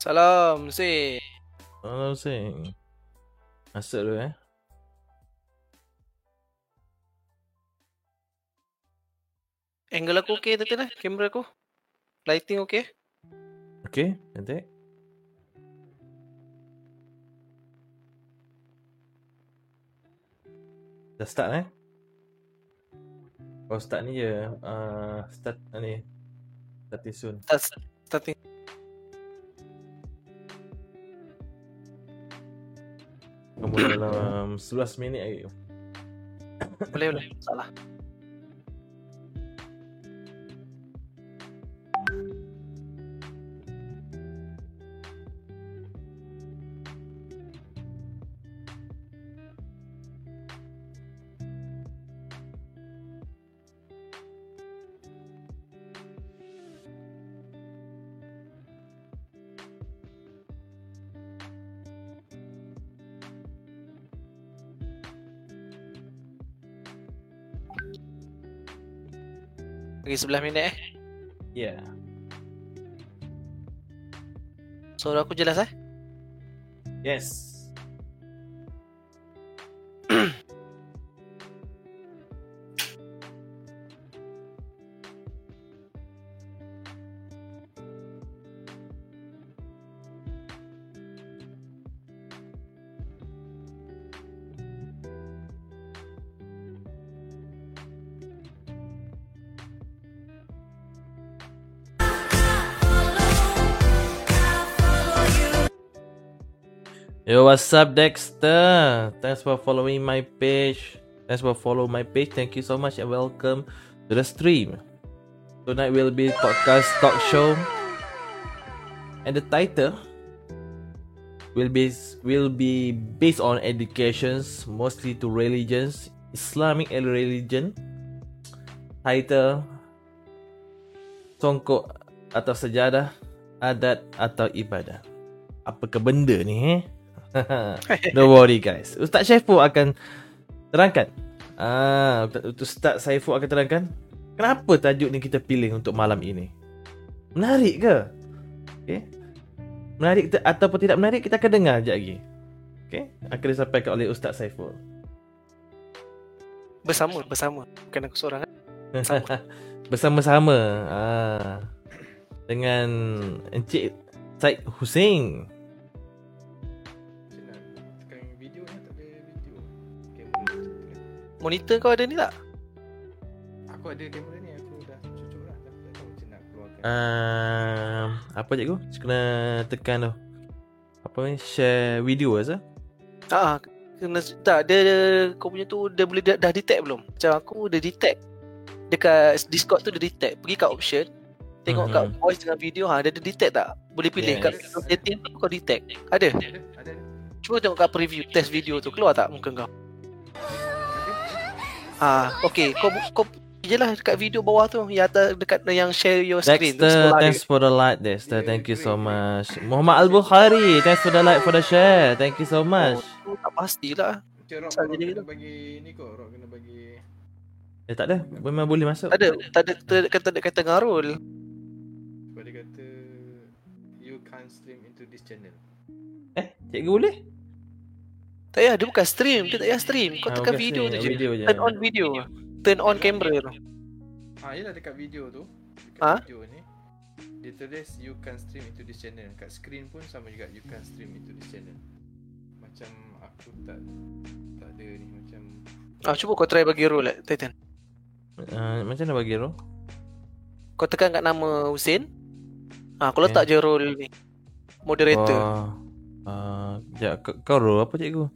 Salam, Sing. Salam, Sing. Masuk dulu eh. Angle aku okey tadi lah, kamera aku. Lighting okey. Okay, nanti. Dah start eh? Oh start ni je. Uh, start uh, ni. Starting soon. Start, starting. Kamu dalam 11 minit lagi. boleh boleh, tak salah. 11 minit eh. Ya. Yeah. Suara so, aku jelas eh? Yes, what's up, Dexter? Thanks for following my page. Thanks for follow my page. Thank you so much and welcome to the stream. Tonight will be podcast talk show, and the title will be will be based on educations, mostly to religions, Islamic religion. Title Songkok atau sejadah, adat atau ibadah. Apakah benda ni eh? Don't worry guys. Ustaz Syaiful akan terangkan. Ah, Ustaz Syaiful akan terangkan kenapa tajuk ni kita pilih untuk malam ini. Menarik ke? Okay. Menarik te- ataupun tidak menarik kita akan dengar sekejap lagi. Okay. Akan disampaikan oleh Ustaz Saiful. Bersama, bersama. Bukan aku seorang kan? Bersama. Bersama-sama. Ah. Dengan Encik Syed Hussein. Monitor kau ada ni tak? Aku ada kamera ni aku dah cucuk lah tapi tak tahu macam nak keluarkan. Uh, apa cikgu? Kena tekan tu. Apa ni? Share video asa? Ah, kena tak dia, dia kau punya tu dia boleh dah, dah detect belum? Macam aku dia detect. Dekat Discord tu dia detect. Pergi kat option. Tengok Mhm. kat voice dengan video ha dia ada detect tak? Boleh pilih Yes. kat setting tu kau detect. Ada. Ada, ada. Cuba tengok kat preview test video tu keluar tak muka kau? Ah, okey. Kau kau je lah dekat video bawah tu yang atas dekat yang share your screen Dexter, thanks dia. for the like Dexter. Thank you so much. Muhammad Al-Bukhari, thanks for the like for the share. Thank you so much. Oh, tak pastilah. Macam Rock, Asal Rock jadi kena gitu. bagi ni kot, Rock kena bagi Eh tak ada, memang boleh masuk. Tak ada, tak ada tak ada kata kata ngarul. sebab dia kata you can't stream into this channel. Eh, cikgu boleh? Tak payah, dia bukan stream. Dia tak payah stream. Kau Ah, tekan bukan video tu stream, je. Video je. Turn on video. Turn on camera tu. Ah, yelah dekat video tu. Dekat Ah? video ni. Dia tulis you can stream into this channel. Kat screen pun sama juga you can stream into this channel. Macam aku tak tak ada ni macam Ah, cuba kau try bagi role lah, Titan. Uh, macam mana bagi roh? Kau tekan kat nama Hussein. Ah, kau Okay. letak je role ni. Moderator. Oh, uh, ya, kau, kau roh apa cikgu?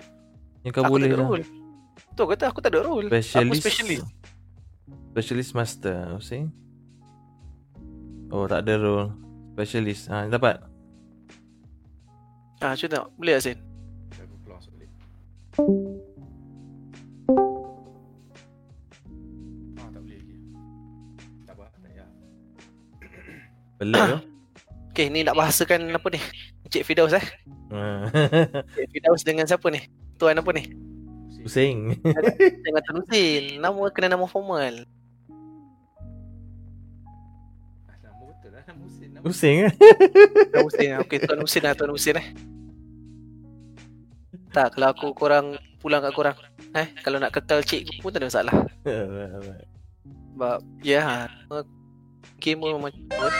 Yang kau aku boleh tak ada lah. role. Tu kata aku tak ada role. Aku Specialist. specialist. Specialist master, Hussein. Oh, tak ada role. Specialist. Ha, dapat. Ah, cuba tengok. Boleh Hussein? aku keluar. Ah, tak boleh lagi. Tak apa, tak payah. Pelik tu. Okay, ni nak bahasakan apa ni? Encik Fidaus eh. Encik Fidaus dengan siapa ni? Tuan apa ni? Hussein. Dengan Tuan Hussein. Nama kena nama formal. Nama betul lah nama Husin nama Pusing eh. Tuan Husin lah. Okay, Tuan Husin lah, Tuan Husin eh. Tak, kalau aku korang pulang kat korang. Eh, kalau nak kekal cikgu pun tak ada masalah. Sebab, ya, yeah, game pun macam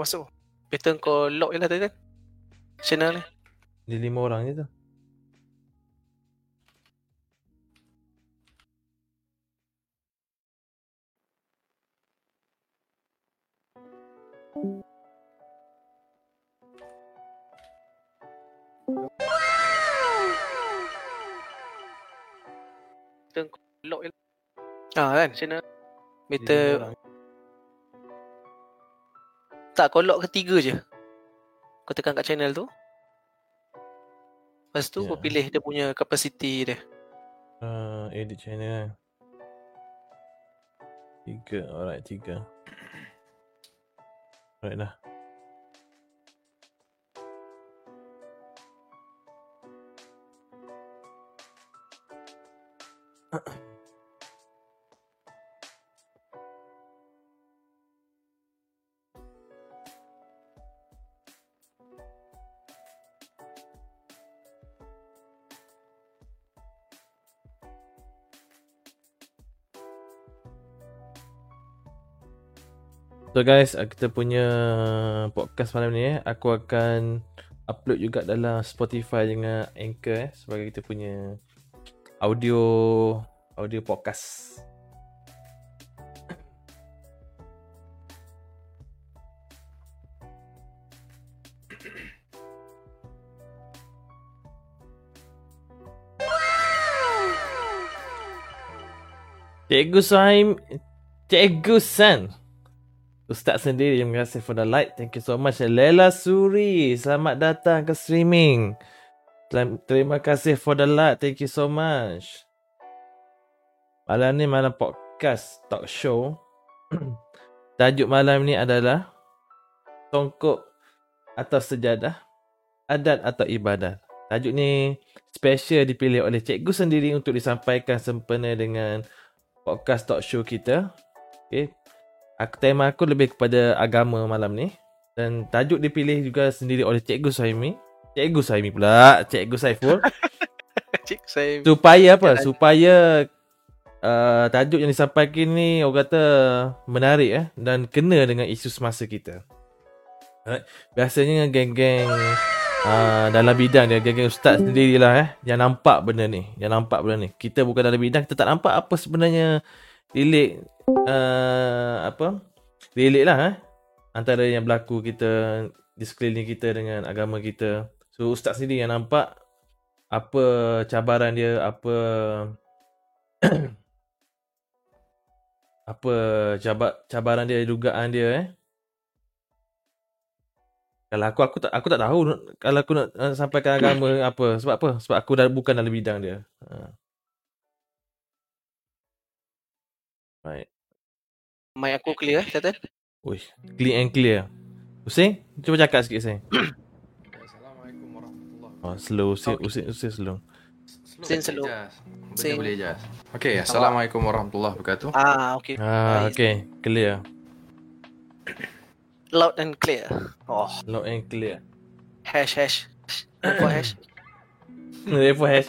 Cuba masuk. Better kau lock je lah tadi kan. Channel ni. Dia lima orang je tu. Better kau lock je lah. Ah kan, channel. Better orang. Tak kau lock ketiga je. Kau tekan kat channel tu. Lepas tu Ya. kau pilih dia punya capacity dia. Uh, edit channel kan. Tiga, alright tiga. Alright dah. So guys, uh, kita punya podcast malam ni eh, aku akan upload juga dalam Spotify dengan Anchor eh sebagai kita punya audio audio podcast. Cikgu Saim Cikgu San Ustaz sendiri terima kasih for the like Thank you so much Lela Suri. Selamat datang ke streaming. Terima kasih for the like Thank you so much. Malam ni malam podcast Talk show. Tajuk malam ni adalah Tongkok Atau sejadah Adat atau ibadat. Tajuk ni Special dipilih oleh cikgu sendiri Untuk disampaikan sempena dengan Podcast talk show kita. Okay aku, tema aku lebih kepada agama malam ni dan tajuk dipilih juga sendiri oleh Cikgu Saimi. Cikgu Saimi pula, Cikgu Saiful. Cik saya supaya apa? Supaya uh, tajuk yang disampaikan ni orang kata menarik eh dan kena dengan isu semasa kita. Alright. Biasanya geng-geng uh, dalam bidang dia geng-geng ustaz sendirilah eh yang nampak benda ni, yang nampak benda ni. Kita bukan dalam bidang, kita tak nampak apa sebenarnya relate uh, apa? Relate lah eh antara yang berlaku kita di sekeliling kita dengan agama kita. So ustaz sendiri yang nampak apa cabaran dia, apa apa cabar, cabaran dia, dugaan dia eh. Kalau aku aku tak aku tak tahu kalau aku nak, sampaikan agama apa sebab apa? Sebab aku dah bukan dalam bidang dia. Ha. Right. mic aku clear eh, Tatan? Uish, clean and clear. Hussein, cuba cakap sikit Hussein. Assalamualaikum warahmatullahi Oh, slow, Hussein, Okay. Hussein, Hussein slow. Sin slow. Boleh Sin. boleh Jas. Okay, Assalamualaikum warahmatullahi wabarakatuh. Ah, okay. Ah, okay, clear. Loud and clear. Oh, Loud and clear. hash hash. Apa hash? Rainbow Hash.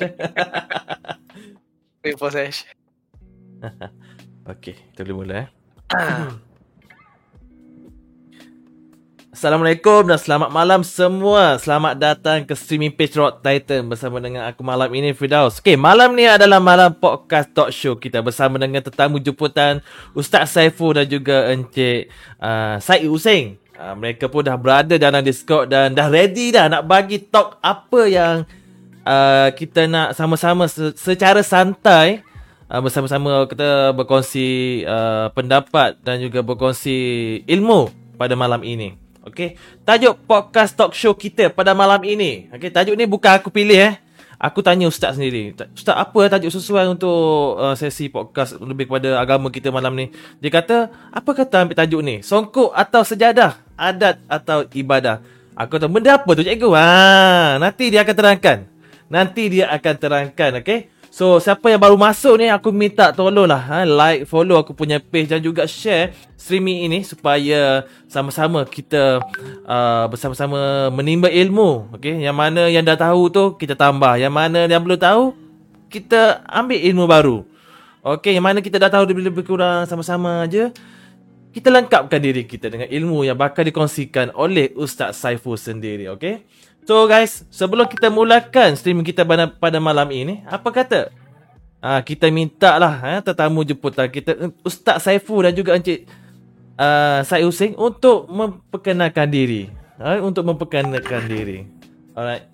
Wait for sesh. okay, kita boleh mula eh. Assalamualaikum dan selamat malam semua. Selamat datang ke streaming page Rock Titan bersama dengan aku malam ini Firdaus. Okay, malam ni adalah malam podcast talk show kita bersama dengan tetamu jemputan Ustaz Saiful dan juga Encik uh, Syed Hussein. Uh, mereka pun dah berada dalam Discord dan dah ready dah nak bagi talk apa yang uh, kita nak sama-sama se- secara santai uh, bersama-sama kita berkongsi uh, pendapat dan juga berkongsi ilmu pada malam ini. Okey, tajuk podcast talk show kita pada malam ini. Okey, tajuk ni bukan aku pilih eh. Aku tanya ustaz sendiri. Ustaz apa tajuk sesuai untuk uh, sesi podcast lebih kepada agama kita malam ni? Dia kata, apa kata ambil tajuk ni? Songkok atau sejadah? Adat atau ibadah? Aku tahu benda apa tu cikgu? Ha, nanti dia akan terangkan. Nanti dia akan terangkan, okey? So, siapa yang baru masuk ni, aku minta tolonglah ha, like, follow aku punya page dan juga share streaming ini supaya sama-sama kita uh, bersama-sama menimba ilmu. Okay? Yang mana yang dah tahu tu, kita tambah. Yang mana yang belum tahu, kita ambil ilmu baru. Okay, yang mana kita dah tahu lebih-lebih kurang sama-sama aja. Kita lengkapkan diri kita dengan ilmu yang bakal dikongsikan oleh Ustaz Saiful sendiri. Okay? So guys, sebelum kita mulakan streaming kita pada, pada malam ini, apa kata? Ah, kita minta lah eh, tetamu jemputan kita, Ustaz Saiful dan juga Encik uh, Syed Hussein untuk memperkenalkan diri. Eh, untuk memperkenalkan diri. Alright.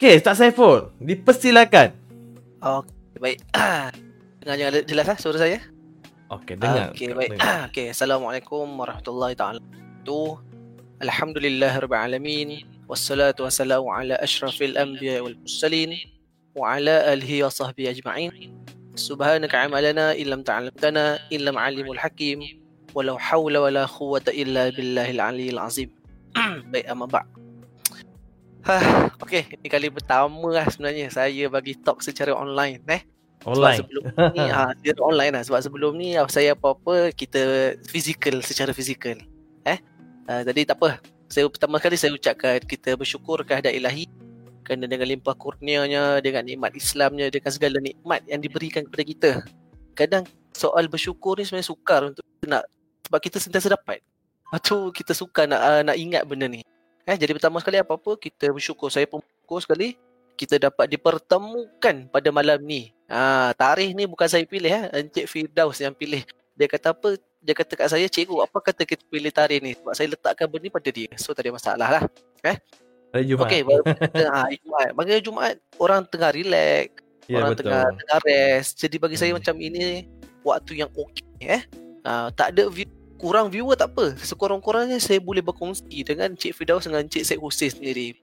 Okay, Ustaz Saiful, dipersilakan. Okay, baik. Dengar je jelas lah suara saya? Okay, dengar. Okay, baik. okay, Assalamualaikum warahmatullahi taala wabarakatuh. Alhamdulillah rabbil alamin. Wassalatu wassalamu ala ashrafil anbiya wal mursalin wa ala alihi wa sahbihi ajma'in. Subhanaka amalana illam ta'lamtana illam alimul hakim walau hawla wala quwwata illa billahil aliyil azim. baik amma ba'. Ha, okay, ini kali pertama lah sebenarnya saya bagi talk secara online eh. Online. Sebab sebelum ni ha, dia online lah sebab sebelum ni saya apa-apa kita physical secara fizikal. Eh. Uh, jadi tak apa. Saya pertama kali saya ucapkan kita bersyukur kehadirat ilahi kerana dengan limpah kurnianya dengan nikmat Islamnya dengan segala nikmat yang diberikan kepada kita. Kadang soal bersyukur ni sebenarnya sukar untuk nak sebab kita sentiasa dapat. Lepas tu kita suka nak uh, nak ingat benda ni. Eh jadi pertama sekali apa-apa kita bersyukur. Saya pun bersyukur sekali kita dapat dipertemukan pada malam ni. Ha, tarikh ni bukan saya pilih eh. Encik Firdaus yang pilih. Dia kata apa? Dia kata kat saya, cikgu apa kata kita pilih tarikh ni? Sebab saya letakkan benda ni pada dia. So tak ada masalah lah. Hari Jumaat. Baru ha, Jumaat. Bagi Jumaat, orang tengah relax. Ya, orang betul. tengah tengah rest. Jadi bagi saya Hmm. macam ini waktu yang okey eh. Ha, tak ada view, kurang viewer tak apa. Sekurang-kurangnya saya boleh berkongsi dengan Cik Firdaus dengan Cik Syed Hussein sendiri.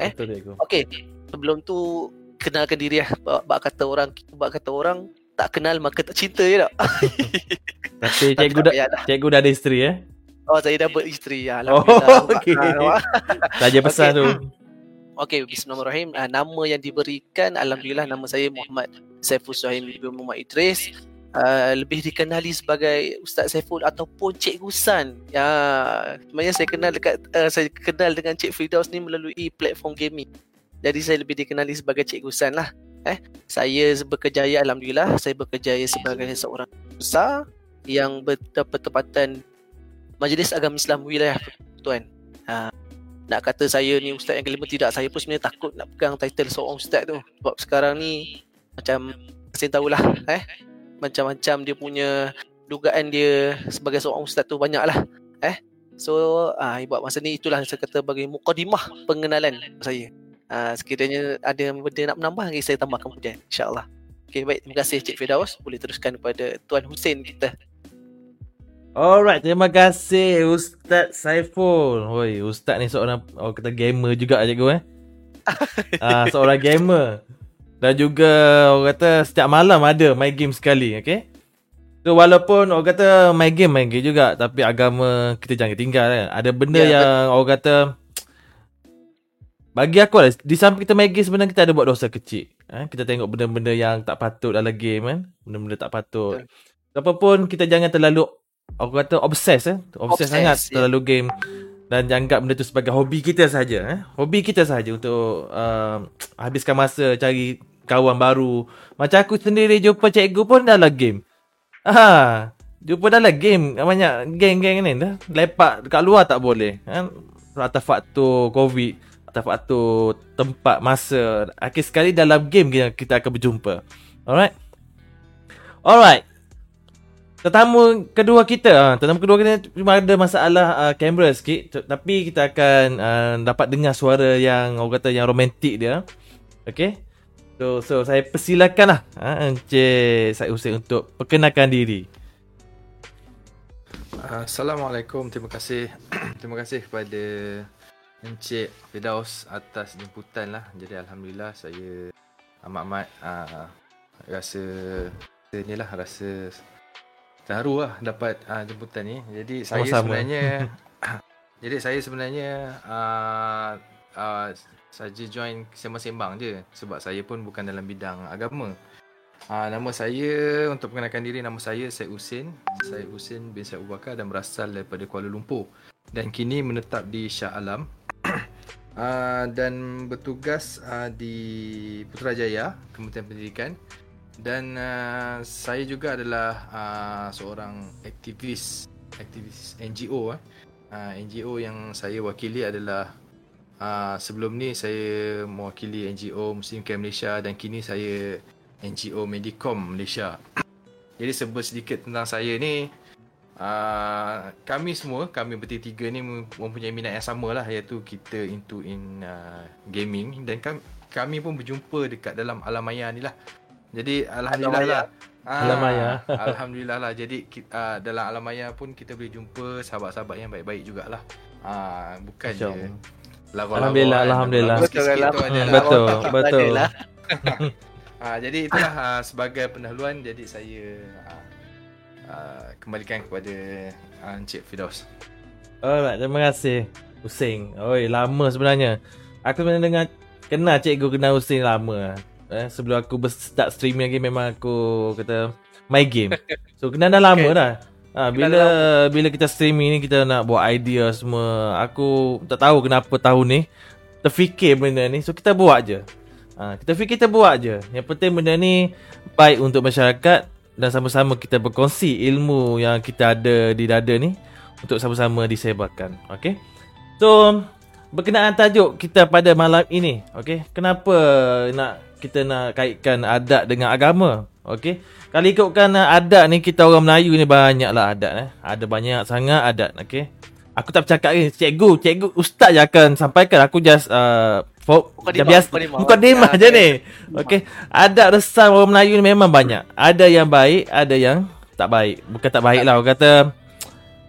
eh? Betul. Okey, sebelum tu kenalkan diri lah. Bak, bak kata orang bak kata orang tak kenal maka tak cinta je tak. Tapi cikgu dah cikgu dah ada isteri eh. Oh, saya dah beristeri. Ya, Oh, Alhamdulillah. okey. Ah, Saja pesan Okey. tu. Okey, bismillahirrahmanirrahim. Uh, nama yang diberikan alhamdulillah nama saya Muhammad Saiful Suhaim bin Muhammad Idris. Uh, lebih dikenali sebagai Ustaz Saiful ataupun Cikgu San. Ya, sebenarnya saya kenal dekat uh, saya kenal dengan Cik Firdaus ni melalui platform gaming. Jadi saya lebih dikenali sebagai Cikgu San lah. Eh, saya berkejaya alhamdulillah saya berkejaya sebagai seorang besar yang ber- bertepatan Majlis Agama Islam Wilayah Tuan. Uh, nak kata saya ni ustaz yang kelima tidak. Saya pun sebenarnya takut nak pegang title seorang ustaz tu. Sebab sekarang ni macam saya tahulah eh macam-macam dia punya dugaan dia sebagai seorang ustaz tu banyak lah eh. So ah buat masa ni itulah saya kata bagi mukadimah pengenalan saya ah sekiranya ada benda nak menambah lagi saya tambahkan kemudian insyaallah Okey baik terima kasih Cik Firdaus boleh teruskan kepada Tuan Hussein kita Alright, terima kasih Ustaz Saiful. Oi, Ustaz ni seorang orang kata gamer juga cikgu eh. Ah, seorang gamer. Dan juga orang kata setiap malam ada main game sekali, okay? So walaupun orang kata main game main game juga tapi agama kita jangan tinggal kan. Ada benda Ya, yang orang kata bagi aku lah, di samping kita main game sebenarnya kita ada buat dosa kecil. Eh, kita tengok benda-benda yang tak patut dalam game kan. Benda-benda tak patut. Apa pun kita jangan terlalu aku kata obses eh. Obses Obses, sangat ya. terlalu game. dan anggap benda tu sebagai hobi kita saja eh. Hobi kita saja untuk uh, habiskan masa cari kawan baru. Macam aku sendiri jumpa cikgu pun dalam game. Ha, jumpa dalam game banyak geng-geng ni dah lepak dekat luar tak boleh kan atas faktor covid atas faktor tempat masa akhir sekali dalam game kita akan berjumpa alright alright Tetamu kedua kita, uh, tetamu kedua kita cuma ada masalah uh, kamera sikit tapi kita akan uh, dapat dengar suara yang orang kata yang romantik dia. Okay. So, so saya persilakan lah uh, Encik Syed Hussein untuk perkenalkan diri. Assalamualaikum. Terima kasih. Terima kasih kepada Encik Fidaus atas jemputan lah. Jadi Alhamdulillah saya amat-amat uh, rasa ni lah rasa terharu lah dapat uh, jemputan ni. Jadi saya Sama-sama. sebenarnya jadi saya sebenarnya uh, uh, saja join sembang-sembang je sebab saya pun bukan dalam bidang agama. Uh, nama saya untuk mengenalkan diri nama saya Syed Husin. Syed Husin bin Syed Abu Bakar dan berasal daripada Kuala Lumpur dan kini menetap di Shah Alam. Uh, dan bertugas uh, di Putrajaya Kementerian Pendidikan dan uh, saya juga adalah uh, seorang aktivis aktivis NGO eh. Uh, NGO yang saya wakili adalah uh, sebelum ni saya mewakili NGO Muslim Care Malaysia dan kini saya NGO Medicom Malaysia. Jadi sebut sedikit tentang saya ni uh, kami semua kami bertiga ni mempunyai minat yang sama lah iaitu kita into in uh, gaming dan kami, kami pun berjumpa dekat dalam alam maya ni lah. Jadi alhamdulillah lah. Ah, alam maya. alhamdulillah lah. Jadi uh, dalam alam maya pun kita boleh jumpa sahabat-sahabat yang baik-baik jugalah. Ah uh, bukan Jom. je Alhamdulillah, kan. alhamdulillah. Betul, hmm, betul, betul. uh, jadi itulah uh, sebagai pendahuluan jadi saya uh, uh, kembalikan kepada uh, Encik Fidaus. Alright, terima kasih. Pusing. Oi, lama sebenarnya. Aku sebenarnya dengar kenal cikgu kenal Hussein lama eh, sebelum aku start streaming lagi memang aku kata my game. So kenal dah lama okay. dah. Ha, bila bila kita streaming ni kita nak buat idea semua. Aku tak tahu kenapa tahun ni terfikir benda ni. So kita buat je. Ha, kita fikir kita buat je. Yang penting benda ni baik untuk masyarakat dan sama-sama kita berkongsi ilmu yang kita ada di dada ni untuk sama-sama disebarkan. Okay. So berkenaan tajuk kita pada malam ini. Okay. Kenapa nak kita nak kaitkan adat dengan agama. Okey. Kalau ikutkan adat ni kita orang Melayu ni banyaklah adat eh. Ada banyak sangat adat, okey. Aku tak bercakap ni, cikgu, cikgu ustaz je akan sampaikan. Aku just uh, for, muka biasa muka dema je ni. Okey. Adat resam orang Melayu ni memang banyak. Ada yang baik, ada yang tak baik. Bukan tak baik lah, orang kata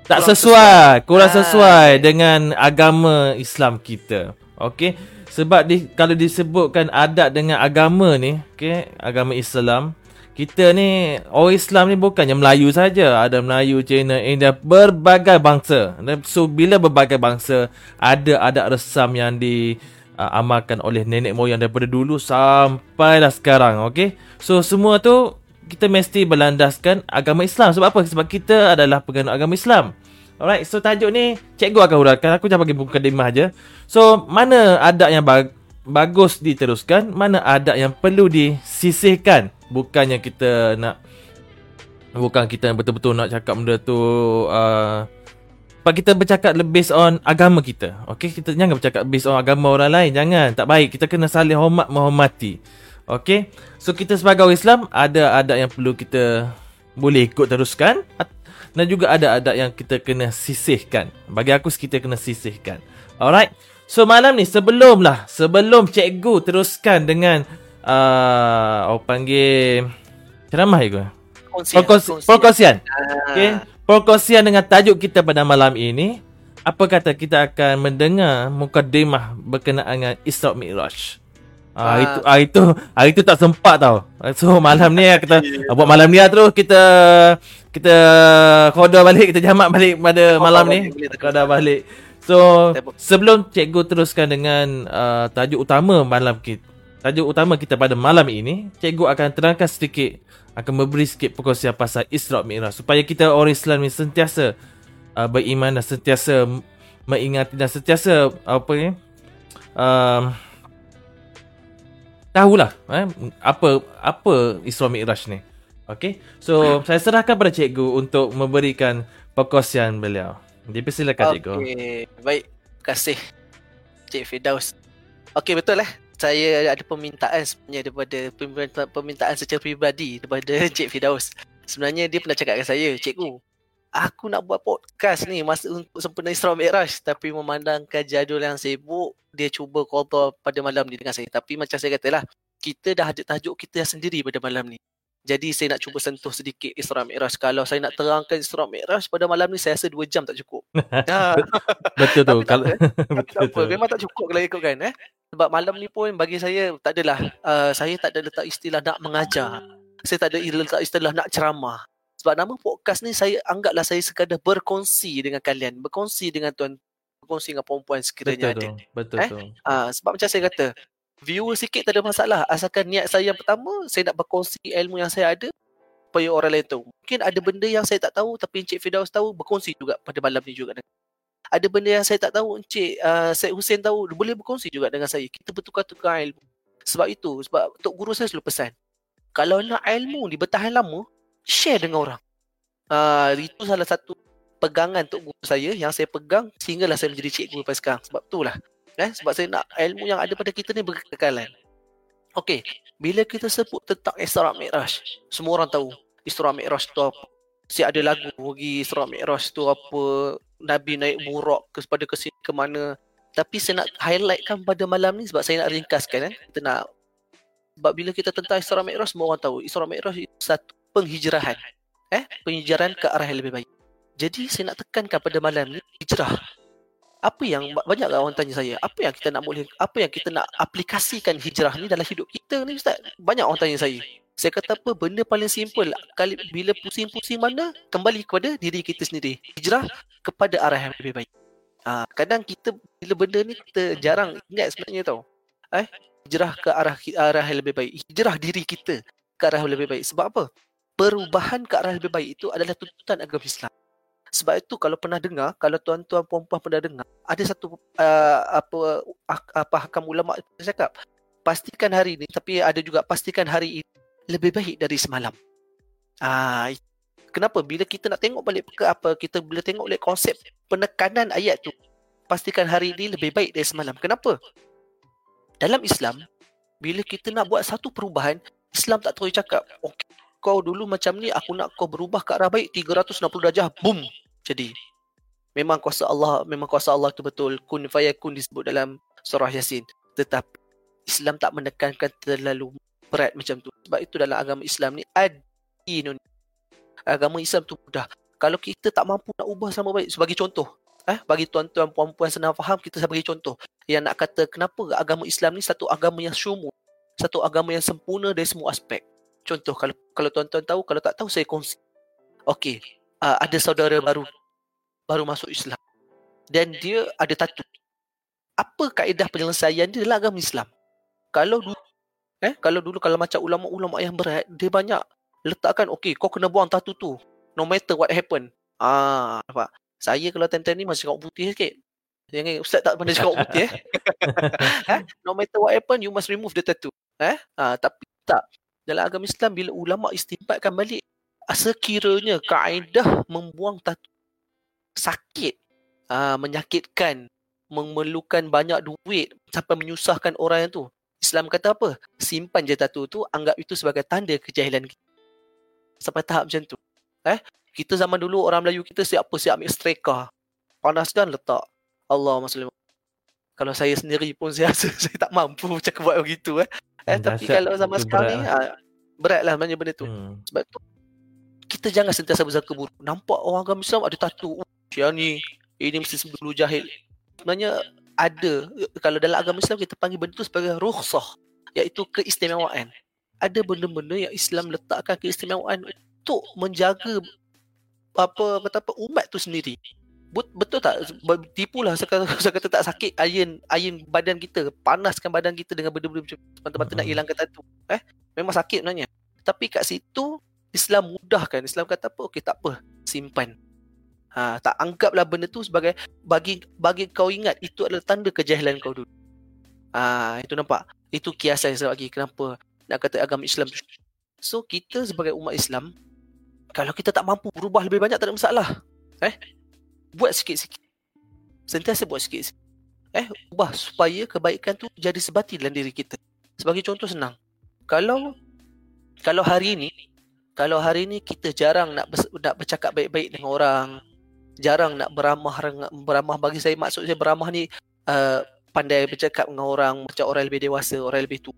tak sesuai, kurang sesuai dengan agama Islam kita. Okey. Sebab di, kalau disebutkan adat dengan agama ni, okay, agama Islam, kita ni, orang Islam ni bukannya Melayu saja. Ada Melayu, Cina, India, berbagai bangsa. So, bila berbagai bangsa, ada adat resam yang diamalkan uh, oleh nenek moyang daripada dulu sampailah sekarang, okay? So, semua tu, kita mesti berlandaskan agama Islam. Sebab apa? Sebab kita adalah pegangan agama Islam. Alright, so tajuk ni cikgu akan huraikan. Aku jangan bagi buka demah je. So, mana adat yang bag- bagus diteruskan, mana adat yang perlu disisihkan. Bukannya kita nak bukan kita betul-betul nak cakap benda tu uh, kita bercakap lebih on agama kita. Okay, kita jangan bercakap based on agama orang lain. Jangan, tak baik. Kita kena saling hormat menghormati. Okay, so kita sebagai orang Islam ada adat yang perlu kita boleh ikut teruskan dan juga ada adat yang kita kena sisihkan. Bagi aku kita kena sisihkan. Alright. So malam ni sebelum lah sebelum cikgu teruskan dengan uh, apa panggil ceramah ya Perkongsian. Okay. Perkongsian dengan tajuk kita pada malam ini. Apa kata kita akan mendengar mukadimah berkenaan dengan Isra Mi'raj. Ah, itu ah itu ah itu tak sempat tau. So malam ni kita buat malam ni lah terus kita kita koda balik kita jamak balik pada malam ni. Koda balik. So sebelum cikgu teruskan dengan uh, tajuk utama malam kita. Tajuk utama kita pada malam ini, cikgu akan terangkan sedikit akan memberi sikit perkongsian pasal Isra Mi'raj supaya kita orang Islam ni sentiasa uh, beriman dan sentiasa mengingati dan sentiasa apa ni um, tahulah eh, apa apa Isra Mi'raj ni. Okay, so saya serahkan pada cikgu untuk memberikan perkongsian beliau. Dipersilakan cikgu. Okey, baik. Terima kasih Cik Firdaus. Okey, betul lah. Saya ada permintaan sebenarnya daripada permintaan, secara peribadi daripada Cik Firdaus. Sebenarnya dia pernah cakap dengan saya, Cikgu, aku nak buat podcast ni masa untuk sempena Isra Mi'raj tapi memandangkan jadual yang sibuk, dia cuba call pada malam ni dengan saya. Tapi macam saya katalah, kita dah ada tajuk kita sendiri pada malam ni. Jadi saya nak cuba sentuh sedikit Isra Mi'raj. Kalau saya nak terangkan Isra Mi'raj pada malam ni saya rasa 2 jam tak cukup. ha. Betul tu. Tak Kalau Tapi betul tak apa. tu. Memang tak cukup kalau ikutkan eh. Sebab malam ni pun bagi saya tak adalah uh, saya tak ada letak istilah nak mengajar. Saya tak ada letak istilah nak ceramah. Sebab nama podcast ni saya anggaplah saya sekadar berkongsi dengan kalian, berkongsi dengan tuan, berkongsi dengan perempuan sekiranya Betul ada. tu. Betul Eh? tu. Ah, sebab macam saya kata, viewer sikit tak ada masalah. Asalkan niat saya yang pertama, saya nak berkongsi ilmu yang saya ada supaya orang lain tahu. Mungkin ada benda yang saya tak tahu tapi Encik Firdaus tahu, berkongsi juga pada malam ni juga. Ada benda yang saya tak tahu, Encik uh, Syed Hussein tahu, boleh berkongsi juga dengan saya. Kita bertukar-tukar ilmu. Sebab itu, sebab Tok Guru saya selalu pesan, kalau nak ilmu ni bertahan lama, share dengan orang. Uh, itu salah satu pegangan Tok Guru saya yang saya pegang sehinggalah saya menjadi cikgu sampai sekarang. Sebab itulah eh sebab saya nak ilmu yang ada pada kita ni berkekalan. Okey, bila kita sebut tentang Isra Mi'raj, semua orang tahu Isra Mi'raj tu apa. Si ada lagu bagi Isra Mi'raj tu apa, Nabi naik burak ke pada ke sini ke mana. Tapi saya nak highlightkan pada malam ni sebab saya nak ringkaskan kan. Kita nak sebab bila kita tentang Isra Mi'raj semua orang tahu Isra Mi'raj itu satu penghijrahan. Eh, penghijrahan ke arah yang lebih baik. Jadi saya nak tekankan pada malam ni hijrah apa yang banyak orang tanya saya apa yang kita nak boleh apa yang kita nak aplikasikan hijrah ni dalam hidup kita ni ustaz? Banyak orang tanya saya. Saya kata apa? Benda paling simple kali bila pusing-pusing mana kembali kepada diri kita sendiri. Hijrah kepada arah yang lebih baik. Ha, kadang kita bila benda ni kita jarang ingat sebenarnya tau. Eh hijrah ke arah arah yang lebih baik? Hijrah diri kita ke arah yang lebih baik. Sebab apa? Perubahan ke arah yang lebih baik itu adalah tuntutan agama Islam sebab itu kalau pernah dengar, kalau tuan-tuan puan-puan pernah dengar, ada satu uh, apa apa hakam ulama cakap, pastikan hari ini tapi ada juga pastikan hari ini lebih baik dari semalam. Ah, uh, kenapa bila kita nak tengok balik ke apa kita bila tengok balik konsep penekanan ayat tu, pastikan hari ini lebih baik dari semalam. Kenapa? Dalam Islam, bila kita nak buat satu perubahan, Islam tak terus cakap, okey, kau dulu macam ni, aku nak kau berubah ke arah baik 360 darjah, boom, jadi memang kuasa Allah memang kuasa Allah tu betul. Kun fayakun disebut dalam surah yasin. Tetapi Islam tak menekankan terlalu berat macam tu. Sebab itu dalam agama Islam ni adinun agama Islam tu mudah. Kalau kita tak mampu nak ubah sama baik sebagai contoh eh bagi tuan-tuan puan-puan senang faham kita saya bagi contoh. Yang nak kata kenapa agama Islam ni satu agama yang syumul satu agama yang sempurna dari semua aspek? Contoh kalau kalau tuan-tuan tahu kalau tak tahu saya kongsi. Okey uh, ada saudara baru baru masuk Islam dan dia ada tattoo. Apa kaedah penyelesaian dia dalam agama Islam? Kalau dulu eh kalau dulu kalau macam ulama-ulama yang berat dia banyak letakkan okey kau kena buang tattoo tu no matter what happen. Ah nampak. Saya kalau time-time ni masih cakap putih sikit. Jangan ustaz tak pernah cakap putih eh. eh. No matter what happen you must remove the tattoo. Eh? Ah tapi tak. Dalam agama Islam bila ulama istimbatkan balik sekiranya kaedah membuang tatu sakit, uh, menyakitkan, memerlukan banyak duit sampai menyusahkan orang yang tu. Islam kata apa? Simpan je tatu tu, anggap itu sebagai tanda kejahilan kita. Sampai tahap macam tu. Eh? Kita zaman dulu orang Melayu kita siap apa? Siap ambil streka. Panaskan letak. Allah Masya Kalau saya sendiri pun saya rasa saya tak mampu macam buat begitu. Eh? Eh, tapi Dahsyat. kalau zaman sekarang berat ni, uh, berat lah sebenarnya benda tu. Hmm. Sebab tu kita jangan sentiasa bersangka buruk. Nampak orang agama Islam ada tattoo. Oh, yang ni, ini mesti dulu jahil. Sebenarnya ada. Kalau dalam agama Islam kita panggil benda tu sebagai rukhsah. Iaitu keistimewaan. Ada benda-benda yang Islam letakkan keistimewaan untuk menjaga apa kata apa umat tu sendiri. Bet, betul tak? Tipulah saya kata, saya kata tak sakit ayin ayin badan kita, panaskan badan kita dengan benda-benda macam semata-mata nak Mhm. hilangkan tattoo. Eh, memang sakit sebenarnya. Tapi kat situ Islam mudahkan. Islam kata apa? Okey tak apa. Simpan. Ha, tak anggaplah benda tu sebagai bagi bagi kau ingat itu adalah tanda kejahilan kau dulu. Ah, itu nampak. Itu kiasan saya bagi kenapa nak kata agama Islam tu. So kita sebagai umat Islam kalau kita tak mampu berubah lebih banyak tak ada masalah. Eh? Buat sikit-sikit. Sentiasa buat sikit-sikit. Eh, ubah supaya kebaikan tu jadi sebati dalam diri kita. Sebagai contoh senang. Kalau kalau hari ini kalau hari ini kita jarang nak bers- nak bercakap baik-baik dengan orang, jarang nak beramah beramah bagi saya maksud saya beramah ni uh, pandai bercakap dengan orang macam orang lebih dewasa, orang lebih tua.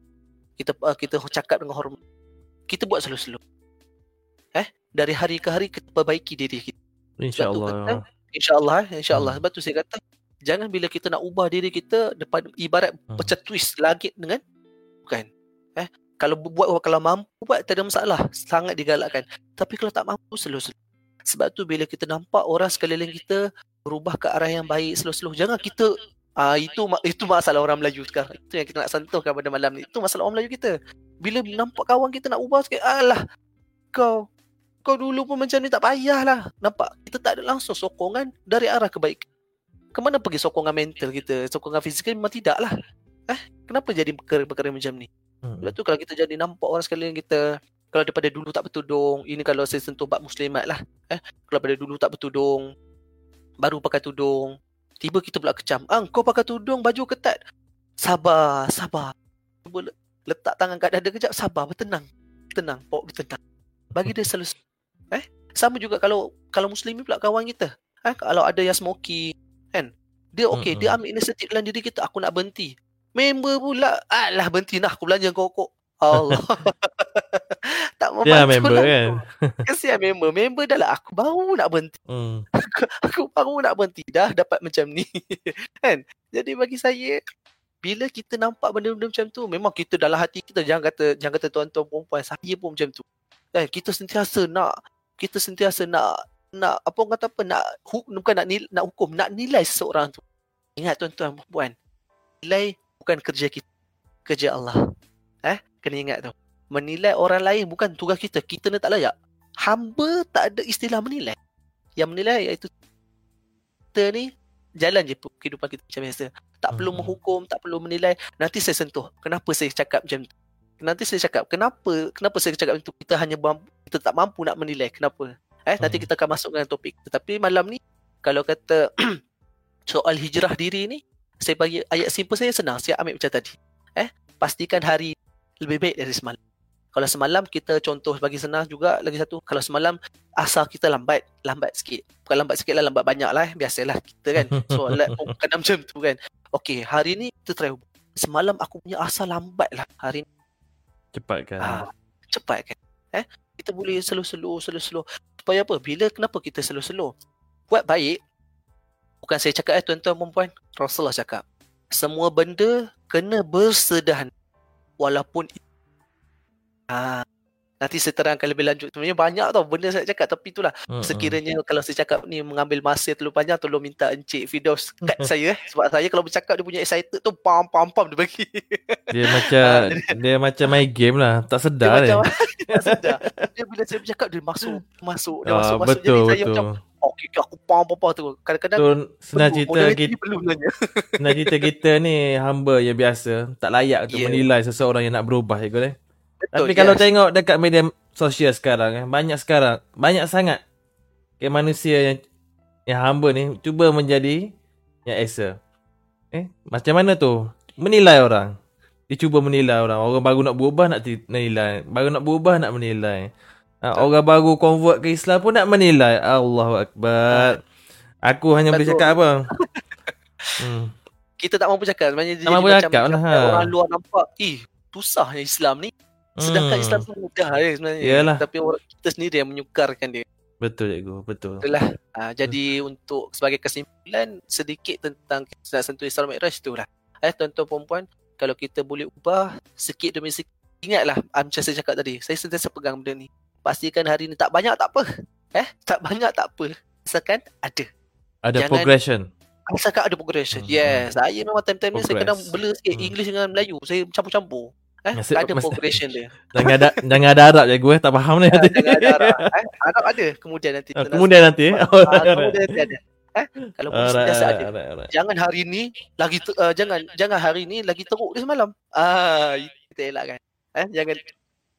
Kita uh, kita cakap dengan hormat. Kita buat slow-slow. Eh, dari hari ke hari kita perbaiki diri kita. InsyaAllah. InsyaAllah, eh, insyaAllah. Hmm. Sebab tu saya kata jangan bila kita nak ubah diri kita depan ibarat Hmm. macam twist langit dengan bukan. Eh, kalau buat kalau mampu buat tak ada masalah, sangat digalakkan. Tapi kalau tak mampu slow-slow. Sebab tu bila kita nampak orang sekeliling kita berubah ke arah yang baik slow-slow, jangan kita ah itu ma- itu masalah orang Melayu sekarang. Itu yang kita nak sentuhkan pada malam ni. Itu masalah orang Melayu kita. Bila nampak kawan kita nak ubah sikit, alah kau kau dulu pun macam ni tak payahlah. Nampak? Kita tak ada langsung sokongan dari arah kebaikan. Kemana pergi sokongan mental kita? Sokongan fizikal memang tidak lah. Eh, kenapa jadi perkara-perkara macam ni? Hmm. Sebab tu kalau kita jadi nampak orang sekalian kita kalau daripada dulu tak bertudung, ini kalau saya sentuh bab muslimat lah. Eh, kalau daripada dulu tak bertudung, baru pakai tudung, tiba kita pula kecam. Ah, kau pakai tudung, baju ketat. Sabar, sabar. Cuba le- letak tangan kat dada kejap, sabar, bertenang. Tenang, pok bertenang. Bagi dia selesai. Eh, sama juga kalau kalau muslim pula kawan kita. Eh, kalau ada yang smoky, kan? Dia okey, dia ambil inisiatif dalam diri kita, aku nak berhenti. Member pula, alah berhenti nah aku belanja kau Allah. tak membantu Dia member lah kan? Kesian member. Member dah lah aku baru nak berhenti. Hmm. Aku baru nak berhenti dah dapat macam ni. kan? Jadi bagi saya bila kita nampak benda-benda macam tu memang kita dalam hati kita jangan kata jangan kata tuan-tuan perempuan saya pun macam tu. Kan kita sentiasa nak kita sentiasa nak nak apa orang kata apa nak hu, bukan nak nilai, nak hukum nak nilai seseorang tu. Ingat tuan-tuan perempuan. Nilai bukan kerja kita. Kerja Allah. Eh? Kena ingat tu. Menilai orang lain bukan tugas kita. Kita ni tak layak. Hamba tak ada istilah menilai. Yang menilai iaitu kita ni jalan je kehidupan kita macam biasa. Tak perlu Mhm. menghukum, tak perlu menilai. Nanti saya sentuh. Kenapa saya cakap macam tu? Nanti saya cakap, kenapa kenapa saya cakap macam tu? Kita hanya mampu, kita tak mampu nak menilai. Kenapa? Eh, nanti Mhm. kita akan masuk dengan topik. Tetapi malam ni kalau kata soal hijrah diri ni, saya bagi ayat simple saya senang. Saya ambil macam tadi. Eh, pastikan hari lebih baik dari semalam. Kalau semalam kita contoh bagi senang juga lagi satu. Kalau semalam asal kita lambat, lambat sikit. Bukan lambat sikit lah, lambat banyak lah. eh. Biasalah kita kan. Soalan pun kadang macam tu kan. Okey, hari ni kita try. Semalam aku punya asal lambat lah. Hari ni Cepat kan? ah, cepat kan. Eh, kita boleh slow-slow, slow-slow. Supaya apa? Bila kenapa kita slow-slow? Buat baik. Bukan saya cakap eh tuan-tuan perempuan. Rasulullah cakap. Semua benda kena bersedahan. Walaupun Ah, nanti saya terangkan lebih lanjut. Sebenarnya banyak tau benda saya cakap tapi itulah Hmm, hmm. sekiranya kalau saya cakap ni mengambil masa terlalu panjang tolong minta Encik Fidaus cut saya eh. sebab saya kalau bercakap dia punya excited tu pam pam pam dia bagi. Dia macam dia macam main game lah. Tak dia sedar macam dia. tak sedar. Dia bila saya bercakap dia masuk masuk dia Ah, masuk masuk jadi betul saya betul. macam okey okay, aku pam pam tu. Kadang-kadang So, senang cerita kita, perlu sebenarnya. senang cerita kita ni hamba yang biasa, tak layak untuk Yeah. menilai seseorang yang nak berubah ya eh. Betul, Tapi kalau tengok dekat media sosial sekarang eh, banyak sekarang, banyak sangat ke manusia yang yang hamba ni cuba menjadi yang Esa. Eh, macam mana tu? Menilai orang. Dia cuba menilai orang. Orang baru nak berubah nak menilai. Baru nak berubah nak menilai. Ha, orang baru convert ke Islam pun nak menilai. Allahu Akbar. Aku hanya boleh Betul. cakap apa? Hmm. kita tak mampu cakap sebenarnya Tak mampu cakap lah, ha. orang luar nampak ih susahnya Islam ni sedangkan Hmm. Islam tu mudah je sebenarnya Yalah. tapi orang kita sendiri yang menyukarkan dia Betul cikgu, betul. itulah uh, jadi untuk sebagai kesimpulan sedikit tentang nak sentuh Isra Mi'raj tu lah eh tuan-tuan perempuan kalau kita boleh ubah sikit demi sikit ingatlah ah, macam saya cakap tadi saya sentiasa pegang benda ni pastikan hari ni tak banyak tak apa eh tak banyak tak apa asalkan ada Ada Jangan- progression. Asalkan ada progression. Hmm, Yes. Saya memang time-time ni saya kadang bela sikit Hmm. English dengan Melayu. Saya campur-campur. Eh, Maksud- ada maksud- progression dia. Jangan ada jangan ada Arab je gue tak faham ni. Jangan ada Arab. Eh, Arab ada kemudian nanti. Nak- Kemudian nanti eh. Ah, alright. kemudian nanti ada. Eh, kalau ada. alright, alright, alright. Jangan hari ni lagi ter, uh, jangan jangan hari ni lagi teruk dia semalam. Ah, kita elakkan. Eh, jangan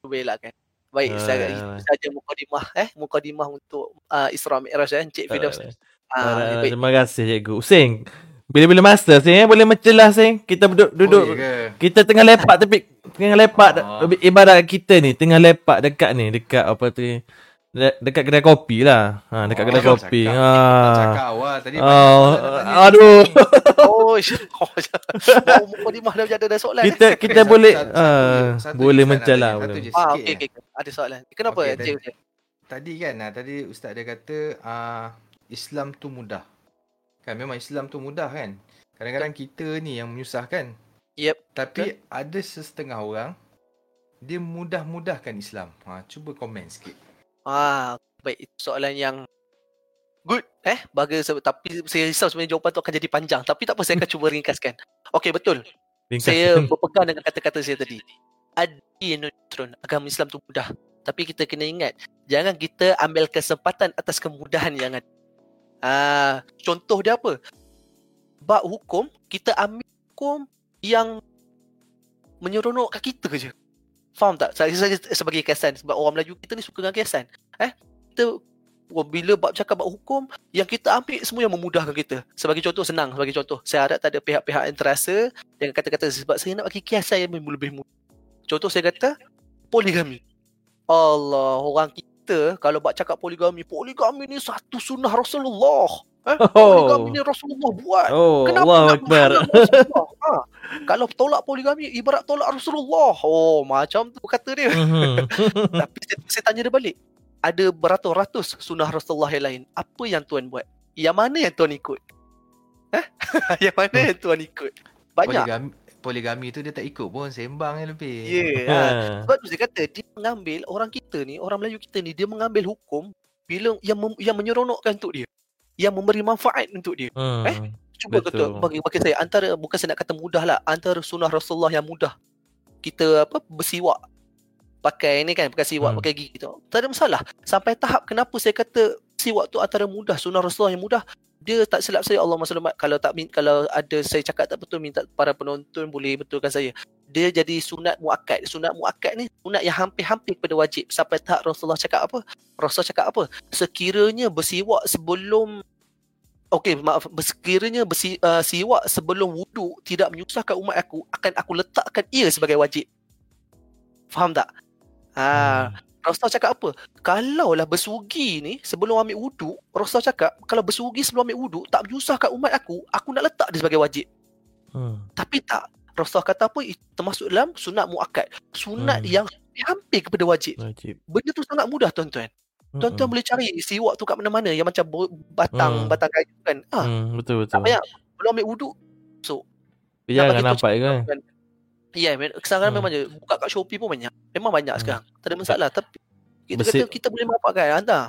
cuba elakkan. Baik, Alright, saya alright. itu saja mukadimah eh, mukadimah untuk uh, Isra Mi'raj eh, Encik Firdaus. Alright, Ah, alright. baik. Terima kasih cikgu. Sing. Bila-bila master sing eh boleh mencelah sing. Kita duduk duduk Oh, ya ke? kita tengah lepak tapi tengah lepak Ah. ibarat kita ni tengah lepak dekat ni dekat apa tu dekat kedai kopi lah. Ha dekat Oh, kedai kopi. cakap. Ha. Tak cakap awal tadi Oh, tanya. aduh. Oh, oh, baru mukadimah dah ada dah soalan. kita kita boleh ah, satu boleh mencelah. boleh. Satu je Ah, sikit okey je. okey. Ada soalan. Kenapa Okey, Encik Hussein? Tadi kan ah, tadi ustaz dia kata ah, Islam tu mudah. Kan memang Islam tu mudah kan. Kadang-kadang kita ni yang menyusahkan. Yep. Tapi ada setengah orang dia mudah-mudahkan Islam. Ha, cuba komen sikit. Ah, baik itu soalan yang good eh bagi se- tapi saya risau sebenarnya jawapan tu akan jadi panjang tapi tak apa saya akan cuba ringkaskan. Okey betul. Ringkas. Saya berpegang dengan kata-kata saya tadi. Adi neutron agama Islam tu mudah. Tapi kita kena ingat jangan kita ambil kesempatan atas kemudahan yang ada. Ah, contoh dia apa? Bab hukum kita ambil hukum yang menyeronokkan kita je. Faham tak? Saya, saya sebagai kiasan sebab orang Melayu kita ni suka dengan kiasan. Eh, kita wah, bila bab cakap bab hukum yang kita ambil semua yang memudahkan kita. Sebagai contoh senang, sebagai contoh. Saya harap tak ada pihak-pihak yang terasa dengan kata-kata sebab saya nak bagi kiasan yang lebih mudah. Contoh saya kata poligami. Allah, orang kita kalau bab cakap poligami, poligami ni satu sunnah Rasulullah. Eh, poligami ni Rasulullah buat. Oh, Kenapa Allahu nak Akbar. Ha, kalau tolak poligami ibarat tolak Rasulullah. Oh, macam tu kata dia. Mhm. Tapi saya, saya tanya dia balik. Ada beratus-ratus sunnah Rasulullah yang lain. Apa yang tuan buat? Yang mana yang tuan ikut? Eh? yang mana yang tuan ikut? Banyak. Poligami, poligami tu dia tak ikut pun sembang je lebih. Ya. Yeah, ha. Ha. Sebab tu saya kata dia mengambil orang kita ni, orang Melayu kita ni dia mengambil hukum bila yang mem, yang menyeronokkan untuk dia. Yang memberi manfaat untuk dia. Hmm. Cuba Betul. kata bagi bagi saya antara bukan saya nak kata mudah lah, antara sunnah Rasulullah yang mudah. Kita apa bersiwak pakai ni kan, pakai siwak, Hmm. pakai gigi tu. Tak ada masalah. Sampai tahap kenapa saya kata siwak tu antara mudah, sunnah Rasulullah yang mudah. Dia tak silap saya Allah Masya kalau tak kalau ada saya cakap tak betul minta para penonton boleh betulkan saya. Dia jadi sunat muakkad. Sunat muakkad ni sunat yang hampir-hampir kepada wajib. Sampai tahap Rasulullah cakap apa? Rasulullah cakap apa? Sekiranya bersiwak sebelum Okey, maaf. Sekiranya bersi, uh, siwak sebelum wuduk tidak menyusahkan umat aku, akan aku letakkan ia sebagai wajib. Faham tak? Ha, Rasulullah cakap apa? Kalaulah bersugi ni sebelum ambil wuduk, Rasulullah cakap kalau bersugi sebelum ambil wuduk tak menyusahkan umat aku, aku nak letak dia sebagai wajib. Hmm. Tapi tak. Rasulullah kata apa? Termasuk dalam sunat muakkad. Sunat Hmm. yang hampir kepada wajib. Wajib. Benda tu sangat mudah tuan-tuan. Tuan-tuan Mm-mm. boleh cari siwak tu kat mana-mana yang macam batang Hmm. batang kayu kan. Ah, Hmm, betul betul. tak payah. Belum ambil wuduk. Tapi Jangan nampak kan. kan. Ya, yeah, sekarang Hmm. memang je buka kat Shopee pun banyak. Memang banyak Hmm. sekarang. Tak ada masalah tapi kita Bersih- kata kita boleh manfaatkan anda.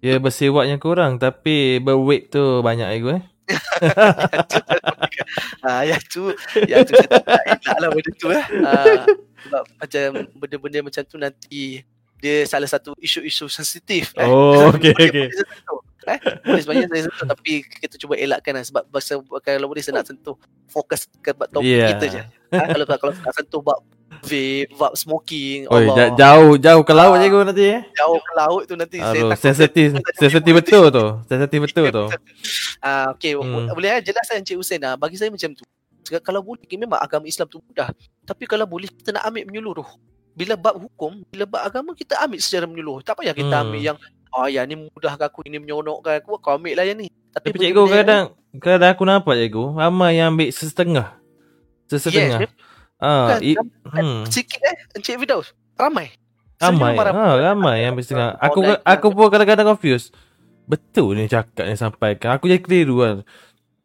Ya bersewaknya kurang tapi berweight tu banyak ego eh. Ah, ya tu, ya tu saya tak elak lah benda tu eh. Ah, sebab macam benda-benda macam tu nanti dia salah satu isu-isu sensitif eh. Oh, okey, okey. Saya Eh, boleh sebenarnya saya sentuh tapi kita cuba elakkan lah sebab bahasa kalau boleh saya nak sentuh fokus ke topik Yeah. kita je. Ha, kalau kalau nak sentuh bab vape, bab smoking, Oi, Allah. ja- jauh jauh ke laut Ah. cikgu nanti eh. jauh ke laut tu nanti saya Aduh, takut sensitif saya- sensitif betul tu. Sensitif betul tu. Ah okey Hmm. boleh eh jelaskan Encik Hussein ah bagi saya macam tu. Sebab Kalau boleh memang agama Islam tu mudah. Tapi kalau boleh kita nak ambil menyeluruh. Bila bab hukum, bila bab agama kita ambil secara menyeluruh. Tak payah kita Hmm. ambil yang oh yang ni mudah aku ini menyeronokkan aku kau ambil lah yang ni. Tapi benda-benda cikgu kadang kadang aku nampak cikgu ramai yang ambil sesetengah. Sesetengah. Yes, Ah, i, hmm. sikit eh Encik Firdaus. Ramai. Ramai. Ha, ramai yang ambil setengah. Aku aku pun kadang-kadang confused. Betul ni cakap ni sampaikan. Aku jadi keliru kan.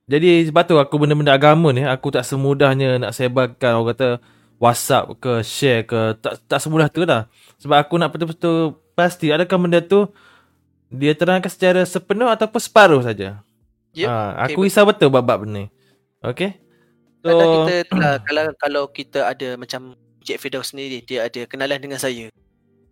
Jadi sebab tu aku benda-benda agama ni aku tak semudahnya nak sebarkan orang kata WhatsApp ke share ke tak tak semudah tu lah. Sebab aku nak betul-betul pasti adakah benda tu dia terangkan secara sepenuh ataupun separuh saja. Yep. Ha, aku Okay, risau betul bab-bab ni. Okay? So, kita uh, kalau kalau kita ada macam Cik Firdaus sendiri dia ada kenalan dengan saya.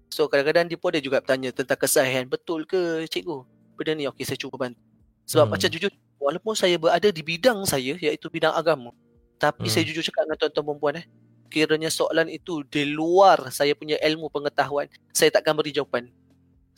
So kadang-kadang dia pun ada juga bertanya tentang kesahihan. Betul ke cikgu? Benda ni okey saya cuba bantu. Sebab Hmm. macam jujur walaupun saya berada di bidang saya iaitu bidang agama. Tapi Hmm. saya jujur cakap dengan tuan-tuan perempuan eh. Kiranya soalan itu di luar saya punya ilmu pengetahuan, saya takkan beri jawapan.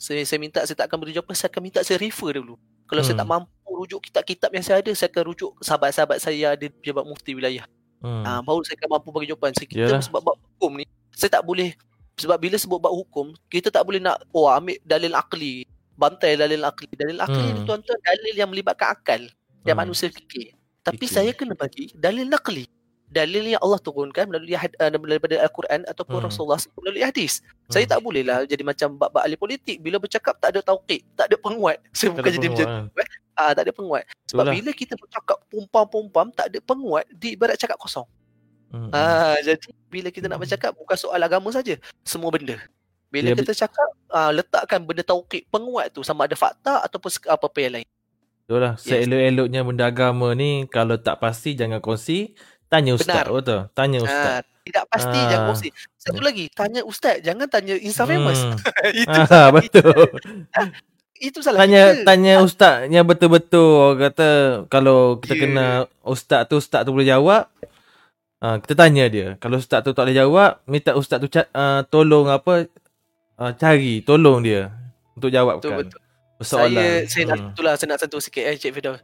Saya, saya minta saya takkan beri jawapan, saya akan minta saya refer dulu. Kalau saya Hmm. tak mampu rujuk kitab-kitab yang saya ada, saya akan rujuk sahabat-sahabat saya ada pejabat mufti wilayah. Hmm. Ah, baru saya akan mampu bagi jawapan. So, kita Yalah. sebab bab hukum ni, saya tak boleh sebab bila sebut bab hukum, kita tak boleh nak oh ambil dalil akli, bantai dalil akli. Dalil akli ni Hmm. tuan-tuan dalil yang melibatkan akal yang Hmm. manusia fikir. Tapi Fikir. saya kena bagi dalil nakli. Dalil yang Allah turunkan melalui had, uh, daripada Al-Quran ataupun Hmm. Rasulullah melalui hadis. Saya Hmm. tak boleh lah jadi macam bab-bab ahli politik. Bila bercakap tak ada tauqid, tak ada penguat. Saya Tak bukan jadi macam penguat, tu. Eh? Ah, tak ada penguat. Sebab Itulah. bila kita bercakap pumpam-pumpam, tak ada penguat, di ibarat cakap kosong. Hmm. Ah, jadi bila kita nak bercakap bukan soal agama saja, semua benda. Bila Dia- kita cakap ah, letakkan benda tauqid penguat tu sama ada fakta ataupun apa-apa yang lain. Itulah. Yes. Seelok-eloknya benda agama ni kalau tak pasti jangan kongsi. Tanya ustaz Benar. betul. Tanya ustaz. Ah, tidak pasti Ah. jangan kongsi. Satu lagi, tanya ustaz, jangan tanya Insta famous. Hmm. itu Ah, salah betul. Itu salah Tanya kita. tanya ustaz yang betul-betul orang kata kalau kita Ya. kena ustaz tu ustaz tu boleh jawab. Uh, kita tanya dia. Kalau ustaz tu tak boleh jawab, minta ustaz tu uh, tolong apa uh, cari, tolong dia untuk Betul jawabkan betul. persoalan. Saya saya nak Hmm. itulah saya nak sentuh sikit eh Cik Firdaus.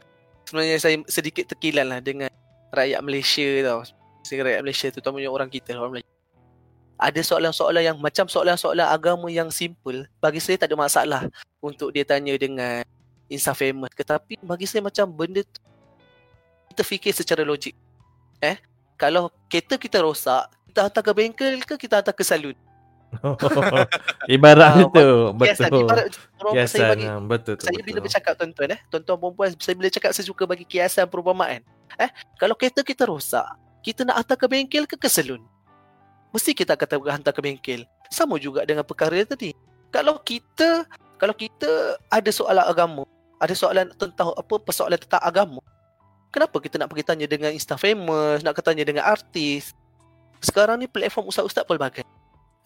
Sebenarnya saya sedikit terkilan lah dengan rakyat Malaysia tau. Saya rakyat Malaysia tu terutamanya orang kita orang Melayu. Ada soalan-soalan yang macam soalan-soalan agama yang simple bagi saya tak ada masalah untuk dia tanya dengan Insta famous tetapi bagi saya macam benda tu kita fikir secara logik. Eh, kalau kereta kita rosak, kita hantar ke bengkel ke kita hantar ke salon? Ibarat Ah, itu Kiasan betul. ibarat orang saya Kiasan bagi ah, betul tu, saya betul. bila bercakap tuan-tuan eh tuan-tuan perempuan saya bila cakap saya suka bagi kiasan perumpamaan eh kalau kereta kita rosak kita nak hantar ke bengkel ke ke salon mesti kita kata hantar ke bengkel sama juga dengan perkara tadi kalau kita kalau kita ada soalan agama ada soalan tentang apa persoalan tentang agama kenapa kita nak pergi tanya dengan insta famous nak tanya dengan artis sekarang ni platform ustaz-ustaz pelbagai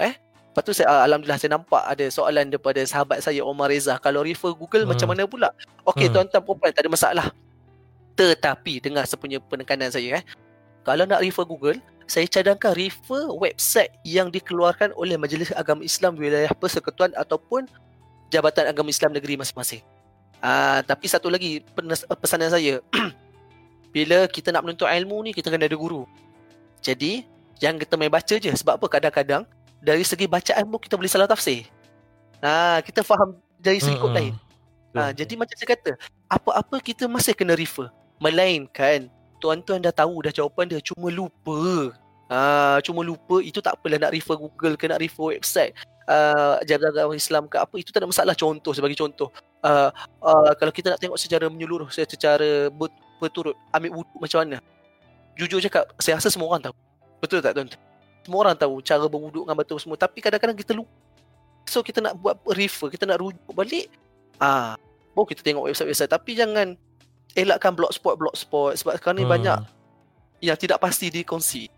eh Lepas tu saya, ah, Alhamdulillah saya nampak ada soalan daripada sahabat saya Omar Reza. Kalau refer Google Hmm. macam mana pula? Okey Hmm. tuan-tuan perempuan tak ada masalah. Tetapi dengar sepunya penekanan saya eh. Kalau nak refer Google, saya cadangkan refer website yang dikeluarkan oleh Majlis Agama Islam Wilayah Persekutuan ataupun Jabatan Agama Islam Negeri masing-masing. Ah, tapi satu lagi pesanan saya. Bila kita nak menuntut ilmu ni kita kena ada guru. Jadi, jangan kita main baca je sebab apa kadang-kadang dari segi bacaan pun kita boleh salah tafsir. Ha, kita faham dari segi kod lain. Ha, jadi macam saya kata, apa-apa kita masih kena refer. Melainkan tuan-tuan dah tahu dah jawapan dia cuma lupa. Ha, cuma lupa itu tak apalah nak refer Google ke nak refer website. Uh, Jabatan Agama Islam ke apa itu tak ada masalah contoh sebagai contoh. Uh, uh, kalau kita nak tengok secara menyeluruh secara ber- berturut ambil wuduk macam mana. Jujur cakap saya rasa semua orang tahu. Betul tak tuan-tuan? Semua orang tahu cara berwuduk dengan batu semua tapi kadang-kadang kita lupa. So kita nak buat refer, kita nak rujuk balik. Ah, baru kita tengok website-website tapi jangan elakkan blogspot blogspot sebab sekarang ni Hmm. banyak yang tidak pasti dikongsi.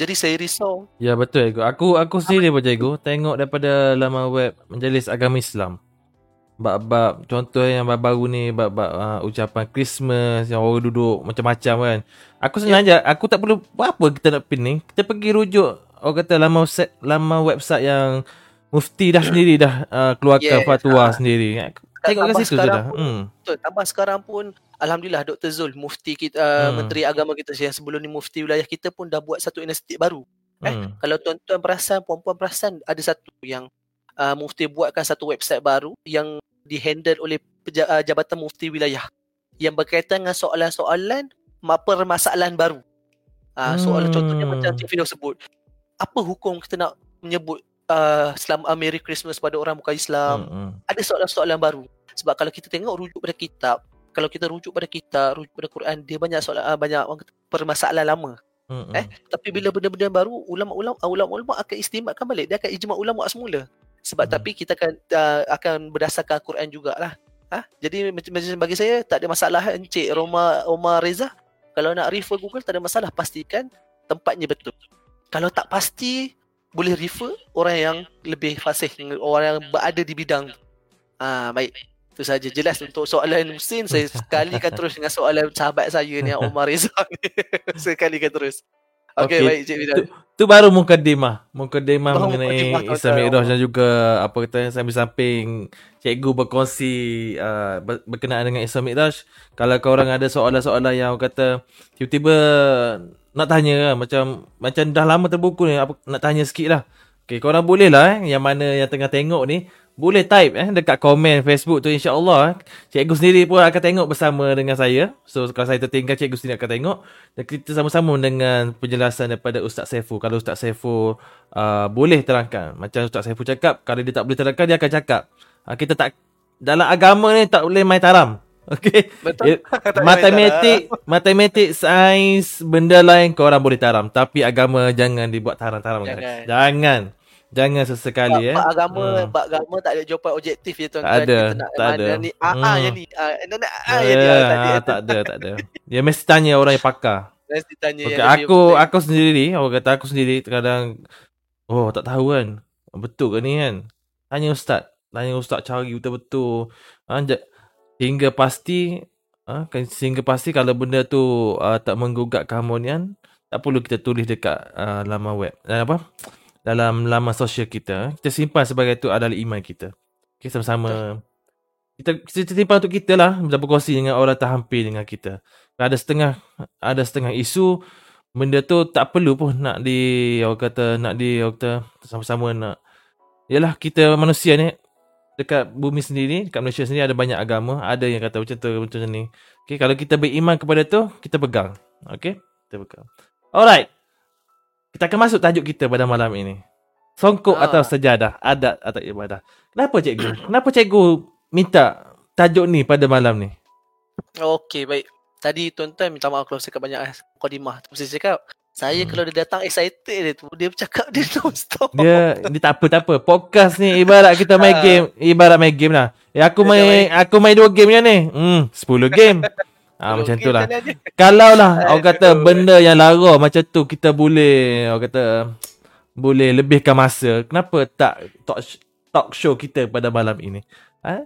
Jadi saya risau. Ya betul Ego. Aku aku sendiri pun Ego tengok daripada laman web Majlis Agama Islam. Bab-bab contoh yang baru-baru ni bab-bab uh, ucapan Christmas yang orang duduk macam-macam kan. Aku sengaja aku tak perlu apa kita nak pin ni. Kita pergi rujuk orang kata laman website laman website yang mufti dah sendiri dah uh, keluarkan Yes, fatwa ah. sendiri. Tengok kat situ sudah. Hmm. Betul. Tambah sekarang pun alhamdulillah Dr Zul mufti kita uh, Hmm. menteri agama kita yang sebelum ni mufti wilayah kita pun dah buat satu inisiatif baru. Eh, Hmm. Kalau tuan-tuan perasan, puan-puan perasan ada satu yang uh, mufti buatkan satu website baru yang dihandle oleh peja- uh, Jabatan Mufti Wilayah yang berkaitan dengan soalan-soalan ma- permasalahan baru. Uh, soalan Hmm. contohnya macam Cik sebut. Apa hukum kita nak menyebut uh, Selamat uh, Merry Christmas pada orang bukan Islam? Hmm, hmm. Ada soalan-soalan baru. Sebab kalau kita tengok rujuk pada kitab, kalau kita rujuk pada kitab, rujuk pada Quran, dia banyak soalan uh, banyak orang kata permasalahan lama. Hmm, Eh, Tapi bila benda-benda baru ulama-ulama ulama-ulama akan istimatkan balik. Dia akan ijma ulama semula. Sebab hmm. tapi kita akan uh, akan berdasarkan Quran jugalah. Ha? Jadi macam bagi saya tak ada masalah Encik Roma Omar Reza. Kalau nak refer Google tak ada masalah pastikan tempatnya betul. Kalau tak pasti boleh refer orang yang lebih fasih orang yang berada di bidang ah baik itu saja jelas untuk soalan Husin saya sekalikan terus dengan soalan sahabat saya ni Omar Reza ni sekalikan terus Okey okay, baik Cik Bidal. Tu, tu baru mukadimah. Mukadimah Baru mengenai mukadimah, Islam. Mi'raj dan juga apa kata samping-samping cikgu berkongsi uh, ber- berkenaan dengan Islam Mi'raj. Kalau korang ada soalan-soalan yang orang kata tiba-tiba nak tanya lah, macam macam dah lama terbuku ni apa, nak tanya sikit lah. Okay, korang boleh lah eh, yang mana yang tengah tengok ni boleh type eh dekat komen Facebook tu insya-Allah eh. Cikgu sendiri pun akan tengok bersama dengan saya. So kalau saya tertinggal cikgu sendiri akan tengok dan kita sama-sama dengan penjelasan daripada Ustaz Saiful. Kalau Ustaz Saiful uh, boleh terangkan. Macam Ustaz Saiful cakap, kalau dia tak boleh terangkan dia akan cakap. Uh, kita tak dalam agama ni tak boleh main taram. Okey. Betul. Eh, matematik, matematik, sains, benda lain kau orang boleh taram, tapi agama jangan dibuat taram-taram Jangan. guys. Jangan. Jangan sesekali eh. Bab agama, Hmm. bab agama tak ada jawapan objektif je tuan. Tak ada, Kita nak tak ada. Ni, ah, ah, Hmm. yang ni. Ah, nak, nak, ah, Ya, yang ni. Ah, tak ada. tak ada, tak ada. Dia mesti tanya orang yang pakar. Mesti tanya Okay, yang aku aku sendiri, orang kata aku sendiri kadang oh tak tahu kan. Betul ke ni kan? Tanya ustaz. Tanya ustaz cari betul-betul. Ha, ja- hingga pasti ha, sehingga pasti kalau benda tu uh, tak menggugat keharmonian, tak perlu kita tulis dekat uh, laman web. Dan apa? Dalam laman sosial kita. Kita simpan sebagai tu adalah iman kita. Okay, sama-sama. Kita, kita simpan untuk kita lah. Kita berkongsi dengan orang terhampir dengan kita. Ada setengah ada setengah isu benda tu tak perlu pun nak di orang kata nak di orang kata sama-sama nak yalah kita manusia ni dekat bumi sendiri dekat Malaysia sendiri ada banyak agama ada yang kata macam tu macam ni okey kalau kita beriman kepada tu kita pegang okey kita pegang alright kita akan masuk tajuk kita pada malam ini songkok Ah. atau sejadah adat atau ibadah kenapa cikgu kenapa cikgu minta tajuk ni pada malam ni Okey, baik. Tadi tuan-tuan minta maaf kalau saya cakap banyak mukadimah. Tapi saya cakap, saya Hmm. kalau dia datang excited dia tu, dia bercakap dia non-stop. Dia dia tak apa tak apa. Podcast ni ibarat kita main Ah. game, ibarat main game lah. Eh aku Dia main aku main dua game je ni. Hmm, 10 game. Ah macam tu lah. Kalau lah orang kata benda yang lara macam tu kita boleh orang kata boleh lebihkan masa. Kenapa tak talk, talk show kita pada malam ini? Ha?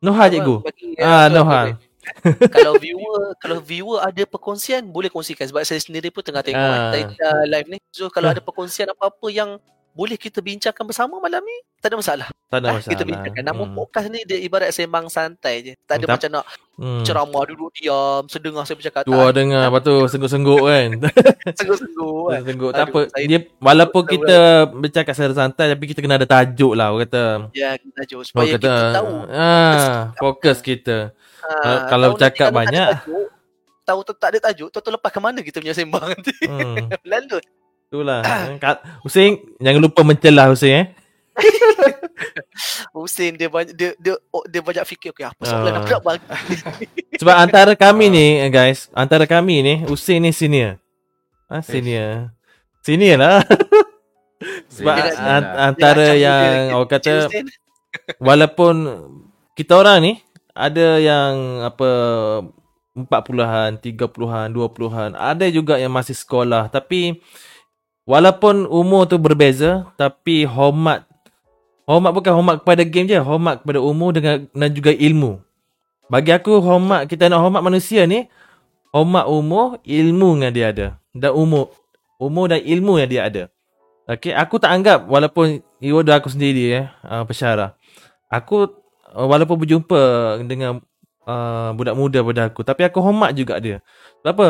Noha cikgu. Ah, Noha. kalau viewer kalau viewer ada perkongsian boleh kongsikan sebab saya sendiri pun tengah tengok Ah. uh, live ni so kalau ada perkongsian apa-apa yang boleh kita bincangkan bersama malam ni tak ada masalah. Tak ada Ah, masalah. kita bincangkan. Namun Hmm. podcast ni dia ibarat sembang santai je. Tak ada Tak- macam nak Hmm. ceramah duduk diam sedengar saya bercakap. Tua dengar lepas tu sengguk-sengguk kan. sengguh-sengguh kan. Sengguk. Tak apa. Dia walaupun kita bercakap secara santai tapi kita kena ada tajuk lah orang kata. Ya, kita tajuk supaya kata, kita tahu. Ah, fokus kita. Ah, kalau tahu nanti cakap kalau tak ada banyak. tahu tak ada tajuk, tu lepas ke mana kita punya sembang nanti. Hmm, Lalu itulah. Kat- Hussein, jangan lupa mencelah Hussein eh. Husin dia banyak dia dia oh, dia banyak fikir okey apa soalan Ah. aku nak bagi. Sebab antara kami ni eh, guys, antara kami ni Hussein ni senior. Ah, senior. Senior lah. Sebab Dia an- Dia antara yang dia- orang Cik kata Husin. walaupun kita orang ni ada yang apa 40-an, 30-an, 20-an, ada juga yang masih sekolah tapi walaupun umur tu berbeza tapi hormat hormat bukan hormat kepada game je, hormat kepada umur dengan dan juga ilmu. Bagi aku hormat kita nak hormat manusia ni hormat umur, ilmu yang dia ada dan umur umur dan ilmu yang dia ada. Okey, aku tak anggap walaupun dah aku sendiri eh uh, pesyarah. Aku uh, walaupun berjumpa dengan uh, budak muda pada aku tapi aku hormat juga dia. Sebab apa?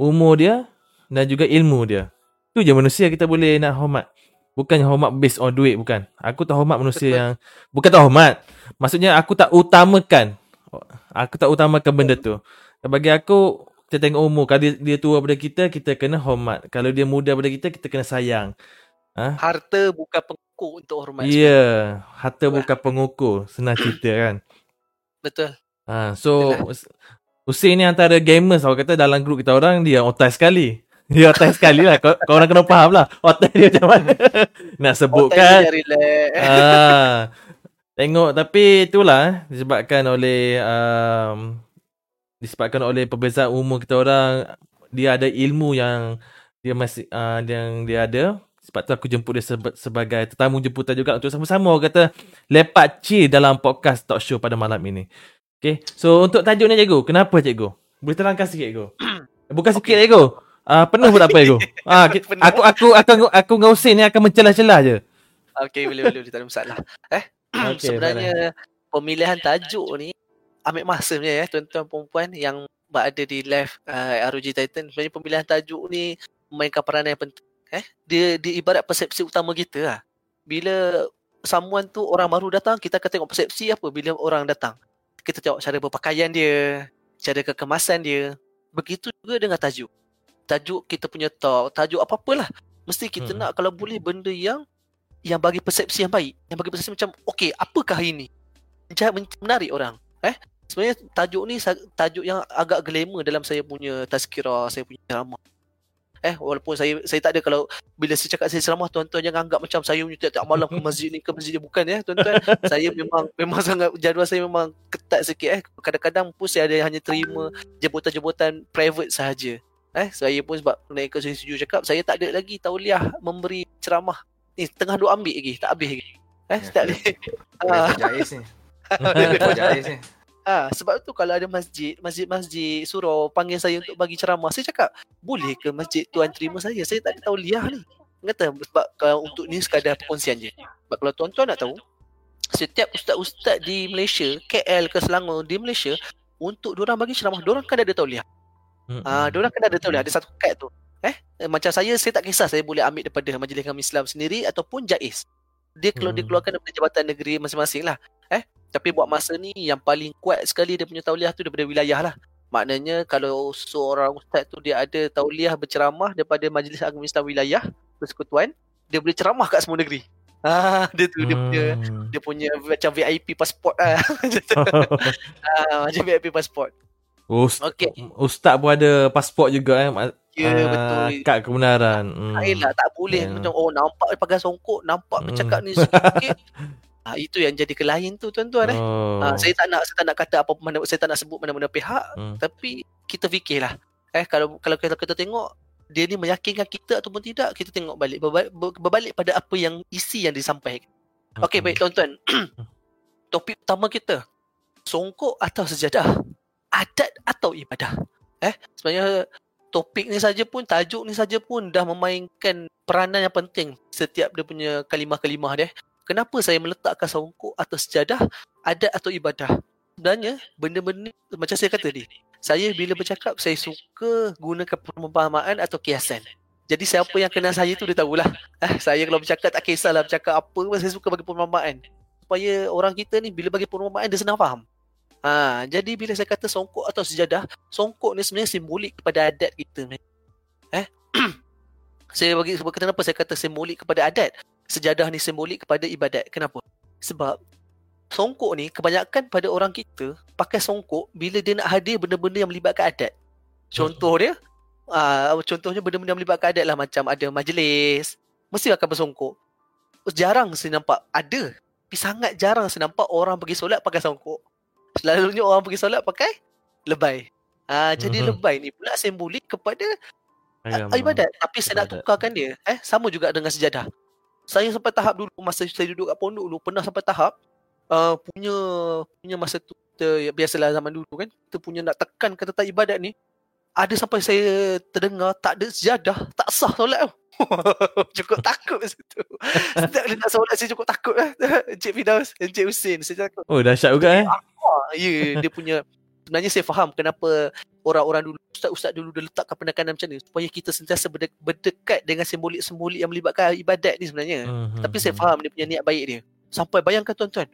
Umur dia dan juga ilmu dia. Tu je manusia kita boleh nak hormat. Bukan hormat based on duit bukan. Aku tak hormat manusia Betul. yang bukan tak hormat. Maksudnya aku tak utamakan. Aku tak utamakan benda tu. Bagi aku kita tengok umur. Kalau dia, dia tua pada kita, kita kena hormat. Kalau dia muda pada kita, kita kena sayang. Harta bukan pengukur untuk hormat. Ya, yeah, harta bukan pengukur. Senang cerita kan. Betul. Ha, so Hussein ni antara gamers Orang kata dalam grup kita orang Dia otai sekali Dia otai sekali lah kau, kau orang kena faham lah Otai dia macam mana Nak sebut Otak kan dia relax. ah, Tengok tapi itulah eh, Disebabkan oleh um, Disebabkan oleh perbezaan umur kita orang Dia ada ilmu yang Dia masih uh, Yang dia ada Sebab tu aku jemput dia seba- sebagai tetamu jemputan juga untuk sama-sama orang kata lepak chill dalam podcast talk show pada malam ini. Okay, so untuk tajuk ni cikgu, kenapa cikgu? Boleh terangkan sikit cikgu? Bukan sikit okay. cikgu. Ah uh, penuh pun tak apa cikgu. Ah uh, aku aku aku aku dengan Husin ni akan mencelah-celah je. Okay, boleh boleh tak ada masalah. Eh, okay, sebenarnya mana? pemilihan tajuk ni ambil masa sebenarnya ya tuan-tuan perempuan yang berada di live uh, ROG Titan. Sebenarnya pemilihan tajuk ni memainkan peranan yang penting. Eh, dia dia ibarat persepsi utama kita lah. Bila someone tu orang baru datang, kita akan tengok persepsi apa bila orang datang. Kita tengok cara berpakaian dia, cara kekemasan dia. Begitu juga dengan tajuk. Tajuk kita punya talk, tajuk apa-apalah. Mesti kita hmm. nak kalau boleh benda yang yang bagi persepsi yang baik. Yang bagi persepsi macam, okay, apakah ini? Menarik orang. Eh, sebenarnya tajuk ni tajuk yang agak glamour dalam saya punya tazkirah, saya punya ceramah eh walaupun saya saya tak ada kalau bila saya cakap saya ceramah tuan-tuan jangan anggap macam saya punya tiap-tiap malam ke masjid ni ke masjid ni bukan ya tuan-tuan saya memang memang sangat jadual saya memang ketat sikit eh kadang-kadang pun saya ada hanya terima jemputan-jemputan private sahaja eh saya pun sebab ke saya setuju cakap saya tak ada lagi tauliah memberi ceramah ni tengah duk ambil lagi tak habis lagi eh tak boleh ah jais ni jais ni Ha, sebab tu kalau ada masjid, masjid-masjid suruh panggil saya untuk bagi ceramah, saya cakap, boleh ke masjid tuan terima saya? Saya tak ada tahu liah ni. Kata sebab kalau untuk ni sekadar perkongsian je. Sebab kalau tuan-tuan nak tahu, setiap ustaz-ustaz di Malaysia, KL ke Selangor di Malaysia, untuk diorang bagi ceramah, diorang kan ada tauliah. Ah, uh, diorang kan ada tauliah, ada satu kad tu. Eh, macam saya, saya tak kisah saya boleh ambil daripada Majlis Kami Islam sendiri ataupun Jais. Dia kalau hmm. dikeluarkan daripada jabatan negeri masing-masing lah. Eh, tapi buat masa ni yang paling kuat sekali dia punya tauliah tu daripada wilayah lah. Maknanya kalau seorang ustaz tu dia ada tauliah berceramah daripada Majlis Agama Islam wilayah persekutuan, dia boleh ceramah kat semua negeri. Ah, dia tu hmm. dia punya dia punya macam VIP pasport ah. ah macam VIP pasport. Ust- okay. Ustaz pun ada pasport juga eh. Ya yeah, uh, betul. Kad kebenaran. Hmm. Tak, tak boleh yeah. macam oh nampak pakai songkok, nampak hmm. bercakap ni sikit. Ha, itu yang jadi kelain tu tuan-tuan eh. Oh. Ha, saya tak nak saya tak nak kata apa mana saya tak nak sebut mana-mana pihak hmm. tapi kita fikirlah. Eh kalau kalau kita, kita tengok dia ni meyakinkan kita ataupun tidak kita tengok balik berbalik, berbalik pada apa yang isi yang disampaikan. Hmm. Okey baik tuan-tuan. Topik utama kita songkok atau sejadah? Adat atau ibadah? Eh sebenarnya topik ni saja pun tajuk ni saja pun dah memainkan peranan yang penting setiap dia punya kalimah-kalimah dia. Kenapa saya meletakkan songkok atau sejadah adat atau ibadah? Sebenarnya benda-benda macam saya kata ni saya bila bercakap saya suka gunakan perumpamaan atau kiasan. Jadi siapa yang kenal saya tu dia tahulah. Eh, saya kalau bercakap tak kisahlah bercakap apa pun saya suka bagi perumpamaan supaya orang kita ni bila bagi perumpamaan dia senang faham Ha, jadi bila saya kata songkok atau sejadah, songkok ni sebenarnya simbolik kepada adat kita. Eh? saya bagi sebab kenapa saya kata simbolik kepada adat? sejadah ni simbolik kepada ibadat. Kenapa? Sebab songkok ni kebanyakan pada orang kita pakai songkok bila dia nak hadir benda-benda yang melibatkan adat. Contoh dia, uh, contohnya benda-benda yang melibatkan adat lah macam ada majlis, mesti akan bersongkok. Jarang saya nampak ada. Tapi sangat jarang saya nampak orang pergi solat pakai songkok. Selalunya orang pergi solat pakai lebay. Uh, jadi mm-hmm. lebay ni pula simbolik kepada Ayam. ibadat. Tapi saya nak tukarkan dia. Eh, sama juga dengan sejadah saya sampai tahap dulu masa saya duduk kat pondok dulu pernah sampai tahap uh, punya punya masa tu kita biasalah zaman dulu kan kita punya nak tekan kata tak ibadat ni ada sampai saya terdengar tak ada sejadah tak sah solat tu cukup takut masa tu setiap dia nak solat saya cukup takut lah Encik Fidaus Encik Hussein saya takut oh dahsyat juga eh ya yeah, dia punya sebenarnya saya faham kenapa orang-orang dulu ustaz-ustaz dulu dia letakkan penekanan macam ni supaya kita sentiasa berdekat dengan simbolik-simbolik yang melibatkan ibadat ni sebenarnya. Uh-huh. Tapi saya faham dia punya niat baik dia. Sampai bayangkan tuan-tuan,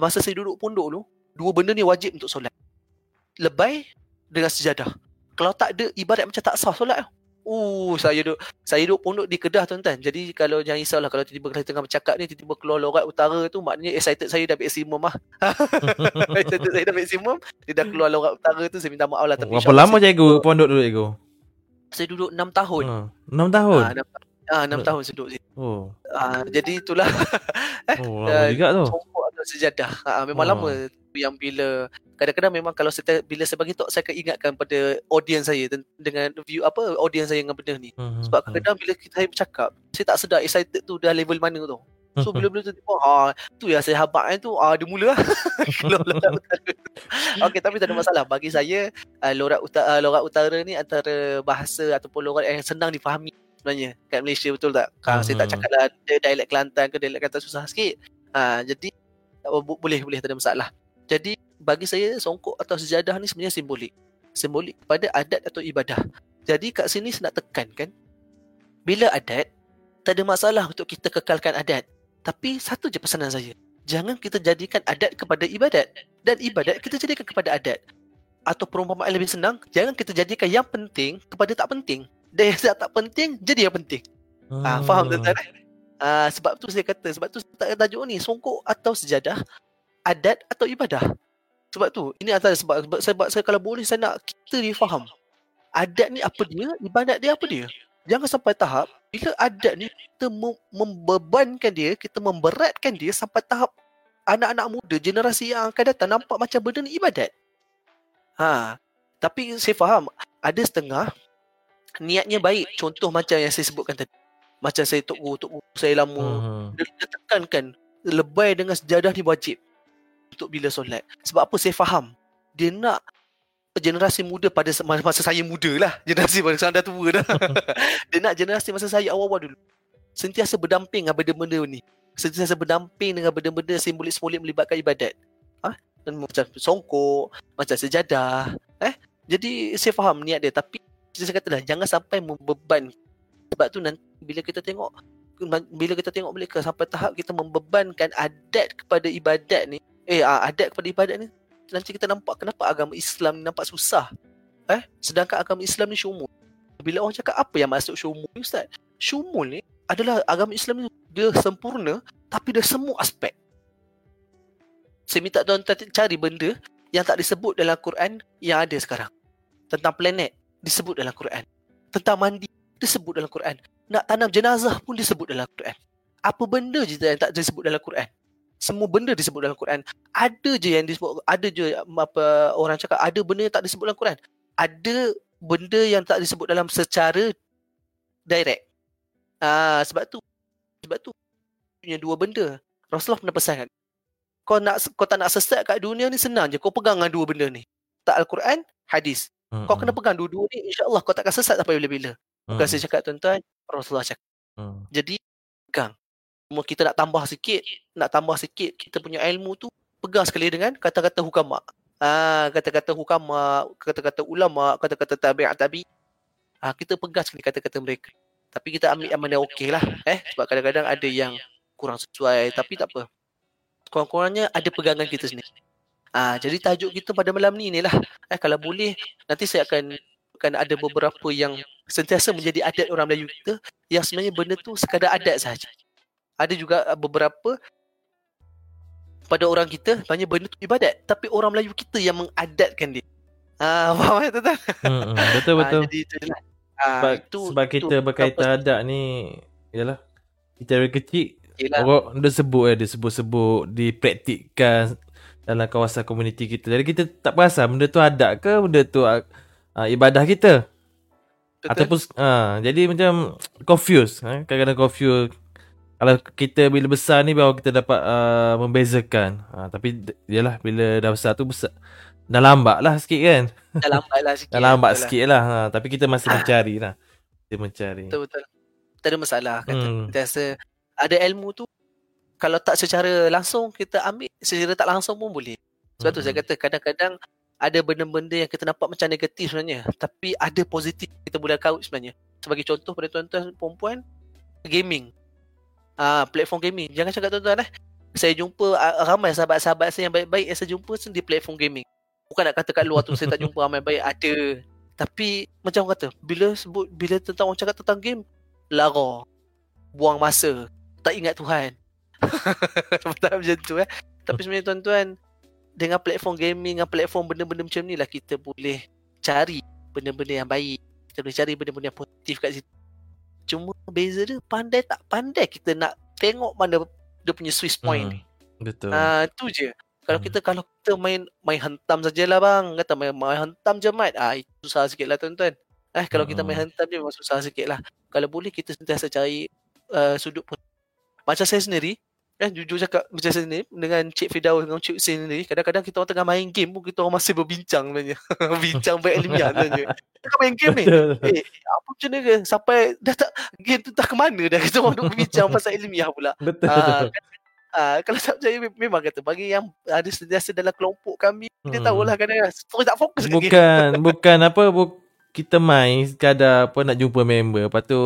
masa saya duduk pondok dulu, dua benda ni wajib untuk solat. Lebay dengan sejadah. Kalau tak ada ibadat macam tak sah solat. Uh, saya duduk saya duduk pondok di Kedah tuan-tuan. Jadi kalau jangan risaulah kalau tiba-tiba kita tengah bercakap ni tiba-tiba keluar lorat utara tu maknanya excited saya dah maksimum ah. excited saya dah maksimum, dia dah keluar lorat utara tu saya minta maaf lah tapi Berapa lama cikgu pondok dulu cikgu? Saya duduk 6 tahun. Ha, 6 tahun. Ha, 6, ha, 6 tahun saya duduk sini. Oh. Ha, jadi itulah. eh, oh, lama juga tu. Atau sejadah. Ha, memang Hmm. lama yang bila kadang-kadang memang kalau saya bila saya bagi talk saya akan ingatkan pada audience saya dengan view apa audience saya dengan benda ni. Hmm, Sebab kadang-kadang bila kita saya bercakap, saya tak sedar excited tu dah level mana tu. So bila-bila tu tiba, ha, tu yang saya habaq tu, ah dia mula lah. Kalau utara. Okey, tapi tak ada masalah. Bagi saya, uh, lorat, utara, uh, lorat utara ni antara bahasa ataupun lorat yang senang difahami sebenarnya kat Malaysia betul tak? Uh, Saya tak cakap lah dia dialek Kelantan ke dialek Kelantan susah sikit. Uh, jadi, bo- boleh, boleh tak ada masalah. Jadi, bagi saya songkok atau sejadah ni sebenarnya simbolik. Simbolik kepada adat atau ibadah. Jadi kat sini saya nak tekankan bila adat tak ada masalah untuk kita kekalkan adat. Tapi satu je pesanan saya. Jangan kita jadikan adat kepada ibadat dan ibadat kita jadikan kepada adat. Atau perumpamaan lebih senang, jangan kita jadikan yang penting kepada tak penting. Dan yang tak penting jadi yang penting. Ah, faham tuan-tuan? Ah, sebab tu saya kata, sebab tu tak tajuk ni songkok atau sejadah, adat atau ibadah. Sebab tu, ini antara sebab sebab, sebab saya kalau boleh saya nak kita ni faham. Adat ni apa dia, ibadat dia apa dia. Jangan sampai tahap bila adat ni kita mem- membebankan dia, kita memberatkan dia sampai tahap anak-anak muda generasi yang akan datang nampak macam benda ni ibadat. Ha, tapi saya faham ada setengah niatnya baik. Contoh macam yang saya sebutkan tadi. Macam saya tok guru, tok guru saya lama. Hmm. Dia, tekankan lebay dengan sejadah ni wajib untuk bila solat. Sebab apa saya faham. Dia nak generasi muda pada masa saya muda lah. Generasi pada sekarang dah tua dah. dia nak generasi masa saya awal-awal dulu. Sentiasa berdamping dengan benda-benda ni. Sentiasa berdamping dengan benda-benda simbolik-simbolik melibatkan ibadat. Ha? Dan macam songkok, macam sejadah. Eh? Jadi saya faham niat dia. Tapi saya kata dah, jangan sampai membeban. Sebab tu nanti bila kita tengok bila kita tengok ke sampai tahap kita membebankan adat kepada ibadat ni eh ah, adat kepada ibadat ni nanti kita nampak kenapa agama Islam ni nampak susah. Eh sedangkan agama Islam ni syumul. Bila orang cakap apa yang maksud syumul ni ustaz? Syumul ni adalah agama Islam ni dia sempurna tapi dia semua aspek. Saya minta tuan-tuan cari benda yang tak disebut dalam Quran yang ada sekarang. Tentang planet disebut dalam Quran. Tentang mandi disebut dalam Quran nak tanam jenazah pun disebut dalam Quran. Apa benda je yang tak disebut dalam Quran? Semua benda disebut dalam Quran. Ada je yang disebut ada je apa orang cakap ada benda yang tak disebut dalam Quran. Ada benda yang tak disebut dalam secara direct. Ah sebab tu sebab tu punya dua benda. Rasulullah pernah pesan kau nak kau tak nak sesat kat dunia ni senang je. Kau pegang dengan dua benda ni. Tak Al-Quran, hadis. Kau kena pegang dua-dua ni insya-Allah kau takkan sesat sampai bila-bila. Bukan Hmm. saya cakap tuan-tuan, Rasulullah cakap. Hmm. Jadi pegang. Cuma kita nak tambah sikit, nak tambah sikit kita punya ilmu tu pegang sekali dengan kata-kata hukama. Ah, kata-kata hukama, kata-kata ulama, kata-kata tabi'at tabi. Ah, kita pegang sekali kata-kata mereka. Tapi kita ambil yang mana okey lah. Eh, sebab kadang-kadang ada yang kurang sesuai. Tapi tak apa. Kurang-kurangnya ada pegangan kita sendiri. Ah, jadi tajuk kita pada malam ni inilah. Eh, kalau boleh, nanti saya akan akan ada beberapa yang sentiasa menjadi adat orang Melayu kita yang sebenarnya benda tu sekadar adat sahaja. Ada juga uh, beberapa pada orang kita banyak benda tu ibadat tapi orang Melayu kita yang mengadatkan dia. Ah, faham tak tuan? Hmm. Betul betul. Ah, jadi itu lah. Ah, sebab, itu, sebab itu kita berkaitan adat ni Yalah Kita dari kecil Yelah. Orang dia sebut eh Dia sebut-sebut Dipraktikkan Dalam kawasan komuniti kita Jadi kita tak perasan Benda tu adat ke Benda tu uh, ibadah kita Betul. Ataupun uh, Jadi macam Confused eh? Kadang-kadang confused Kalau kita bila besar ni Baru kita dapat uh, Membezakan uh, Tapi d- Yalah Bila dah besar tu besar Dah lambat lah sikit kan dah lambat lah sikit. Dah lambat Betul sikit lah ha, Tapi kita masih mencari lah Kita mencari Betul betul. Tak ada masalah kata. Hmm. Hmm. Kita rasa ada ilmu tu kalau tak secara langsung kita ambil secara tak langsung pun boleh. Sebab tu Hmm. saya kata kadang-kadang ada benda-benda yang kita nampak macam negatif sebenarnya tapi ada positif kita boleh kaut sebenarnya. Sebagai contoh pada tuan-tuan perempuan gaming. Ah platform gaming. Jangan cakap tuan-tuan eh. Saya jumpa ah, ramai sahabat-sahabat saya yang baik-baik yang saya jumpa di platform gaming. Bukan nak kata kat luar tu saya tak jumpa ramai baik ada. Tapi macam orang kata bila sebut bila tentang orang cakap tentang game lara. Buang masa. Tak ingat Tuhan. macam tu eh. Tapi sebenarnya tuan-tuan dengan platform gaming dengan platform benda-benda macam ni lah kita boleh cari benda-benda yang baik. Kita boleh cari benda-benda yang positif kat situ. Cuma beza dia pandai tak pandai kita nak tengok mana dia punya Swiss point Hmm. ni. Betul. Ah tu je. Kalau Hmm. kita kalau kita main main hentam sajalah bang, kata main, main hentam je mat. Ah itu susah sikitlah tuan-tuan. Eh kalau kita main hentam je memang susah sikitlah. Kalau boleh kita sentiasa cari uh, sudut pun. Macam saya sendiri, eh jujur cakap macam sendiri dengan Cik Firdaus dengan Cik Hussein sendiri, kadang-kadang kita orang tengah main game pun kita orang masih berbincang sebenarnya. Bincang baik ilmiah sebenarnya. Kita main game ni. Eh, apa macam ni ke? Sampai dah tak game tu dah ke mana dah kita orang duk berbincang pasal ilmiah pula. Betul. Kan, ah, kalau tak percaya mem- memang kata bagi yang ada sentiasa dalam kelompok kami dia Hmm. tahulah kadang-kadang terus tak fokus kat game. Bukan bukan apa bu, kita main sekadar apa nak jumpa member. Lepas tu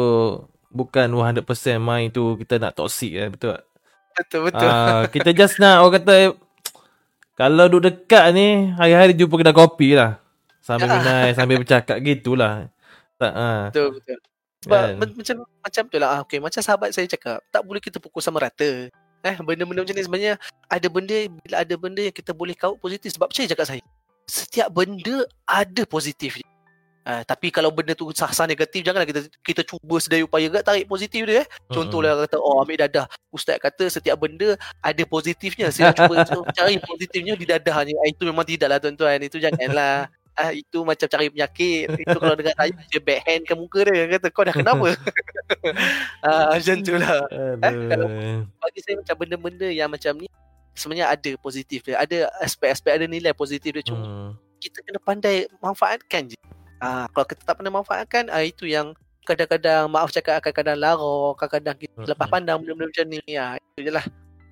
bukan 100% main tu kita nak toxic kan betul tak? Betul betul. Ah, kita just nak orang kata kalau duduk dekat ni hari-hari jumpa kedai kopi lah. Sambil Ah. minai, sambil bercakap gitulah. Tak ah. Betul betul. Sebab Kan? men- macam macam tu lah. Ah, okay, macam sahabat saya cakap, tak boleh kita pukul sama rata. Eh, benda-benda macam ni sebenarnya ada benda bila ada benda yang kita boleh kaut positif sebab percaya cakap saya. Setiap benda ada positif dia. Uh, tapi kalau benda tu sah-sah negatif janganlah kita kita cuba sedaya upaya gak tarik positif dia eh. Contohlah kata oh ambil dadah. Ustaz kata setiap benda ada positifnya. Saya cuba cari positifnya di dadahnya. Ah, itu memang tidaklah tuan-tuan. Itu janganlah. Ah itu macam cari penyakit. Itu kalau dengan saya dia backhand ke muka dia kata kau dah kenapa? ah macam tu lah. kalau-. Bagi saya macam benda-benda yang macam ni sebenarnya ada positif dia. Ada aspek-aspek ada nilai positif dia cuma Hmm. kita kena pandai manfaatkan je. Ah kalau kita tak pandai manfaatkan ah itu yang kadang-kadang maaf cakap kadang-kadang lara, kadang-kadang kita Mm-mm. lepas pandang benda-benda macam ni. Ah itu je lah.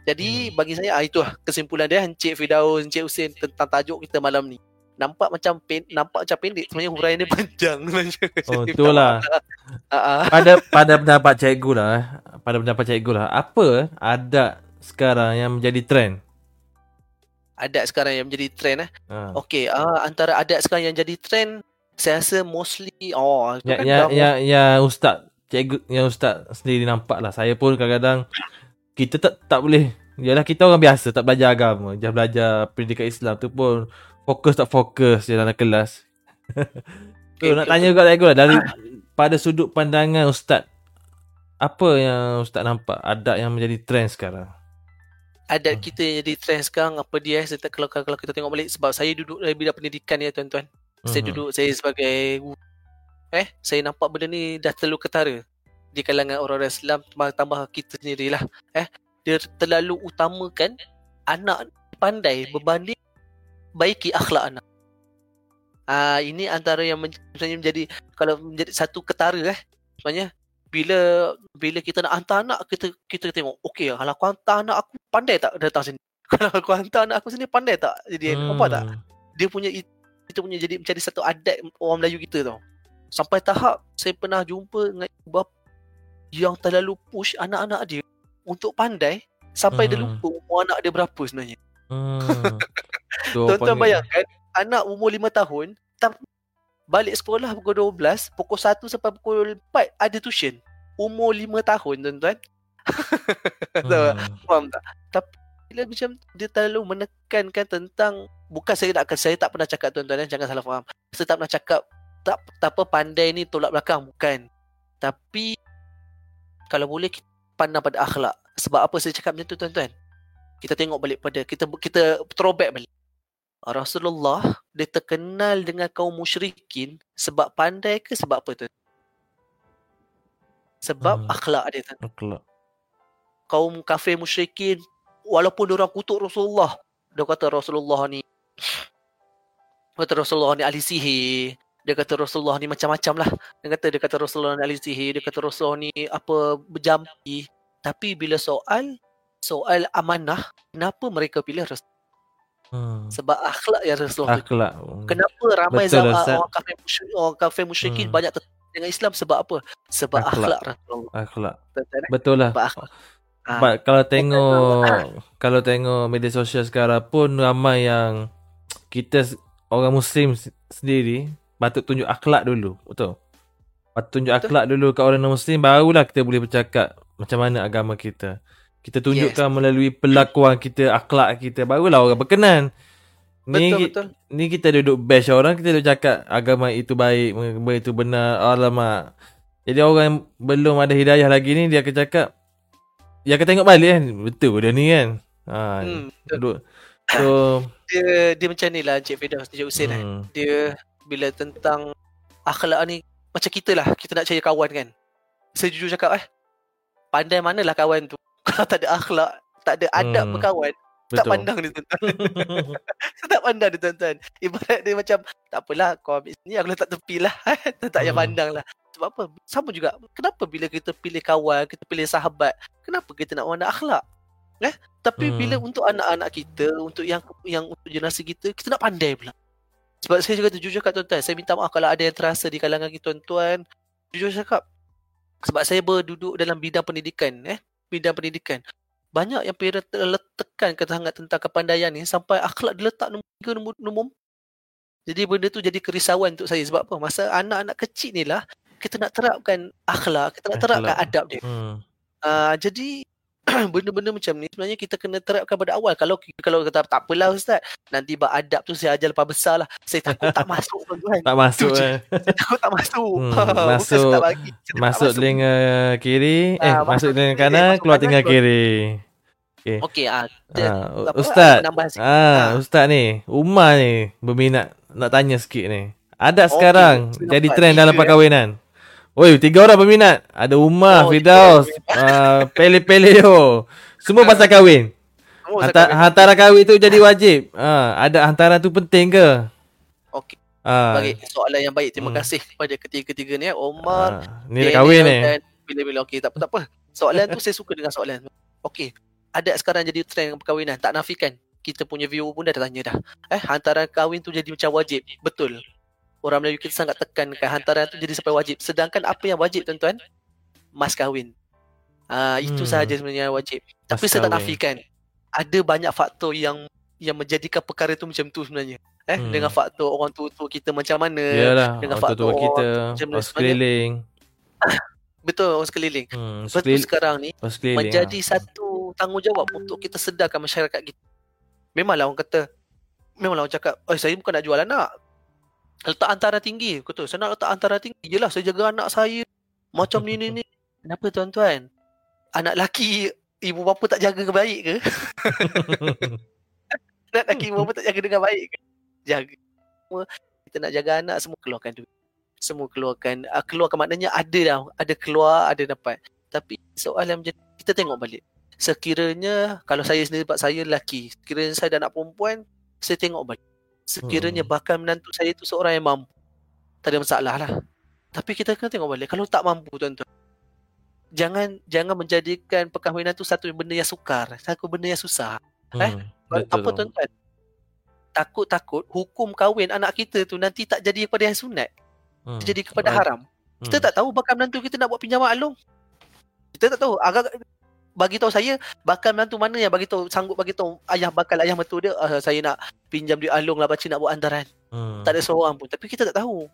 Jadi Hmm. bagi saya ah itu lah kesimpulan dia Encik Firdaus, Encik Hussein tentang tajuk kita malam ni. Nampak macam pen, nampak macam pendek sebenarnya huraian dia panjang Oh, tu lah. Ah, ah. pada pada pendapat cikgu lah eh. pada pendapat cikgu lah apa adat sekarang yang menjadi trend Adat sekarang yang menjadi trend eh. ha. Okey, ah antara adat sekarang yang jadi trend saya rasa mostly oh yang kan dah yang yang ustaz. Cikgu yang ustaz sendiri nampak lah. Saya pun kadang-kadang kita tak tak boleh. Yalah kita orang biasa tak belajar agama. Just belajar pendidikan Islam tu pun Fokus tak fokus je dalam kelas. Tu Okay, nak betul, tanya kat cikgu lah Dari pada sudut pandangan ustaz Apa yang ustaz nampak? Adat yang menjadi trend sekarang? Adat kita yang jadi trend sekarang apa dia? Eh? saya tak, kalau kalau kita tengok balik sebab saya duduk dalam bidang pendidikan ya tuan-tuan. Saya Mhm. duduk saya sebagai eh saya nampak benda ni dah terlalu ketara di kalangan orang-orang Islam tambah, tambah kita sendirilah eh dia terlalu utamakan anak pandai berbanding baiki akhlak anak. Ah ini antara yang men- sebenarnya menjadi kalau menjadi satu ketara eh sebenarnya bila bila kita nak hantar anak kita kita tengok okey kalau aku hantar anak aku pandai tak datang sini kalau aku hantar anak aku sini pandai tak jadi hmm. nampak tak Hmm. dia punya it- itu punya jadi menjadi satu adat orang Melayu kita tau sampai tahap saya pernah jumpa dengan ibu bapa yang terlalu push anak-anak dia untuk pandai sampai dia Hmm. lupa umur anak dia berapa sebenarnya Hmm. Tu Tuan-tuan panggil- bayangkan anak umur 5 tahun tak balik sekolah pukul 12, pukul 1 sampai pukul 4 ada tuition. Umur 5 tahun tuan-tuan. Hmm. Faham tak? Tapi bila macam dia terlalu menekankan tentang bukan saya nak saya tak pernah cakap tuan-tuan eh, jangan salah faham. Saya tak pernah cakap tak tak apa pandai ni tolak belakang bukan. Tapi kalau boleh kita pandang pada akhlak. Sebab apa saya cakap macam tu tuan-tuan? Kita tengok balik pada kita kita throwback balik. Rasulullah dia terkenal dengan kaum musyrikin sebab pandai ke sebab apa tu? Sebab Hmm. akhlak dia tuan Akhlak. kaum kafir musyrikin walaupun dia orang kutuk Rasulullah dia kata Rasulullah ni kata Rasulullah ni ahli sihir dia kata Rasulullah ni macam-macam lah dia kata dia kata Rasulullah ni ahli sihir dia kata Rasulullah ni apa berjampi tapi bila soal soal amanah kenapa mereka pilih Rasul Hmm. sebab akhlak yang Rasulullah. Akhlak. kenapa ramai Betul, zaman Ustaz. orang kafir musyrik orang kafir musyrikin Hmm. banyak tertarik dengan Islam sebab apa sebab Akhlak. akhlak, Rasulullah Akhlak. Eh? Betul lah. sebab akhlak Ah. But kalau tengok kalau tengok media sosial sekarang pun ramai yang kita orang muslim sendiri patut tunjuk akhlak dulu, betul? Patut tunjuk Betul. akhlak dulu kat orang non-muslim barulah kita boleh bercakap macam mana agama kita. Kita tunjukkan melalui perlakuan kita, akhlak kita barulah orang berkenan. Ni betul betul ni kita duduk bash orang, kita duduk cakap agama itu baik, agama itu benar. Alamak. Jadi orang yang belum ada hidayah lagi ni dia akan cakap dia akan tengok balik kan. Betul dia ni kan. Ha, Hmm, betul. duduk. So, dia dia macam ni lah Encik Firdaus Encik Hussein eh. hmm, Dia bila tentang akhlak ni macam kita lah kita nak cari kawan kan. Saya jujur cakap eh pandai manalah kawan tu kalau tak ada akhlak, tak ada adab Hmm, berkawan, tak betul. pandang dia tuan-tuan. tak pandang dia tuan-tuan. Ibarat dia macam tak apalah kau ambil sini aku letak tepi lah. tak payah Hmm. pandang lah. Sebab apa? Sama juga. Kenapa bila kita pilih kawan, kita pilih sahabat, kenapa kita nak warna akhlak? Eh? Tapi Hmm. bila untuk anak-anak kita, untuk yang yang untuk generasi kita, kita nak pandai pula. Sebab saya juga jujur kat tuan-tuan, saya minta maaf kalau ada yang terasa di kalangan kita tuan-tuan. Jujur cakap. Sebab saya berduduk dalam bidang pendidikan, eh, bidang pendidikan. Banyak yang parent letakkan sangat tentang kepandaian ni sampai akhlak diletak nombor 3 nombor, nombor. Jadi benda tu jadi kerisauan untuk saya sebab apa? Masa anak-anak kecil ni lah kita nak terapkan akhlak, kita nak terapkan Akhlak. adab dia. hmm. Uh, jadi benda-benda macam ni sebenarnya kita kena terapkan pada awal. Kalau kalau kata tak apalah ustaz, nanti bab adab tu saya ajar lepas besar lah. Saya takut tak masuk tuan-tuan. tak masuk eh. Saya takut tak masuk. Hmm, masuk- tak bagi. Saya Masuk telinga kiri, eh Ah, masuk telinga kanan, masuk keluar telinga keluar- kiri. Okey ah. Ah, apa, Ustaz. Ah, Ah. ustaz ni, Umar ni berminat nak tanya sikit ni. Ada Okey, sekarang jadi trend dalam perkahwinan. Oi, tiga orang berminat. Ada Umar, Oh, tiga Firdaus, orang uh, Pele-Pele yo. Semua pasal kahwin. Hantar, hantaran kahwin tu jadi wajib. Ah, ada hantaran tu penting ke? Okey. Ah, bagi soalan yang baik. Terima Hmm. kasih kepada ketiga-tiga ni. eh. Omar, ah, ni dah kahwin ni. Bila-bila okey tak apa tak apa. Soalan tu saya suka dengan soalan. Okey. Ada sekarang jadi trend perkahwinan. Tak nafikan. Kita punya viewer pun dah tanya dah. Eh hantaran kahwin tu jadi macam wajib. Betul. Orang Melayu kita sangat tekankan hantaran tu jadi sampai wajib. Sedangkan apa yang wajib tuan-tuan? Mas kahwin. Ah itu Hmm. sahaja sebenarnya yang wajib. Tapi Mas saya tak kahwin. nafikan. Ada banyak faktor yang yang menjadikan perkara tu macam tu sebenarnya. Eh Hmm. dengan faktor orang tua-tua kita macam mana. Yalah, dengan orang tua faktor kita, macam mana orang sekeliling. Betul orang sekeliling. Hmm, Betul sekeliling, sekarang ni menjadi ah. satu tanggungjawab untuk kita sedarkan masyarakat kita. Memanglah orang kata, memanglah orang cakap, oh saya bukan nak jual anak. Letak antara tinggi. Kata, saya nak letak antara tinggi. Yelah, saya jaga anak saya. Macam ni, ni, ni. Kenapa tuan-tuan? Anak laki, ibu bapa tak jaga dengan baik ke? Anak laki, ibu bapa tak jaga dengan baik ke? Jaga. Semua, kita nak jaga anak, semua keluarkan duit. Semua keluarkan. Uh, keluarkan maknanya ada dah. Ada keluar, ada dapat. Tapi soalan menjadi, kita tengok balik sekiranya kalau saya sendiri sebab saya lelaki sekiranya saya dah nak perempuan saya tengok balik sekiranya Hmm. bakal menantu saya tu seorang yang mampu tak ada masalah lah tapi kita kena tengok balik kalau tak mampu tuan-tuan jangan jangan menjadikan perkahwinan tu satu benda yang sukar satu benda yang susah eh, Hmm, betul. apa tuan-tuan takut-takut hukum kahwin anak kita tu nanti tak jadi kepada yang sunat Hmm. jadi kepada haram kita hmm. tak tahu bakal menantu kita nak buat pinjaman alung. Kita tak tahu. Agak bagi tahu saya bakal menantu mana yang bagi tahu sanggup bagi tahu ayah bakal ayah mertua dia uh, saya nak pinjam duit alung lah baca nak buat hantaran. Hmm. Tak ada seorang pun tapi kita tak tahu.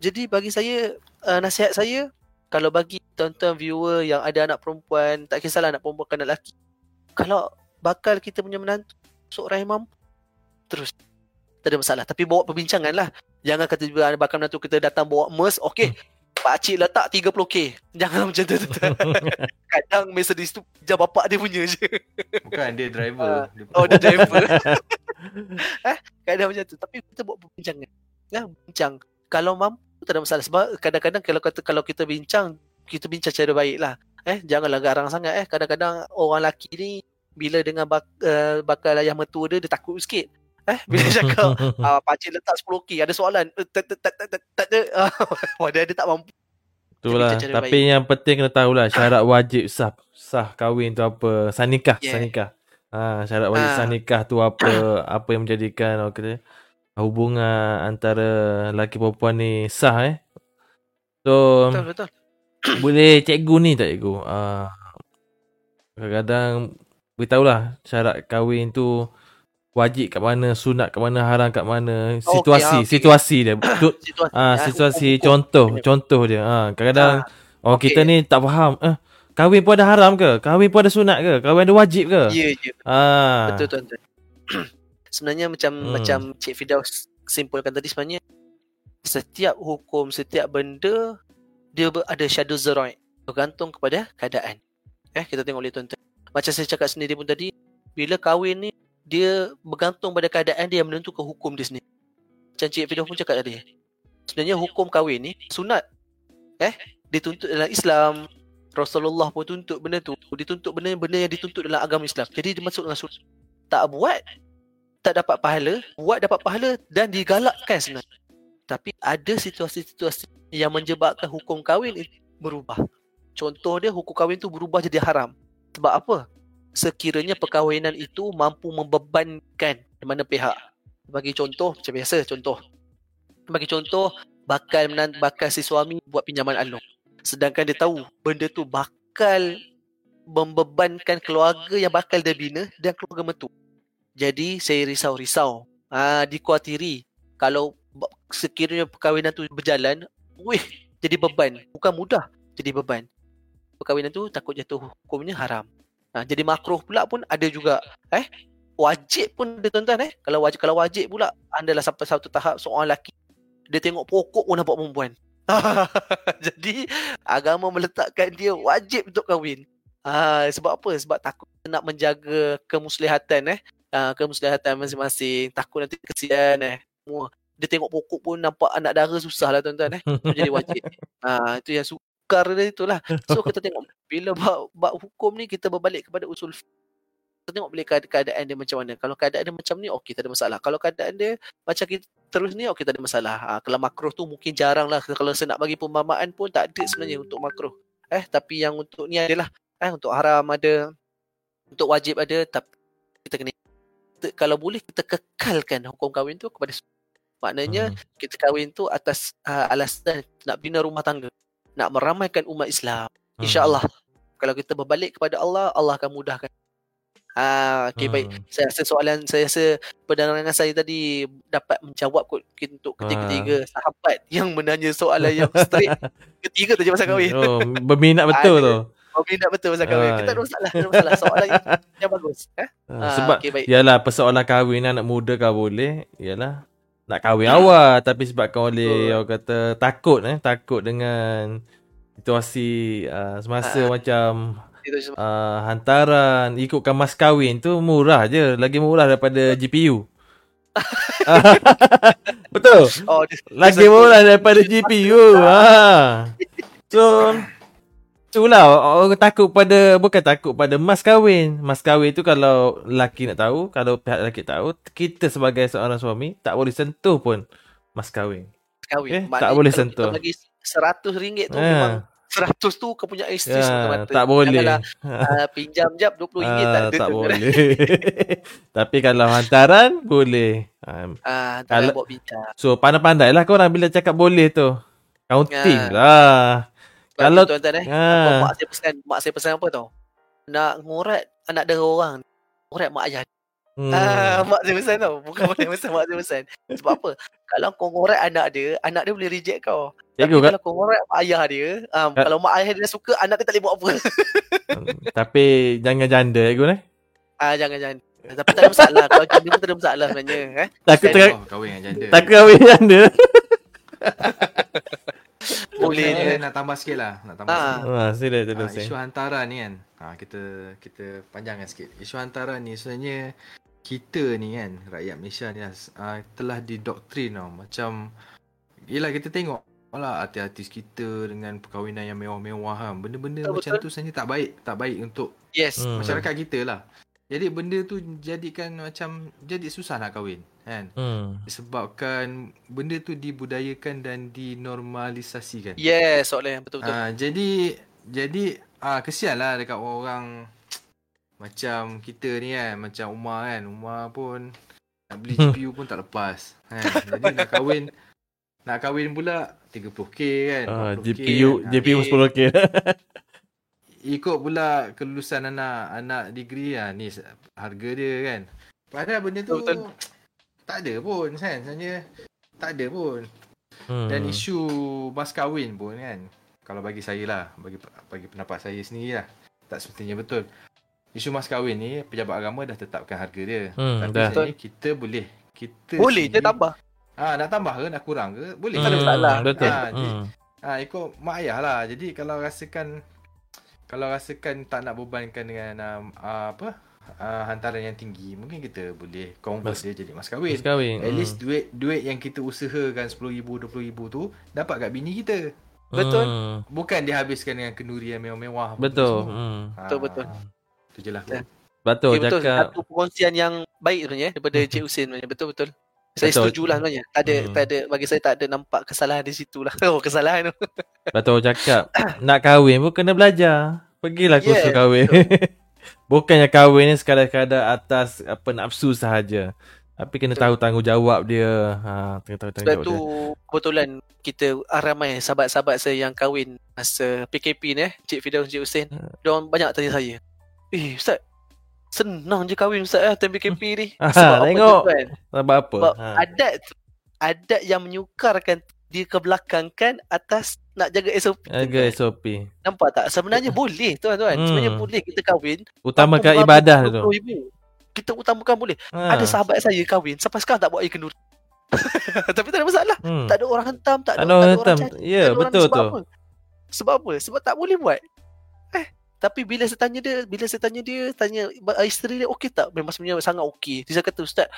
Jadi bagi saya uh, nasihat saya kalau bagi tonton viewer yang ada anak perempuan tak kisahlah anak perempuan ke anak lelaki. Kalau bakal kita punya menantu seorang yang mampu terus tak ada masalah tapi bawa perbincangan lah jangan kata bakal menantu kita datang bawa emas okey Pak cik letak 30k Jangan macam tu. Kadang Mercedes tu Jam bapak dia punya je. Bukan dia driver. Dia Oh dia driver. Eh, Kadang macam tu. Tapi kita buat perbincangan. Ya, Bincang. Kalau mampu tak ada masalah. Sebab kadang-kadang Kalau kata kalau kita bincang Kita bincang cara baik lah Eh janganlah garang sangat. Eh Kadang-kadang orang lelaki ni Bila dengan bak, uh, bakal ayah mertua dia Dia takut sikit Eh bila cakap ah, Pakcik letak 10k Ada soalan Eh, Tak tak tak tak tak tak ada dia, tak mampu Itulah. Cara Tapi yang penting kena tahulah syarat wajib sah sah kahwin tu apa. Sah nikah, Yeah. sah nikah. Ha, syarat wajib Ah. sah nikah tu apa? apa yang menjadikan orang kata hubungan antara lelaki perempuan ni sah eh. So Betul betul boleh cikgu ni tak cikgu? Ah kadang-kadang beritahulah syarat kahwin tu wajib kat mana, sunat kat mana, haram kat mana, Oh, situasi, ah, okey. situasi dia. Tu- Situasi Ah, ah, situasi hukum-hukum. contoh, contoh dia. Ah, kadang-kadang orang okey. kita ni tak faham. Eh, kahwin pun ada haram ke? Kahwin pun ada sunat ke? Kahwin ada wajib ke? Ya je Ah. Betul tuan sebenarnya macam Hmm. macam Cik Fidaus simpulkan tadi sebenarnya setiap hukum, setiap benda dia ada shadow zeroid bergantung kepada keadaan. Eh kita tengok lihat tuan-tuan. Macam saya cakap sendiri pun tadi bila kahwin ni dia bergantung pada keadaan dia yang menentukan hukum dia sendiri. Macam Cik Fidah pun cakap tadi. Sebenarnya hukum kahwin ni sunat. Eh, dituntut dalam Islam. Rasulullah pun tuntut benda tu. Dituntut benda-benda yang dituntut dalam agama Islam. Jadi dia masuk dalam sunat. Tak buat, tak dapat pahala. Buat dapat pahala dan digalakkan sebenarnya. Tapi ada situasi-situasi yang menyebabkan hukum kahwin berubah. Contoh dia hukum kahwin tu berubah jadi haram. Sebab apa? Sekiranya perkahwinan itu mampu membebankan mana pihak. Bagi contoh, macam biasa contoh. Bagi contoh, bakal menan bakal si suami buat pinjaman alung. Sedangkan dia tahu benda tu bakal membebankan keluarga yang bakal dia bina dan keluarga mentu. Jadi saya risau-risau. Ah dikuatiri kalau sekiranya perkahwinan tu berjalan, wih jadi beban. Bukan mudah jadi beban. Perkahwinan tu takut jatuh hukumnya haram. Ha, jadi makruh pula pun ada juga. Eh, wajib pun dia tuan-tuan eh. Kalau wajib kalau wajib pula andalah sampai satu tahap seorang lelaki dia tengok pokok pun nampak perempuan. jadi agama meletakkan dia wajib untuk kahwin. Ah sebab apa? Sebab takut nak menjaga kemuslihatan eh. Ah kemuslihatan masing-masing. Takut nanti kesian eh. Semua. Dia tengok pokok pun nampak anak dara susah lah tuan-tuan eh. Itu jadi wajib. Ah itu yang sukar dia itulah. So kita tengok bila bab, bab hukum ni kita berbalik kepada usul kita tengok keada- keadaan dia macam mana. Kalau keadaan dia macam ni okey tak ada masalah. Kalau keadaan dia macam kita terus ni okey tak ada masalah. Ha, kalau makruh tu mungkin jarang lah. Kalau saya nak bagi pemahaman pun tak ada sebenarnya untuk makruh. Eh tapi yang untuk ni adalah eh untuk haram ada untuk wajib ada tapi kita kena kita, kalau boleh kita kekalkan hukum kahwin tu kepada maknanya Hmm. kita kahwin tu atas uh, alasan nak bina rumah tangga nak meramaikan umat Islam Hmm. insyaallah kalau kita berbalik kepada Allah Allah akan mudahkan ah okey baik Hmm. saya rasa soalan saya rasa penerangan saya tadi dapat menjawab kot untuk Ah. ketiga-tiga sahabat yang menanya soalan yang straight ketiga tu je pasal kahwin Oh, berminat betul tu. Oh, minat betul pasal kahwin. Ah, Kita tak ada masalah, tak ada masalah. Soalan yang, yang bagus. Ha, Ah, sebab okey, baik. yalah persoalan kahwin anak muda kau boleh, yalah nak kahwin awal tapi sebabkan oleh Betul. orang kata takut eh takut dengan situasi uh, semasa Ah. macam uh, hantaran ikutkan mas kahwin tu murah je lagi murah daripada GPU betul? Oh, lagi murah daripada GPU ha so Itulah orang takut pada bukan takut pada mas kahwin. Mas kahwin tu kalau lelaki nak tahu, kalau pihak lelaki tahu, kita sebagai seorang suami tak boleh sentuh pun mas kahwin. kahwin. Eh, Maknanya tak boleh sentuh. Kita bagi seratus ringgit tu Ha. memang seratus tu kau punya isteri Ya, semata-mata. tak boleh. Janganlah uh, pinjam jap 20 ringgit tak ada tak tu. boleh. Tapi kalau hantaran boleh. Ah, tak Kalau- buat bincang. So pandai-pandailah kau orang bila cakap boleh tu. Counting Ya. lah. Kalau Kalau- tuan-tuan eh, Ha. apa mak saya pesan, mak saya pesan apa tau? Nak ngurat anak dara orang. Ngurat mak ayah. Hmm. Ah, mak saya pesan tau. Bukan mak saya pesan, mak saya pesan. Sebab apa? Kalau kau ngurat anak dia, anak dia boleh reject kau. Cikgu Tapi kan? kalau kau ngurat mak ayah dia, um, Ka- kalau mak ayah dia suka, anak dia tak boleh buat apa. Tapi jangan janda cikgu eh. Ah jangan jangan. Tapi tak ada masalah. Kalau janda pun tak ada masalah sebenarnya. Eh? Takut tengah Oh, kahwin dengan janda. takut kahwin janda. Boleh Ni je. nak tambah sikit lah. Nak tambah Ah. sikit. Ha, sila Ha, terus. isu hantaran ni kan. Ha, kita kita panjangkan sikit. Isu hantaran ni sebenarnya kita ni kan, rakyat Malaysia ni uh, telah didoktrin tau. Macam Yelah kita tengok lah artis-artis kita dengan perkahwinan yang mewah-mewah kan. Benda-benda Betul, macam tu sebenarnya tak baik. Tak baik untuk Yes. Hmm. masyarakat kita lah. Jadi benda tu jadikan macam jadi susah nak kahwin kan. Hmm. Disebabkan benda tu dibudayakan dan dinormalisasikan. Yes, soalan yang betul-betul. Ah, jadi jadi ah kesian lah dekat orang macam kita ni kan, macam Umar kan. Umar pun nak beli GPU pun tak lepas. Kan? Jadi nak kahwin nak kahwin pula 30k kan. Ah, 40K GPU kan. GPU Habis 10k. Ikut pula kelulusan anak anak degree lah ni harga dia kan. Padahal benda tu Betul, tak ada pun kan. Sebenarnya tak ada pun. Hmm. Dan isu mas kahwin pun kan Kalau bagi saya lah Bagi bagi pendapat saya sendiri lah Tak semestinya betul Isu mas kahwin ni Pejabat agama dah tetapkan harga dia Hmm, Tapi dah. sebenarnya kita boleh kita Boleh je sendiri- tambah. Ah Nak tambah ke nak kurang ke Boleh tak ada je. masalah. Betul. Ah, jadi- Hmm. Ah ikut mak ayah lah Jadi kalau rasakan Kalau rasakan tak nak bebankan dengan um, ah, Apa uh, hantaran yang tinggi, mungkin kita boleh convert Mas- dia jadi mas kahwin. Mas kahwin. At hmm. least duit duit yang kita usahakan RM10,000, RM20,000 tu dapat kat bini kita. Betul. Hmm. Bukan dihabiskan dengan kenduri yang mewah-mewah. Betul. Hmm. Ah, Betul, betul. Itu je lah. Ya. Betul Okay, betul. cakap. Satu perkongsian yang baik sebenarnya daripada Cik Husin. Betul betul. Saya Betul. setuju lah sebenarnya. Tak ada, Hmm. tak ada, bagi saya tak ada nampak kesalahan di situ lah. Oh, kesalahan tu. Betul cakap. Nak kahwin pun kena belajar. Pergilah kursus Yeah, kahwin. Bukannya kahwin ni sekadar-kadar atas apa nafsu sahaja. Tapi kena Betul. tahu tanggungjawab dia. Ha, kena tahu Sebab tanggungjawab tu dia. kebetulan kita ah, ramai sahabat-sahabat saya yang kahwin masa PKP ni eh. Cik Fidaus, Cik Husin. Hmm. Diorang banyak tanya saya. Eh Ustaz, senang je kahwin Ustaz eh time PKP ni. Ah, Sebab apa tengok. tu kan? Sebab apa? Sebab Ha. adat adat yang menyukarkan dia kebelakangkan atas nak jaga SOP. Harga kan? SOP. Nampak tak? Sebenarnya boleh tuan-tuan. Hmm. Sebenarnya boleh kita kahwin. Utamakan ibadah tu. RM20,000. Kita utamakan boleh. Ha. Ada sahabat saya kahwin sampai sekarang tak buat air kenduri. Tapi tak ada masalah. Hmm. Tak ada orang hentam, tak ada, Tak ada tak orang ada orang caci. Ya, orang betul tu. Apa? Sebab apa? Sebab tak boleh buat. Eh, tapi bila saya tanya dia, bila saya tanya dia, tanya ba- isteri dia okey tak? Memang sebenarnya sangat okey. Dia kata ustaz,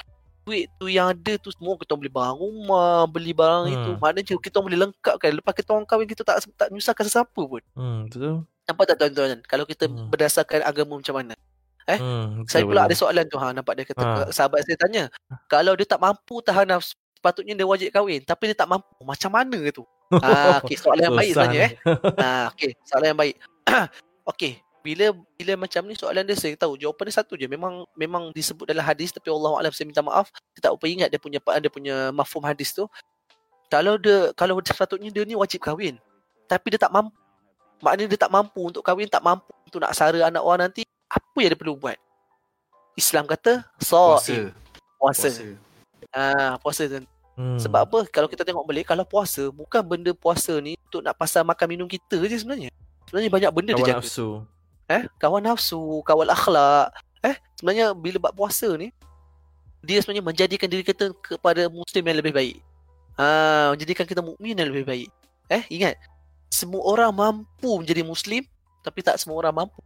duit tu yang ada tu semua kita boleh barang rumah, beli barang Hmm. itu. Maknanya kita boleh lengkapkan. Lepas kita orang kahwin kita tak tak menyusahkan sesiapa pun. Hmm, betul. Nampak tak tuan-tuan? Kalau kita Hmm. berdasarkan agama macam mana? Eh, Hmm, Saya betul, pula ada soalan tu ha nampak dia kata Ha. sahabat saya tanya kalau dia tak mampu tahan nafsu sepatutnya dia wajib kahwin tapi dia tak mampu macam mana tu ah okey soalan yang baik sebenarnya eh ah okey soalan yang baik okey bila bila macam ni soalan dia saya tahu jawapan dia satu je memang memang disebut dalam hadis tapi Allah alam saya minta maaf saya tak apa ingat dia punya dia punya mafhum hadis tu kalau dia kalau sepatutnya dia ni wajib kahwin tapi dia tak mampu maknanya dia tak mampu untuk kahwin tak mampu untuk nak sara anak orang nanti apa yang dia perlu buat Islam kata Puasa. saim puasa. Puasa. Ah, puasa tu. Hmm. Sebab apa? Kalau kita tengok balik, kalau puasa, bukan benda puasa ni untuk nak pasal makan minum kita je sebenarnya. Sebenarnya banyak benda dia Kawan jaga. nafsu. Eh, kawan nafsu, kawal akhlak. Eh, sebenarnya bila buat puasa ni, dia sebenarnya menjadikan diri kita kepada muslim yang lebih baik. Ah, menjadikan kita mukmin yang lebih baik. Eh, ingat. Semua orang mampu menjadi muslim, tapi tak semua orang mampu.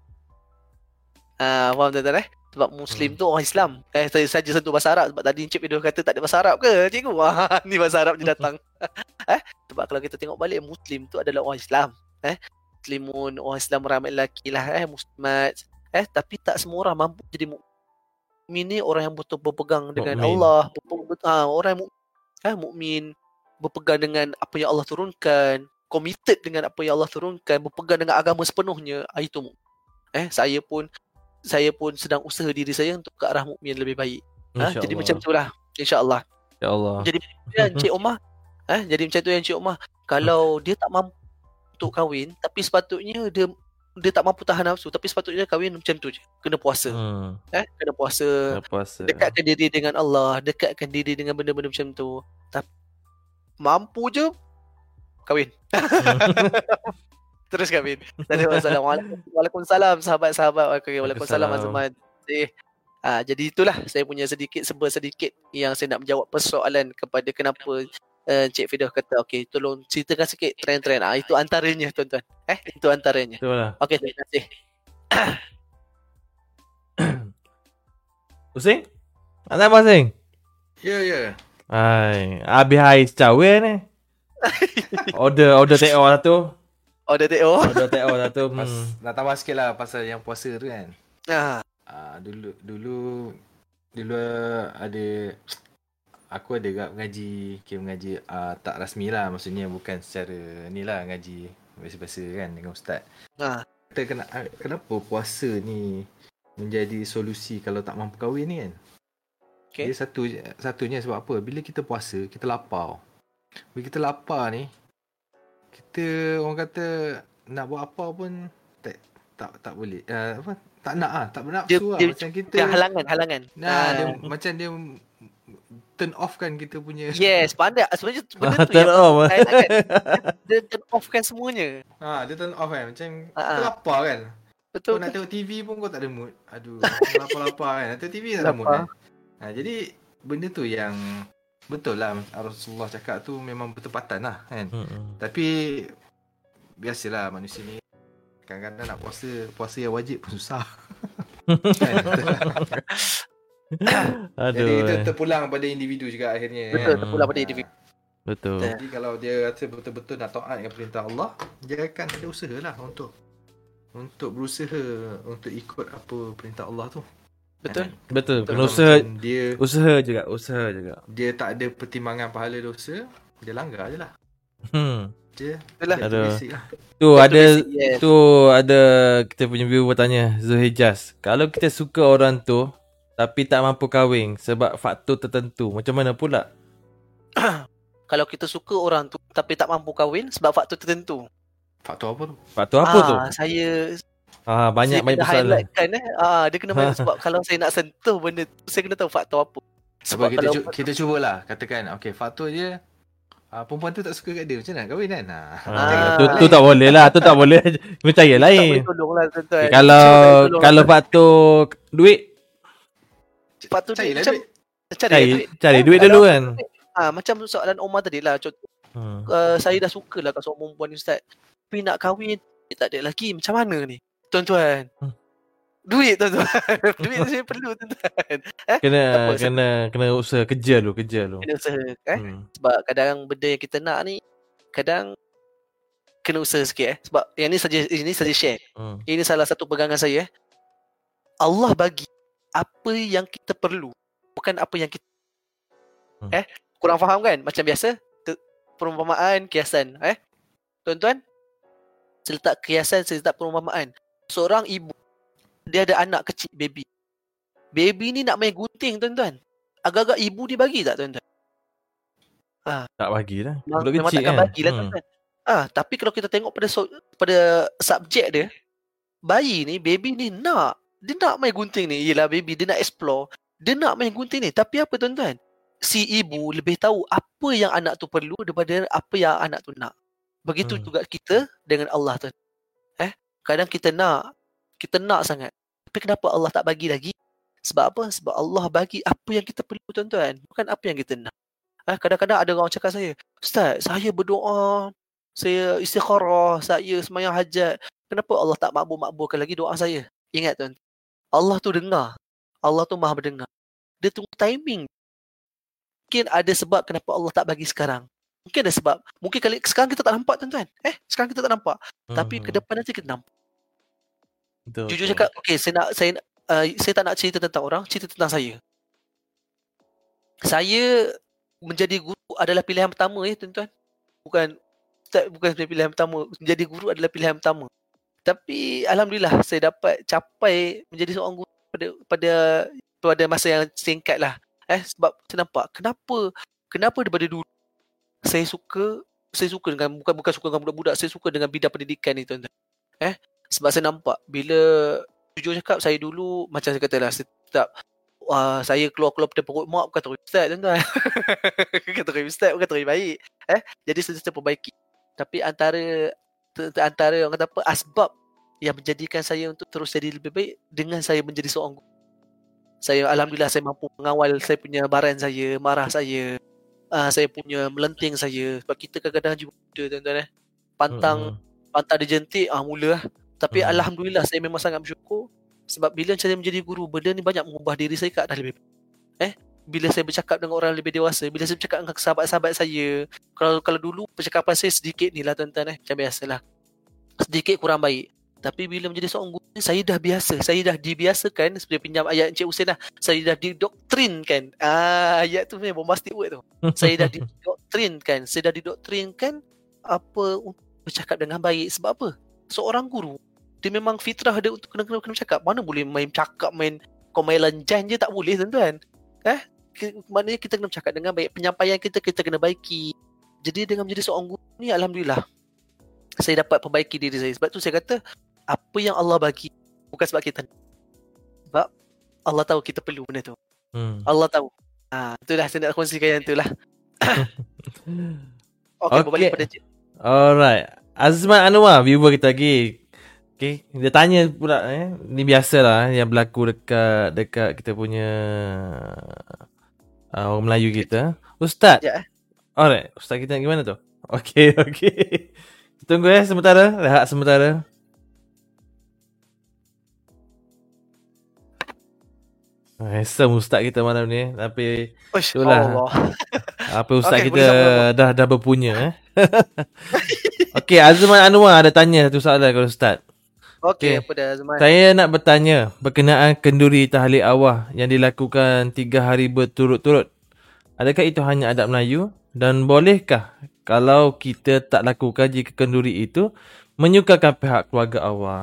Ah, faham tak eh? Sebab muslim Hmm. tu orang Islam. Eh, saya saja sentuh bahasa Arab sebab tadi Encik Video kata tak ada bahasa Arab ke, cikgu? Wah, ni bahasa Arab je datang. eh, sebab kalau kita tengok balik muslim tu adalah orang Islam. Eh, muslimun, orang Islam ramai lelaki lah eh, muslimat. Eh, tapi tak semua orang mampu jadi mukmin ni orang yang betul berpegang dengan Mukmin. Allah, berpe- ha, orang yang muk- eh, mukmin berpegang dengan apa yang Allah turunkan, committed dengan apa yang Allah turunkan, berpegang dengan agama sepenuhnya, ah, itu mukmin. Eh, saya pun saya pun sedang usaha diri saya untuk ke arah mukmin lebih baik. Ha, jadi macam itulah. Insya-Allah. Ya Allah. Jadi ya, Encik Omar. Eh, jadi macam tu yang Encik Omar. Kalau dia tak mampu untuk kahwin, tapi sepatutnya dia dia tak mampu tahan nafsu, tapi sepatutnya kahwin macam tu je. Kena puasa. Hmm. Eh, kena puasa. dah puasa. Dekatkan diri dengan Allah, dekatkan diri dengan benda-benda macam tu. Tapi mampu je kahwin. Terus kahwin. Masalah. Waalaikum- Waalaikumsalam sahabat-sahabat. Okay, Waalaikumsalam. Azman. Eh, ah, jadi itulah saya punya sedikit sebab sedikit yang saya nak menjawab persoalan kepada kenapa uh, Cik Fidah kata okey tolong ceritakan sikit trend-trend. Ah itu antaranya tuan-tuan. Eh itu antaranya. Betul lah. Okey terima kasih. Pusing? Nak tak pusing? Ya, ya. Hai, habis hari cawe ni. order order take out satu. Order oh. Order out satu. Pas, Hmm. nak tambah sikit lah pasal yang puasa tu kan. Ah, Ah, dulu dulu dulu ada aku ada gak mengaji, kira mengaji ah, tak rasmi lah maksudnya bukan secara ni lah ngaji biasa-biasa kan dengan ustaz. ah. Kata kena, ah, kenapa puasa ni menjadi solusi kalau tak mampu kahwin ni kan? Okay. Dia satu satunya sebab apa? Bila kita puasa, kita lapar. Bila kita lapar ni, kita orang kata nak buat apa pun tak tak tak boleh. Uh, apa? Tak nak ah, tak bernafsu Dia- lah. dia- macam kita. Dia halangan, halangan. Nah, Ah. dia macam dia turn off kan kita punya. Yes, pandai. Sebenarnya benda tu Turn yang off. halangan. Dia turn off kan semuanya. Ha, dia turn off kan. Macam Ah, kita ah. lapar kan. Betul. Kau nak tengok TV pun kau tak ada mood. Aduh, lapar-lapar kan. Nak tengok TV tak ada mood kan. Ha, jadi benda tu yang betul lah Rasulullah cakap tu memang bertepatan lah kan. Hmm. Tapi biasalah manusia ni kadang-kadang nak puasa puasa yang wajib pun susah. Aduh. Jadi kita eh. terpulang pada individu juga akhirnya. Betul, kan? terpulang pada individu. Betul. Jadi kalau dia rasa betul-betul nak taat dengan perintah Allah, dia akan ada usaha lah untuk untuk berusaha untuk ikut apa perintah Allah tu. Betul. Betul. Kena usaha Dia usaha juga, usaha juga. dia tak ada pertimbangan pahala dosa, dia langgar je lah. Hmm. Dia, Betul lah. dia Aduh. basic lah. Tu Betul, ada basic, yes. tu ada kita punya viewer bertanya Zuhijaz. Kalau kita suka orang tu tapi tak mampu kahwin sebab faktor tertentu, macam mana pula? Kalau kita suka orang tu tapi tak mampu kahwin sebab faktor tertentu. Faktor apa tu? Faktor apa tu? ah, Saya Ah banyak saya banyak persoalan. highlightkan eh. Ah, dia kena highlight sebab kalau saya nak sentuh benda tu, saya kena tahu faktor apa. Sebab kita, kalau cu- kita cubalah katakan okay faktor dia uh, perempuan tu tak suka kat dia macam mana kahwin kan? Ha. Ah, tu, tu tak boleh lah, tu tak boleh. Kena cari yang tak lain. boleh tolonglah tuan-tuan. Okay, kalau tak kalau faktor duit, faktor Cari dia lah macam duit. cari, cari duit. cari Ah, duit kalau- dulu kan. Ah, macam soalan Omar tadi lah. Contoh, Hmm. uh, saya dah suka lah kat seorang perempuan ni Ustaz. Tapi nak kahwin, eh, tak ada lagi. Macam mana ni? Tuan-tuan. Hmm. Duit tuan-tuan. Duit tu saya perlu tuan-tuan. Tak Kena apa, kena kena usaha kerja dulu, kerja dulu. Kena usaha. Eh? Hmm. Sebab kadang benda yang kita nak ni, kadang kena usaha sikit eh. Sebab yang ni saja ini saja share. Hmm. Ini salah satu pegangan saya eh. Allah bagi apa yang kita perlu, bukan apa yang kita Hmm. eh kurang faham kan? Macam biasa ke- perumpamaan kiasan eh. Tuan-tuan, saya letak kiasan, saya letak perumpamaan. Seorang ibu dia ada anak kecil baby. Baby ni nak main gunting tuan-tuan. Agak-agak ibu dia bagi tak tuan-tuan? Tak bagilah. Memang, kecil takkan kan. bagilah Hmm. tuan-tuan. Ah, tapi kalau kita tengok pada so, pada subjek dia, bayi ni, baby ni nak. Dia nak main gunting ni. Yelah baby, dia nak explore. Dia nak main gunting ni. Tapi apa tuan-tuan? Si ibu lebih tahu apa yang anak tu perlu daripada apa yang anak tu nak. Begitu Hmm. juga kita dengan Allah tu. Eh, kadang kita nak, kita nak sangat. Tapi kenapa Allah tak bagi lagi? Sebab apa? Sebab Allah bagi apa yang kita perlu tuan-tuan. Bukan apa yang kita nak. Eh, kadang-kadang ada orang cakap saya, Ustaz, saya berdoa, saya istikharah, saya semayang hajat. Kenapa Allah tak makbul-makbulkan lagi doa saya? Ingat tuan, Allah tu dengar. Allah tu maha mendengar. Dia tunggu timing. Mungkin ada sebab kenapa Allah tak bagi sekarang. Mungkin ada sebab. Mungkin kali sekarang kita tak nampak tuan-tuan. Eh, sekarang kita tak nampak. Tapi ke Hmm. depan nanti kita nampak. Betul, Jujur cakap, okay, saya nak saya uh, saya tak nak cerita tentang orang, cerita tentang saya. Saya menjadi guru adalah pilihan pertama ya, tuan-tuan. Bukan tak bukan pilihan pertama, menjadi guru adalah pilihan pertama. Tapi alhamdulillah saya dapat capai menjadi seorang guru pada pada pada masa yang singkat lah. Eh sebab saya nampak kenapa kenapa daripada dulu saya suka saya suka dengan bukan bukan suka dengan budak-budak, saya suka dengan bidang pendidikan ni tuan-tuan. Eh sebab saya nampak bila jujur cakap saya dulu macam saya kata lah saya tak uh, saya keluar-keluar pada perut mak bukan terus ustaz tuan-tuan. bukan terus ustaz bukan terus baik. Eh jadi saya saya perbaiki. Tapi antara antara orang kata apa asbab yang menjadikan saya untuk terus jadi lebih baik dengan saya menjadi seorang guru. Saya alhamdulillah saya mampu mengawal saya punya baran saya, marah saya, uh, saya punya melenting saya sebab kita kadang-kadang juga muda tuan-tuan eh. Pantang Hmm. pantang dia jentik ah mula lah. Tapi Hmm. alhamdulillah saya memang sangat bersyukur sebab bila saya menjadi guru benda ni banyak mengubah diri saya ke arah lebih baik. Eh bila saya bercakap dengan orang lebih dewasa, bila saya bercakap dengan sahabat-sahabat saya, kalau kalau dulu percakapan saya sedikit ni lah tuan-tuan eh, macam biasalah. Sedikit kurang baik. Tapi bila menjadi seorang guru saya dah biasa. Saya dah dibiasakan seperti pinjam ayat Encik Hussein lah. Saya dah didoktrinkan. Ah, ayat tu memang bombastic word tu. Saya dah didoktrinkan. Saya dah didoktrinkan apa untuk bercakap dengan baik. Sebab apa? Seorang guru, dia memang fitrah dia untuk kena kena, kena bercakap. Mana boleh main cakap, main kau main lanjan je tak boleh tuan-tuan. Eh? Maknanya kita kena bercakap dengan baik. Penyampaian kita, kita kena baiki. Jadi dengan menjadi seorang guru ni, Alhamdulillah. Saya dapat perbaiki diri saya. Sebab tu saya kata, apa yang Allah bagi, bukan sebab kita. Sebab Allah tahu kita perlu benda tu. Hmm. Allah tahu. Ha, itulah saya nak kongsikan yang tu lah. Okey, Okey. berbalik pada cik. Alright. Azman Anwar, viewer kita lagi. Okay, dia tanya pula eh. Ni biasalah eh, yang berlaku dekat dekat kita punya uh, orang Melayu kita. Ustaz. Ya. Alright, ustaz kita gimana tu? Okey, okey. Tunggu eh sementara, rehat sementara. Handsome ustaz kita malam ni. Tapi Uish, Itulah. Allah. apa ustaz Okey, kita boleh dah dah berpunya eh. Okey, Azman Anwar ada tanya satu soalan kepada ustaz. Okey, Okey. apa dah Azman? Saya nak bertanya berkenaan kenduri tahlil awal yang dilakukan tiga hari berturut-turut. Adakah itu hanya adat Melayu? Dan bolehkah kalau kita tak lakukan jika kenduri itu menyukakan pihak keluarga awal?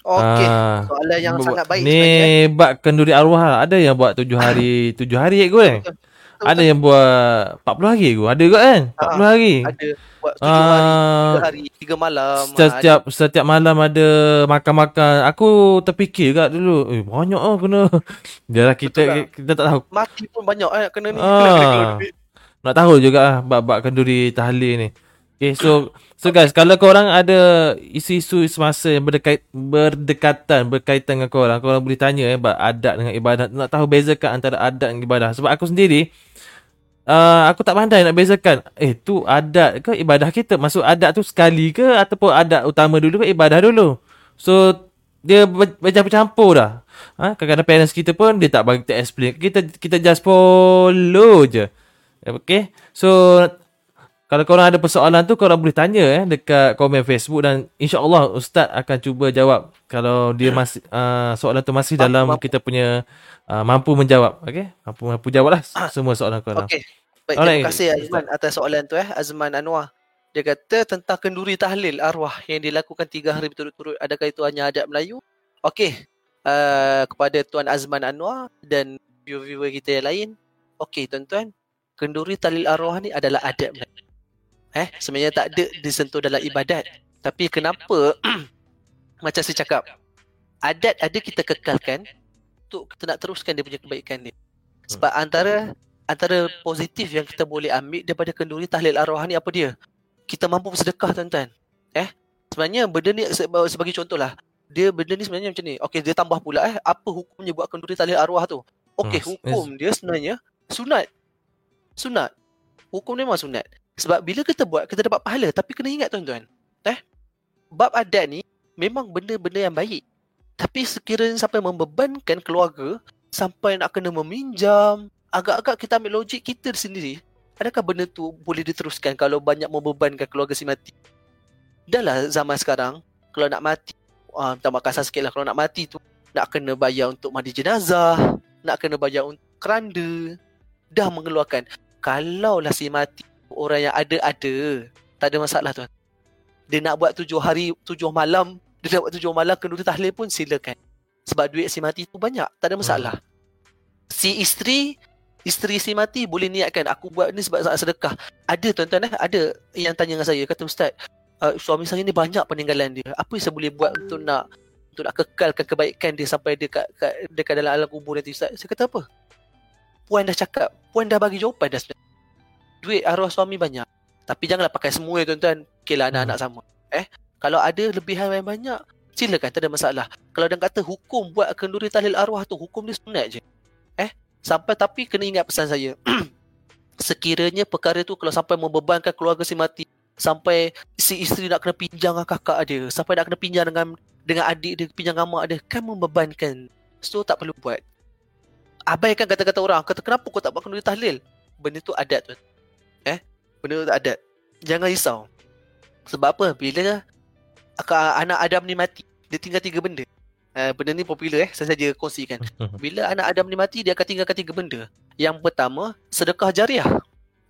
Okey. Ah, Soalan yang sangat baik Ni sebenarnya. bab kenduri arwah lah. Ada yang buat tujuh hari, tujuh hari kot eh? Betul, Ada yang buat 40 hari kot. Ada kot kan? 40 hari. Ada buat tujuh hari, Ah, tiga hari, tiga malam. Setiap setiap malam ada makan-makan. Aku terfikir kat dulu, eh banyak ah kena. Dia kita Betul lah. kita tak tahu. Ada, mati pun banyak eh kena ni. Ah. Kena. Nak tahu juga ah bab-bab kenduri tahlil ni. Okay, so so guys, kalau korang ada isu-isu semasa yang berdekait, berdekatan berkaitan dengan korang, korang boleh tanya eh bab adat dengan ibadat. Nak tahu bezakan antara adat dengan ibadah. Sebab aku sendiri Uh, aku tak pandai nak bezakan. Eh tu adat ke ibadah kita? Maksud adat tu sekali ke Ataupun adat utama dulu ke ibadah dulu? So Dia ber- bercampur-campur dah. Ha? Kadang-kadang parents kita pun Dia tak bagi kita explain. Kita kita just follow je. Okay So Kalau korang ada persoalan tu Korang boleh tanya eh Dekat komen Facebook Dan insyaAllah Ustaz akan cuba jawab Kalau dia masih uh, Soalan tu masih Mampu, dalam mampu. Kita punya uh, Mampu menjawab Okay Mampu, mampu jawab lah Semua soalan korang Okey. Baik, Alright. terima kasih Azman atas soalan tu eh. Azman Anwar. Dia kata tentang kenduri tahlil arwah yang dilakukan tiga hari berturut-turut. Adakah itu hanya adat Melayu? Okey. Uh, kepada Tuan Azman Anwar dan viewer-viewer kita yang lain. Okey tuan-tuan. Kenduri tahlil arwah ni adalah adat Melayu. Eh, sebenarnya tak ada disentuh dalam ibadat. Tapi kenapa macam saya cakap, adat ada kita kekalkan untuk kita nak teruskan dia punya kebaikan dia. Sebab antara antara positif yang kita boleh ambil daripada kenduri tahlil arwah ni apa dia? Kita mampu bersedekah tuan-tuan. Eh, sebenarnya benda ni se- sebagai contoh lah. Dia benda ni sebenarnya macam ni. Okey, dia tambah pula eh apa hukumnya buat kenduri tahlil arwah tu? Okey, Hmm, hukum dia sebenarnya sunat. Sunat. Hukum dia memang sunat. Sebab bila kita buat kita dapat pahala tapi kena ingat tuan-tuan. Eh, bab adat ni memang benda-benda yang baik. Tapi sekiranya sampai membebankan keluarga sampai nak kena meminjam, agak-agak kita ambil logik kita sendiri. Adakah benda tu boleh diteruskan kalau banyak membebankan keluarga si mati? Dah lah zaman sekarang, kalau nak mati, uh, minta maaf kasar sikit lah, kalau nak mati tu, nak kena bayar untuk mandi jenazah, nak kena bayar untuk keranda, dah mengeluarkan. Kalau lah si mati, orang yang ada-ada, tak ada masalah tuan. Dia nak buat tujuh hari, tujuh malam, dia nak buat tujuh malam kenduri tahlil pun silakan. Sebab duit si mati tu banyak, tak ada masalah. Si isteri isteri si mati boleh niatkan aku buat ni sebab saat sedekah. Ada tuan-tuan eh, ada yang tanya dengan saya kata ustaz, uh, suami saya ni banyak peninggalan dia. Apa yang saya boleh buat untuk nak untuk nak kekalkan kebaikan dia sampai dia kat, kat dekat dalam alam kubur nanti ustaz? Saya kata apa? Puan dah cakap, puan dah bagi jawapan dah sebenarnya. Duit arwah suami banyak. Tapi janganlah pakai semua ya tuan-tuan. Okeylah anak-anak sama. Eh, kalau ada lebihan yang banyak, silakan tak ada masalah. Kalau dia kata hukum buat kenduri tahlil arwah tu, hukum dia sunat je. Eh, sampai tapi kena ingat pesan saya. Sekiranya perkara tu kalau sampai membebankan keluarga si mati, sampai si isteri nak kena pinjam dengan kakak dia, sampai nak kena pinjam dengan dengan adik dia, pinjam dengan mak dia, kan membebankan. So tak perlu buat. Abaikan kata-kata orang, kata kenapa kau tak buat kenduri tahlil? Benda tu adat tu. Benda adat. Jangan risau. Sebab apa? Bila anak Adam ni mati, dia tinggal tiga benda. Uh, benda ni popular eh, saya saja kongsikan. Bila anak Adam ni mati, dia akan tinggalkan tiga benda. Yang pertama, sedekah jariah.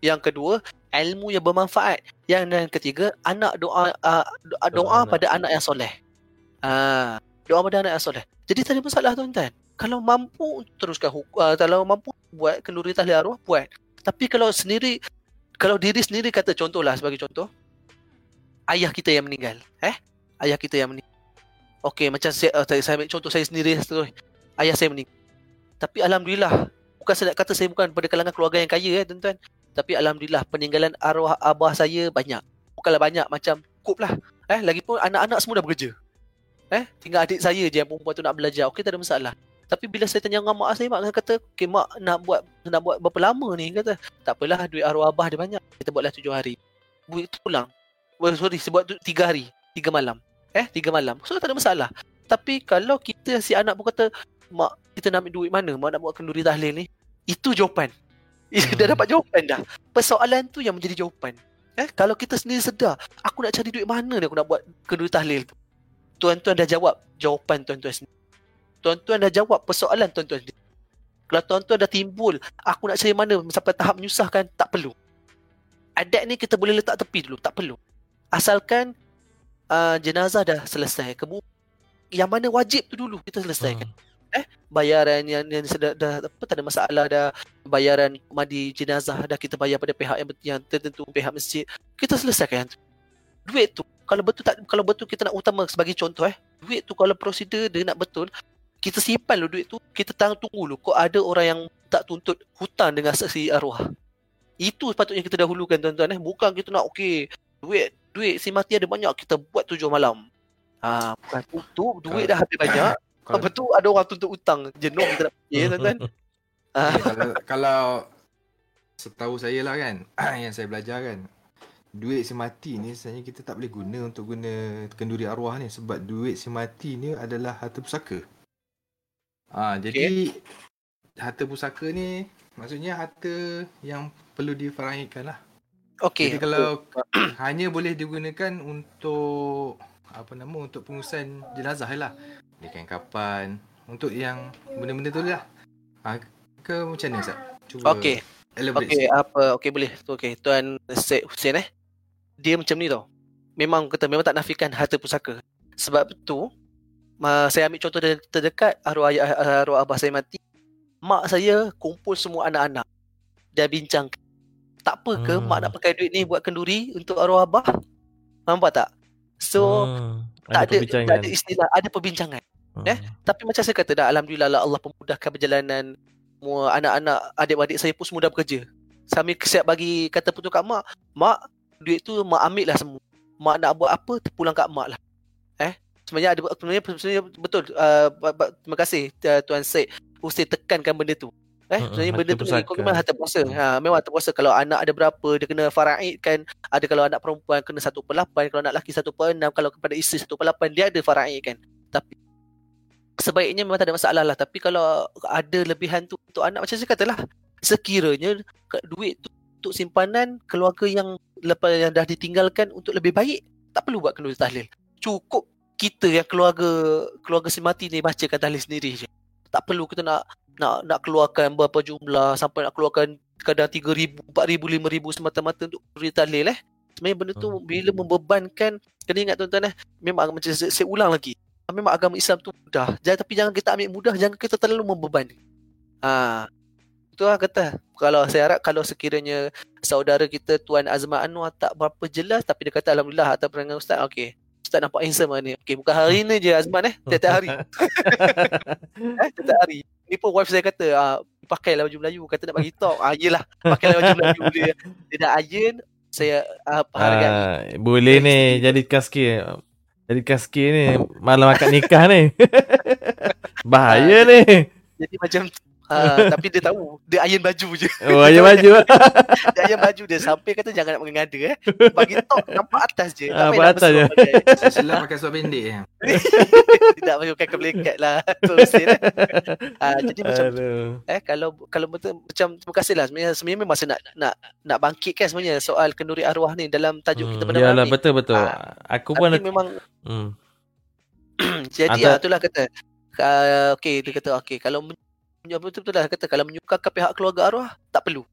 Yang kedua, ilmu yang bermanfaat. Yang yang ketiga, anak doa uh, doa, doa anak. pada anak yang soleh. Ah, doa pada anak yang soleh. Jadi tak ada masalah tuan-tuan. Kalau mampu teruskan hukum, uh, kalau mampu buat kenduri tahlil arwah buat. Tapi kalau sendiri kalau diri sendiri kata contohlah sebagai contoh ayah kita yang meninggal, eh? Ayah kita yang meninggal. Okey, macam saya, uh, saya ambil contoh saya sendiri terus. Ayah saya meninggal. Tapi alhamdulillah, bukan saya nak kata saya bukan pada kalangan keluarga yang kaya eh tuan-tuan. Tapi alhamdulillah peninggalan arwah abah saya banyak. Bukanlah banyak macam cukup lah. Eh, lagipun anak-anak semua dah bekerja. Eh, tinggal adik saya je yang perempuan tu nak belajar. Okey, tak ada masalah. Tapi bila saya tanya dengan mak saya, mak saya kata, "Okey, mak nak buat nak buat berapa lama ni?" Kata, "Tak apalah, duit arwah abah dia banyak. Kita buatlah tujuh hari." Duit tu pulang. Well, sorry, saya buat tu tiga hari, tiga malam. Eh, tiga malam. So tak ada masalah. Tapi kalau kita si anak pun kata, mak kita nak ambil duit mana mak nak buat kenduri tahlil ni itu jawapan hmm. dah dapat jawapan dah persoalan tu yang menjadi jawapan eh kalau kita sendiri sedar aku nak cari duit mana ni aku nak buat kenduri tahlil tu tuan-tuan dah jawab jawapan tuan-tuan sendiri tuan-tuan dah jawab persoalan tuan-tuan. Kalau tuan-tuan dah timbul aku nak cari mana sampai tahap menyusahkan tak perlu. Adat ni kita boleh letak tepi dulu tak perlu. Asalkan uh, jenazah dah selesai kemudian yang mana wajib tu dulu kita selesaikan. Hmm. eh bayaran yang yang sudah dah apa tak ada masalah dah. Bayaran mandi jenazah dah kita bayar pada pihak yang yang tertentu pihak masjid. Kita selesaikan tu. Duit tu kalau betul tak kalau betul kita nak utama sebagai contoh eh. Duit tu kalau prosedur dia nak betul kita simpan lu duit tu. Kita tang tunggu lu kok ada orang yang tak tuntut hutang dengan saksi arwah. Itu sepatutnya kita dahulukan tuan-tuan eh. Bukan kita nak okey duit duit si mati ada banyak kita buat tujuh malam. Ha bukan tu. Duit dah habis banyak. Kalau betul ada orang tuntut hutang jenuh kita nak pergi tuan-tuan. Kalau kalau setahu saya lah kan yang saya belajar kan duit si mati ni sebenarnya kita tak boleh guna untuk guna kenduri arwah ni sebab duit si mati ni adalah harta pusaka. Ah ha, jadi harta pusaka ni maksudnya harta yang perlu difarahkan lah. Okey. Jadi kalau hanya boleh digunakan untuk apa nama untuk pengurusan jenazah lah. Dia kain kapan untuk yang benda-benda tu lah. Ha, ke macam mana Ustaz? Cuba Okey. Okey, apa okey boleh. Okey, tuan Syed Hussein eh dia macam ni tau. Memang kata memang tak nafikan harta pusaka. Sebab tu saya ambil contoh dari terdekat arwah ayah arwah abah saya mati. Mak saya kumpul semua anak-anak dan bincang tak apa ke hmm. mak nak pakai duit ni buat kenduri untuk arwah abah? Nampak tak? So hmm. tak ada, ada tak ada istilah ada perbincangan. Hmm. Eh, tapi macam saya kata dah alhamdulillah lah Allah pemudahkan perjalanan semua anak-anak adik-adik saya pun semua dah bekerja. Sambil kesiap bagi kata putus kat mak, mak duit tu mak ambil lah semua. Mak nak buat apa terpulang kat mak lah. Eh, sebenarnya ada sebenarnya, sebenarnya betul. Uh, terima kasih uh, Tuan Syed Ustaz tekankan benda tu. Eh, sebenarnya benda tu ni, kau memang harta puasa. Ha, memang harta puasa. Kalau anak ada berapa, dia kena faraid kan. Ada kalau anak perempuan kena 1 per 8. Kalau anak lelaki 1 per 6. Kalau kepada isteri 1 per 8, dia ada faraid kan. Tapi, sebaiknya memang tak ada masalah lah. Tapi kalau ada lebihan tu untuk anak, macam saya katalah. Sekiranya duit tu untuk simpanan keluarga yang lepas yang dah ditinggalkan untuk lebih baik tak perlu buat kenduri tahlil cukup kita yang keluarga keluarga si mati ni bacakan tahlil sendiri je. Tak perlu kita nak nak nak keluarkan berapa jumlah sampai nak keluarkan kadang 3000 4000 5000 semata-mata untuk kenduri tahlil eh. Sebenarnya benda tu hmm. bila membebankan kena ingat tuan-tuan eh memang macam saya, saya ulang lagi. Memang agama Islam tu mudah. Jangan tapi jangan kita ambil mudah jangan kita terlalu membeban. Ha tu lah kata. Kalau saya harap kalau sekiranya saudara kita Tuan Azman Anwar tak berapa jelas tapi dia kata alhamdulillah atas perangai ustaz. Okey ustaz nampak handsome ni. Okey bukan hari ni je Azman eh. Tiap-tiap hari. Eh tiap hari. Ni pun wife saya kata ah pakailah baju Melayu. Kata nak bagi talk. Ah yalah pakailah baju Melayu dia. Dia dah iron saya uh, hargai. Ah, boleh ni jadi kaski jadi kaski ni malam akad nikah ni. Bahaya ni. jadi macam Uh, tapi dia tahu Dia iron baju je. Oh iron baju. Dia iron baju dia. Sampai kata jangan nak mengada eh. Bagi top nampak atas je. Ah, Nampak atas je. Silap pakai suara pendek eh. Tidak pakai kebelekat lah. Terusir eh. uh, Jadi macam eh, Kalau kalau betul Macam terima kasih lah. Sebenarnya, sebenarnya memang saya nak, nak nak bangkitkan sebenarnya Soal kenduri arwah ni Dalam tajuk hmm, kita pada malam ni. Betul-betul uh, Aku pun Tapi memang hmm. Jadi Antara... uh, itulah kata. Uh, Okay dia kata Okay kalau betul-betul lah kata kalau menyukarkan pihak keluarga arwah tak perlu.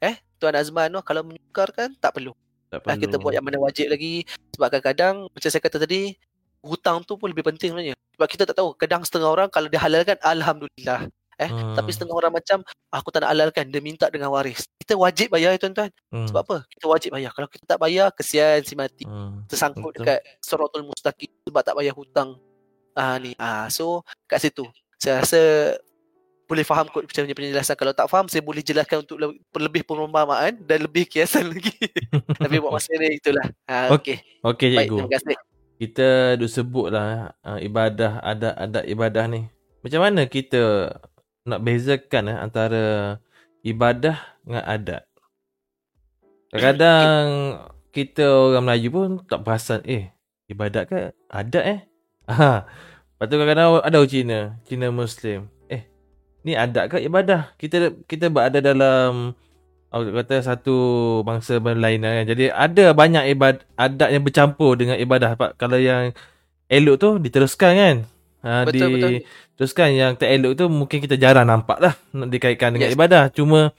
Eh Tuan Azman tu kalau menyukarkan tak perlu. Tak perlu. kita buat yang mana wajib lagi sebab kadang-kadang macam saya kata tadi hutang tu pun lebih penting sebenarnya. Sebab kita tak tahu kadang setengah orang kalau dia halalkan alhamdulillah. Eh hmm. tapi setengah orang macam aku tak nak halalkan dia minta dengan waris. Kita wajib bayar tuan-tuan. Hmm. Sebab apa? Kita wajib bayar. Kalau kita tak bayar kesian si mati. Hmm. Tersangkut Betul. dekat suratul mustaqim sebab tak bayar hutang. Ah ni. Ah so kat situ. Saya rasa boleh faham kot macam penjelasan. Kalau tak faham saya boleh jelaskan untuk lebih perumpamaan dan lebih kiasan lagi. Tapi buat masa ni itulah. Ha, okey. Okey cikgu. terima kasih. Kita duk sebutlah uh, ibadah ada ada ibadah ni. Macam mana kita nak bezakan eh, antara ibadah dengan adat? Kadang-kadang kita orang Melayu pun tak perasan eh ibadat ke adat eh? Ha. Lepas tu kadang-kadang ada Cina Cina Muslim ni adat ke ibadah? Kita kita berada dalam Aku kata satu bangsa lain kan. Jadi ada banyak ibad adat yang bercampur dengan ibadah. Pak. Kalau yang elok tu diteruskan kan. Ha, betul, di, betul. Teruskan yang tak elok tu mungkin kita jarang nampak lah. Nak dikaitkan dengan yes. ibadah. Cuma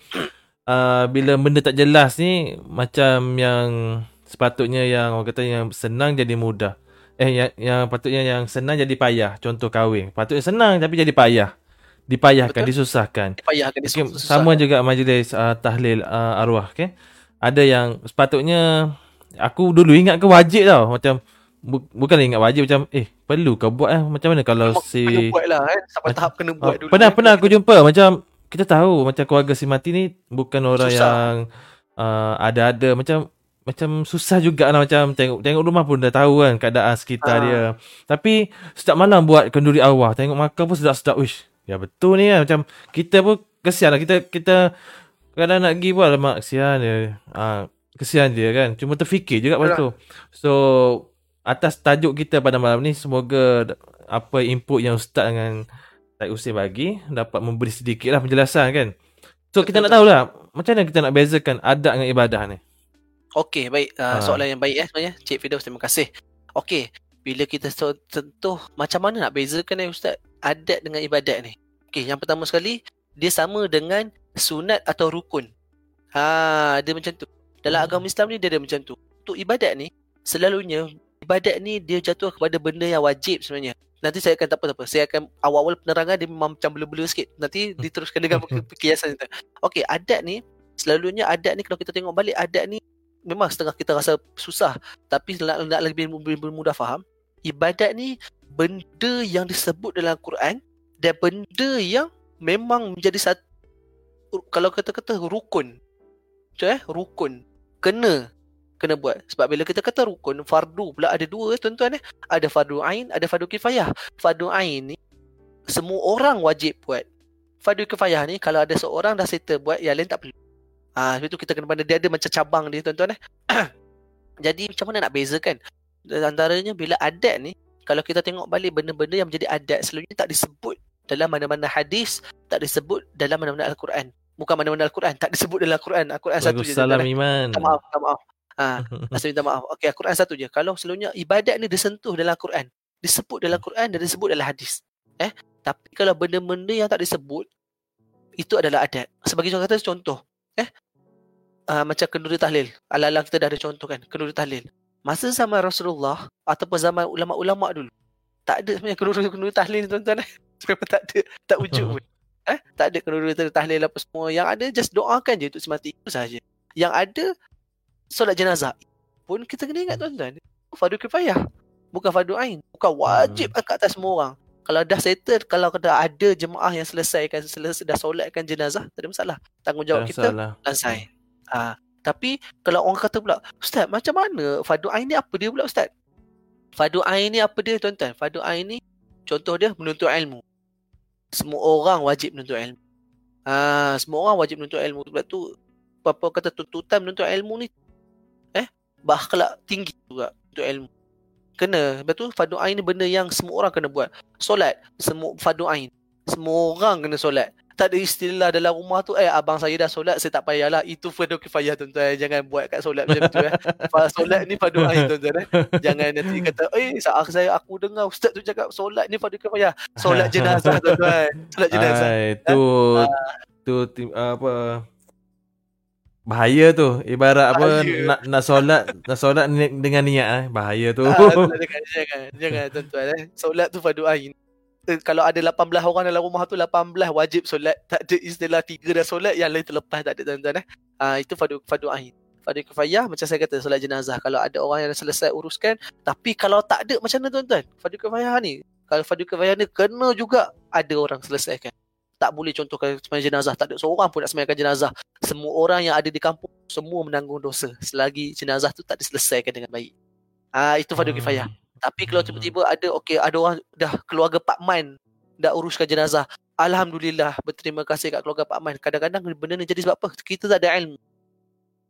uh, bila benda tak jelas ni. Macam yang sepatutnya yang orang kata yang senang jadi mudah. Eh yang, yang patutnya yang senang jadi payah. Contoh kahwin. Patutnya senang tapi jadi payah dipayahkan, Betul? disusahkan. Dipayahkan, disusahkan. Okay, sama juga majlis uh, tahlil uh, arwah, okay? Ada yang sepatutnya aku dulu ingat ke wajib tau, macam bu- bukan ingat wajib macam eh perlu kau buat eh macam mana kalau Memang si kena buat lah kan sampai tahap kena buat uh, dulu. Pernah pernah aku jumpa macam kita tahu macam keluarga si mati ni bukan orang susah. yang uh, ada-ada macam macam susah juga lah macam tengok tengok rumah pun dah tahu kan keadaan sekitar ha. dia. Tapi setiap malam buat kenduri arwah, tengok makan pun sedap-sedap. Wish, Ya betul ni kan. Macam kita pun kesian lah. Kita, kita kadang nak pergi pun alamak kesian dia. Ha, kesian dia kan. Cuma terfikir juga lepas tu. So atas tajuk kita pada malam ni semoga apa input yang Ustaz dengan Tak Usin bagi dapat memberi sedikit lah penjelasan kan. So kita nak tahu lah macam mana kita nak bezakan adat dengan ibadah ni. Okey, baik. Uh, ha. Soalan yang baik eh sebenarnya. Cik Fidaus, terima kasih. Okey, bila kita sentuh macam mana nak bezakan eh Ustaz adat dengan ibadat ni? Okey, yang pertama sekali dia sama dengan sunat atau rukun. Ha, dia macam tu. Dalam hmm. agama Islam ni dia ada macam tu. Untuk ibadat ni selalunya ibadat ni dia jatuh kepada benda yang wajib sebenarnya. Nanti saya akan tak apa-apa. Saya akan awal-awal penerangan dia memang macam blur-blur sikit. Nanti diteruskan dengan kiasan itu. Okey, adat ni selalunya adat ni kalau kita tengok balik adat ni memang setengah kita rasa susah. Tapi nak, nak lebih, lebih mudah faham, ibadat ni benda yang disebut dalam Quran dan benda yang memang menjadi satu kalau kata-kata rukun. Macam eh rukun. Kena kena buat. Sebab bila kita kata rukun fardu pula ada dua tuan-tuan eh. Ada fardu ain ada fardu kifayah. Fardu ain ni semua orang wajib buat. Fardu kifayah ni kalau ada seorang dah settle buat yang lain tak perlu. Ah ha, sebab tu kita kena pandai. Dia ada macam cabang dia tuan-tuan eh. Jadi macam mana nak bezakan? Antaranya bila adat ni kalau kita tengok balik benda-benda yang menjadi adat selalunya tak disebut dalam mana-mana hadis, tak disebut dalam mana-mana Al-Quran. Bukan mana-mana Al-Quran, tak disebut dalam Al-Quran. Al-Quran satu je. Salam iman. Tak maaf, tak maaf. Ha, Asal minta maaf. Okey, Al-Quran satu je. Kalau selalunya ibadat ni disentuh dalam Al-Quran, disebut dalam Al-Quran dan disebut dalam hadis. Eh, tapi kalau benda-benda yang tak disebut itu adalah adat. Sebagai contoh kata contoh, eh uh, macam kenduri tahlil. Ala-ala kita dah ada contoh kan, kenduri tahlil. Masa zaman Rasulullah ataupun zaman ulama-ulama dulu tak ada sebenarnya kenduri-kenduri tahlil tuan-tuan eh. Memang tak ada tak wujud pun. Eh, tak ada kenduri tahlil apa semua. Yang ada just doakan je untuk semati itu saja. Yang ada solat jenazah pun kita kena ingat tuan-tuan. Fardu kifayah. Bukan fardu ain. Bukan wajib hmm. kat atas semua orang. Kalau dah settle, kalau dah ada jemaah yang selesaikan, selesai, dah solatkan jenazah, tak ada masalah. Tanggungjawab kita, selesai. Ha, tapi kalau orang kata pula, Ustaz macam mana Fardu Ain ni apa dia pula Ustaz? Fardu Ain ni apa dia tuan-tuan? Fardu Ain ni contoh dia menuntut ilmu. Semua orang wajib menuntut ilmu. Ha, semua orang wajib menuntut ilmu. Sebab tu apa kata tuntutan menuntut ilmu ni eh bakhlak tinggi juga untuk ilmu. Kena. Sebab tu fardu ain ni benda yang semua orang kena buat. Solat semua fardu ain. Semua orang kena solat tak ada istilah dalam rumah tu eh abang saya dah solat saya tak payahlah itu fardu kifayah tuan-tuan jangan buat kat solat macam tu eh. Solat ni fardu ain tuan-tuan eh. Jangan nanti kata eh saat saya aku dengar ustaz tu cakap solat ni fardu kifayah solat jenazah tuan-tuan. Solat jenazah. Ay, tu eh? tu uh, apa bahaya tu. Ibarat bahaya. apa nak nak solat nak solat dengan niat eh. Bahaya tu. Ah, jangan jangan jangan tuan-tuan eh. Solat tu fardu ain Eh, kalau ada 18 orang dalam rumah tu 18 wajib solat. Tak ada istilah tiga dah solat yang lain terlepas tak ada tuan-tuan eh. Uh, itu fardu fardu ain. Fardu kifayah macam saya kata solat jenazah. Kalau ada orang yang selesai uruskan tapi kalau tak ada macam mana tuan-tuan? Fardu kifayah ni kalau fardu kifayah ni kena juga ada orang selesaikan. Tak boleh contohkan sembahyang jenazah. Tak ada seorang pun nak sembahyangkan jenazah. Semua orang yang ada di kampung semua menanggung dosa. Selagi jenazah tu tak diselesaikan dengan baik. Ah uh, itu fardu kifayah. hmm. Tapi kalau tiba-tiba ada okey ada orang dah keluarga Pak Man dah uruskan jenazah. Alhamdulillah berterima kasih kat keluarga Pak Man. Kadang-kadang benda ni jadi sebab apa? Kita tak ada ilmu.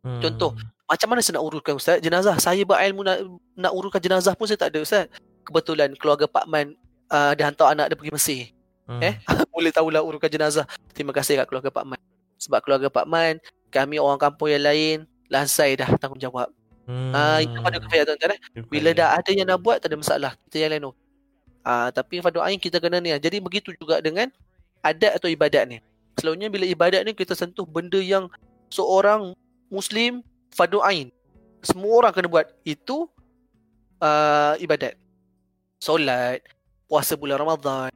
Hmm. Contoh, macam mana saya nak uruskan ustaz jenazah? Saya berilmu nak nak uruskan jenazah pun saya tak ada ustaz. Kebetulan keluarga Pak Man uh, dia hantar anak dia pergi Mesir. Hmm. Eh? Boleh tahulah urukan jenazah. Terima kasih kat keluarga Pak Man. Sebab keluarga Pak Man, kami orang kampung yang lain, lansai dah tanggungjawab. Hmm. Ah, itu pada kafir tuan-tuan eh. Bila dah ada yang nak buat, tak ada masalah. Kita yang lain no. Ah, tapi fardu ain kita kena ni. Jadi begitu juga dengan adat atau ibadat ni. Selalunya bila ibadat ni kita sentuh benda yang seorang muslim fardu ain. Semua orang kena buat. Itu uh, ibadat. Solat, puasa bulan Ramadan.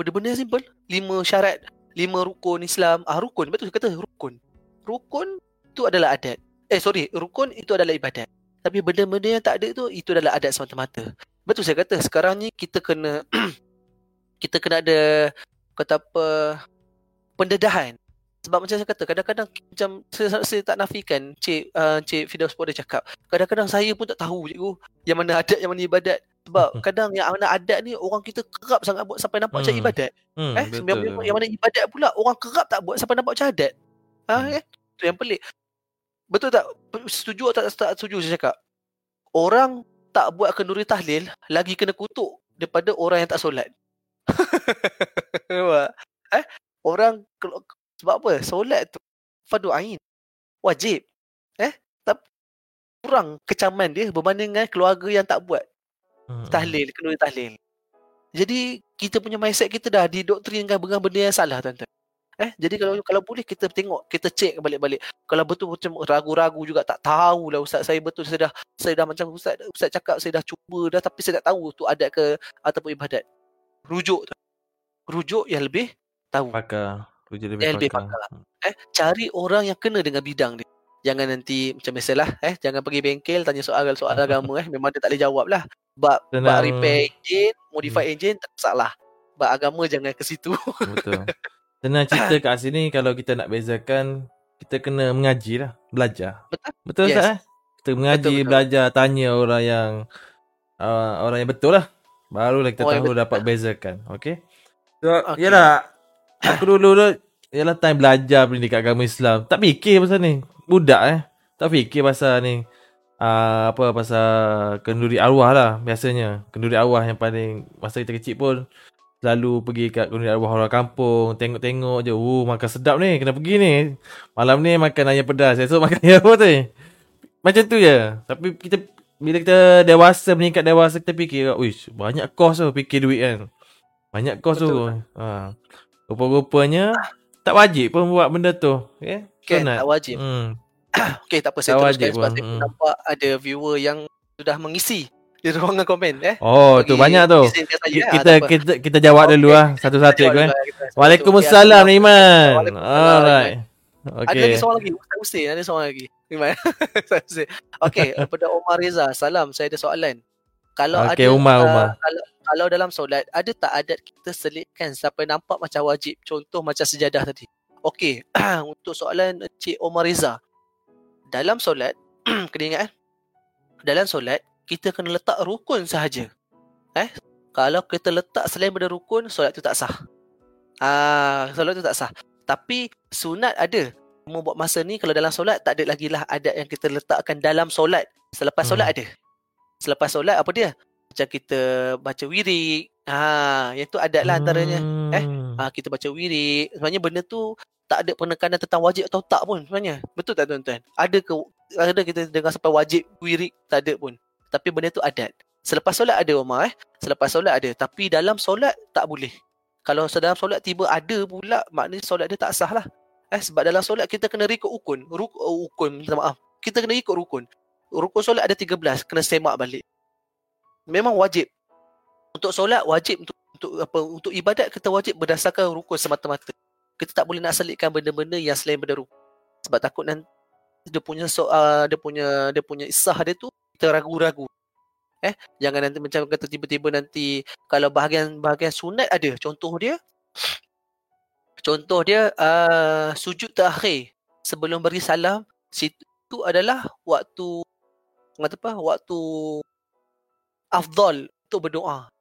Benda-benda yang simple. Lima syarat, lima rukun Islam. Ah rukun, betul kata rukun. Rukun itu adalah adat. Eh sorry, rukun itu adalah ibadat. Tapi benda-benda yang tak ada tu itu adalah adat semata-mata. Betul saya kata sekarang ni kita kena kita kena ada kata apa pendedahan. Sebab macam saya kata kadang-kadang macam saya, saya tak nafikan Cik uh, Cik Fidaus pun cakap kadang-kadang saya pun tak tahu cikgu yang mana adat yang mana ibadat. Sebab kadang yang mana adat ni orang kita kerap sangat buat sampai nampak macam Hmm. ibadat. Hmm, Eh, betul. yang, yang mana ibadat pula orang kerap tak buat sampai nampak macam adat. Ha, Hmm. eh? Tu yang pelik. Betul tak? Setuju atau tak, tak setuju saya cakap? Orang tak buat kenduri tahlil lagi kena kutuk daripada orang yang tak solat. Eh? Orang sebab apa? Solat tu fardu ain. Wajib. Eh? Tapi kurang kecaman dia berbanding dengan keluarga yang tak buat Hmm. tahlil, kenduri tahlil. Jadi kita punya mindset kita dah didoktrinkan dengan benda yang salah tuan-tuan. Eh, jadi kalau kalau boleh kita tengok, kita cek balik-balik. Kalau betul macam ragu-ragu juga tak tahu lah ustaz saya betul saya dah saya dah macam ustaz ustaz cakap saya dah cuba dah tapi saya tak tahu tu adat ke ataupun ibadat. Rujuk tu. Rujuk yang lebih tahu. pakar. Rujuk lebih Yang lebih pakar. Eh, cari orang yang kena dengan bidang dia. Jangan nanti macam biasalah eh jangan pergi bengkel tanya soal soal agama eh memang dia tak boleh jawab lah. Bab bab repair engine, modify engine tak masalah. Bab agama jangan ke situ. Betul. Senang cerita kat sini kalau kita nak bezakan kita kena mengaji lah, belajar. Betul. Betul Yes. tak eh? Kita mengaji, Betul, betul. belajar, tanya orang yang uh, orang yang betul lah. Barulah kita Orang yang tahu betul. dapat bezakan. Okay? So, Okey. yalah. Aku dulu tu, yalah time belajar pendidikan agama Islam. Tak fikir pasal ni. Budak eh. Tak fikir pasal ni. Uh, apa pasal kenduri arwah lah biasanya. Kenduri arwah yang paling masa kita kecil pun selalu pergi kat kenduri arwah orang kampung, tengok-tengok je. Oh, makan sedap ni. Kena pergi ni. Malam ni makan ayam pedas. Esok makan ayam apa tu? Macam tu je. Tapi kita bila kita dewasa meningkat dewasa kita fikir, "Uish, banyak kos tu fikir duit kan." Banyak kos tu. Ha. Rupa-rupanya tak wajib pun buat benda tu. Okay? Kan Sunat. tak wajib. Hmm. Okey tak apa saya Tak teruskan sebab pun, saya hmm. nampak ada viewer yang sudah mengisi di ruangan komen eh. Oh, tu Bagi banyak tu. izinkan saya, Ki- ah, Kita apa. kita kita jawab dulu Okey. lah satu-satu ikut eh. dulu lah kita. Waalaikumsalam Okey, Iman. Alright. Ada Okay. lagi seorang lagi Ustaz Hussein Ada seorang lagi Iman Ustaz Hussein Okey Daripada Omar Reza Salam Saya ada soalan Kalau Okey, ada Umar, ah, Umar. kalau, kalau dalam solat Ada tak adat kita selitkan Sampai nampak macam wajib Contoh macam sejadah tadi Okey Untuk soalan Cik Omar Reza Dalam solat Kena ingat eh Dalam solat Kita kena letak rukun sahaja Eh Kalau kita letak selain daripada rukun Solat tu tak sah Ah, Solat tu tak sah tapi sunat ada. Cuma buat masa ni kalau dalam solat tak ada lagi lah adat yang kita letakkan dalam solat. Selepas Hmm. solat ada. Selepas solat apa dia? Macam kita baca wirid. Ha, yang tu adat lah antaranya. Eh, Hmm. Ha, kita baca wirid. Sebenarnya benda tu tak ada penekanan tentang wajib atau tak pun sebenarnya. Betul tak tuan-tuan? Ada ke ada kita dengar sampai wajib wirid tak ada pun. Tapi benda tu adat. Selepas solat ada Omar eh. Selepas solat ada. Tapi dalam solat tak boleh. Kalau dalam solat tiba ada pula maknanya solat dia tak sah lah. Eh sebab dalam solat kita kena ikut ukun. Ruk, uh, ukun minta maaf. Kita kena ikut rukun. Rukun solat ada 13 kena semak balik. Memang wajib. Untuk solat wajib untuk untuk apa untuk ibadat kita wajib berdasarkan rukun semata-mata. Kita tak boleh nak selitkan benda-benda yang selain benda rukun. Sebab takut nanti dia punya so, uh, dia punya dia punya isah dia tu kita ragu-ragu. Eh, jangan nanti macam kata tiba-tiba nanti kalau bahagian-bahagian sunat ada. Contoh dia contoh dia uh, sujud terakhir sebelum beri salam situ adalah waktu kata apa? Waktu afdal untuk berdoa.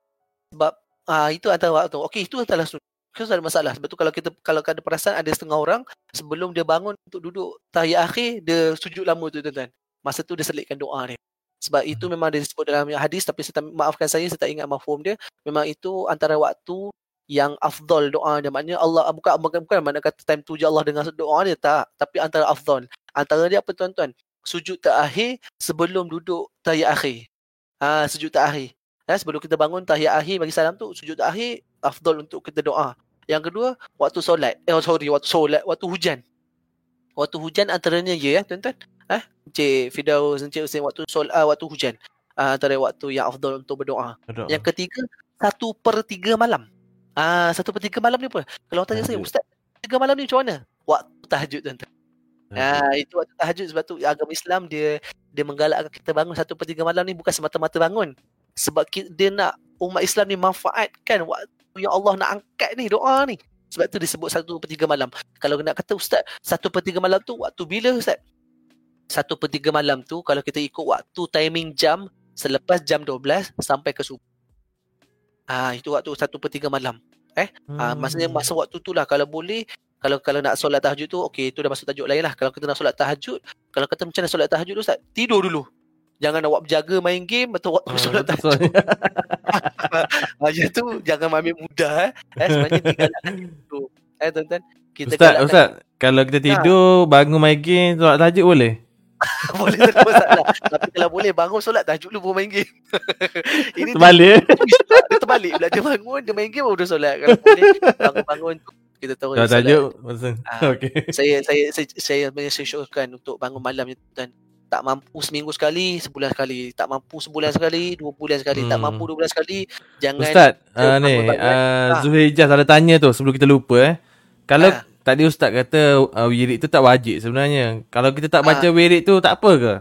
Sebab ah itu antara waktu. Okey, itu adalah sunat. Tak ada masalah. Sebab tu kalau kita kalau ada perasaan ada setengah orang sebelum dia bangun untuk duduk tahiyat akhir dia sujud lama tu tuan-tuan. Masa tu dia selitkan doa dia. Sebab itu memang dia disebut dalam hadis tapi saya tak, maafkan saya saya tak ingat mafhum dia. Memang itu antara waktu yang afdal doa dia. Maknanya Allah bukan bukan, bukan mana kata time tu je Allah dengar doa dia. Tak tapi antara afdal. Antara dia apa tuan-tuan? Sujud terakhir sebelum duduk tahiyat akhir. Ha sujud terakhir. Ha, sebelum kita bangun tahiyat akhir bagi salam tu sujud terakhir afdal untuk kita doa. Yang kedua waktu solat. Eh sorry waktu solat waktu hujan. Waktu hujan antaranya ya tuan-tuan eh Encik Fidaus Encik Hussein waktu solat uh, waktu hujan uh, antara waktu yang afdal untuk berdoa Berdoa. yang ketiga satu per tiga malam Ah, satu per tiga malam ni apa? Kalau orang tanya saya. Ustaz, tiga malam ni macam mana? Waktu tahajud tuan-tuan. Ah, itu waktu tahajud sebab tu agama Islam dia dia menggalakkan kita bangun satu per tiga malam ni bukan semata-mata bangun. Sebab dia nak umat Islam ni manfaatkan waktu yang Allah nak angkat ni doa ni. Sebab tu disebut satu per tiga malam. Kalau nak kata Ustaz, satu per tiga malam tu waktu bila Ustaz? Satu per tiga malam tu kalau kita ikut waktu timing jam selepas jam 12 sampai ke subuh. Ah, itu waktu satu per tiga malam. Ah, maksudnya Hmm. masa waktu tu lah kalau boleh kalau kalau nak solat tahajud tu okey itu dah masuk tajuk lain lah. Kalau kita nak solat tahajud, kalau kata macam mana solat tahajud tu Ustaz? Tidur dulu. Jangan nak buat berjaga main game atau waktu Ah, solat tahajud. Ah, yang tu jangan ambil mudah eh. eh sebenarnya digalakkan tu. Eh tuan-tuan, kita Ustaz, Ustaz, kalau kita tidur, bangun main game, solat tahajud boleh? boleh tak ada masalah. Tapi kalau boleh bangun solat tahajud dulu baru main game. Ini Terbalik. pula. dia terbalik pula dia bangun dia main game baru dia solat. Kalau boleh bangun-bangun tu kita tahu Solat dia solat. tahajud, maksud. Ah. Okey. saya saya saya saya sebenarnya saya syorkan untuk bangun malam ni tuan tak mampu seminggu sekali sebulan sekali tak mampu sebulan sekali dua bulan sekali tak Hmm. mampu dua bulan sekali jangan Ustaz, uh, ni, uh. Zuhir Ijaz ada tanya tu sebelum kita lupa eh. Kalau Ah. Tadi Ustaz kata uh, wirid tu tak wajib sebenarnya. Kalau kita tak baca Ah. wirid tu tak apa ke?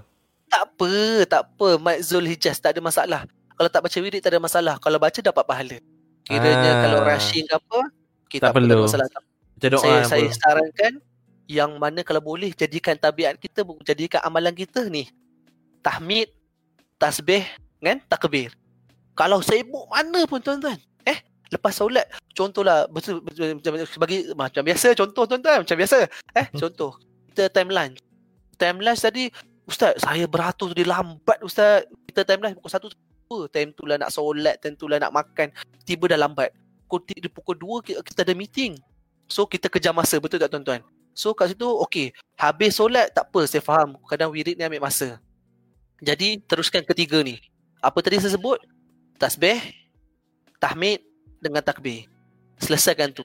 tak apa tak apa. Mat Hijaz tak ada masalah. Kalau tak baca wirid tak ada masalah. Kalau baca dapat pahala. Kiranya Ah. kalau rushing ke apa kita Tak tak, perlu. masalah. Baca doa saya saya sarankan yang mana kalau boleh jadikan tabiat kita jadikan amalan kita ni. Tahmid tasbih kan? Takbir. Kalau sibuk mana pun tuan-tuan lepas solat contohlah betul, betul macam bagi macam biasa contoh tuan-tuan macam biasa eh contoh kita time lunch time lunch tadi ustaz saya beratur dia lambat ustaz kita time lunch pukul 1 apa time tu lah nak solat time tu lah nak makan tiba dah lambat pukul, pukul 2 kita, kita ada meeting So kita kejar masa betul tak tuan-tuan? So kat situ okey, habis solat tak apa saya faham. Kadang wirid ni ambil masa. Jadi teruskan ketiga ni. Apa tadi saya sebut? Tasbih, tahmid dengan takbir. Selesaikan tu.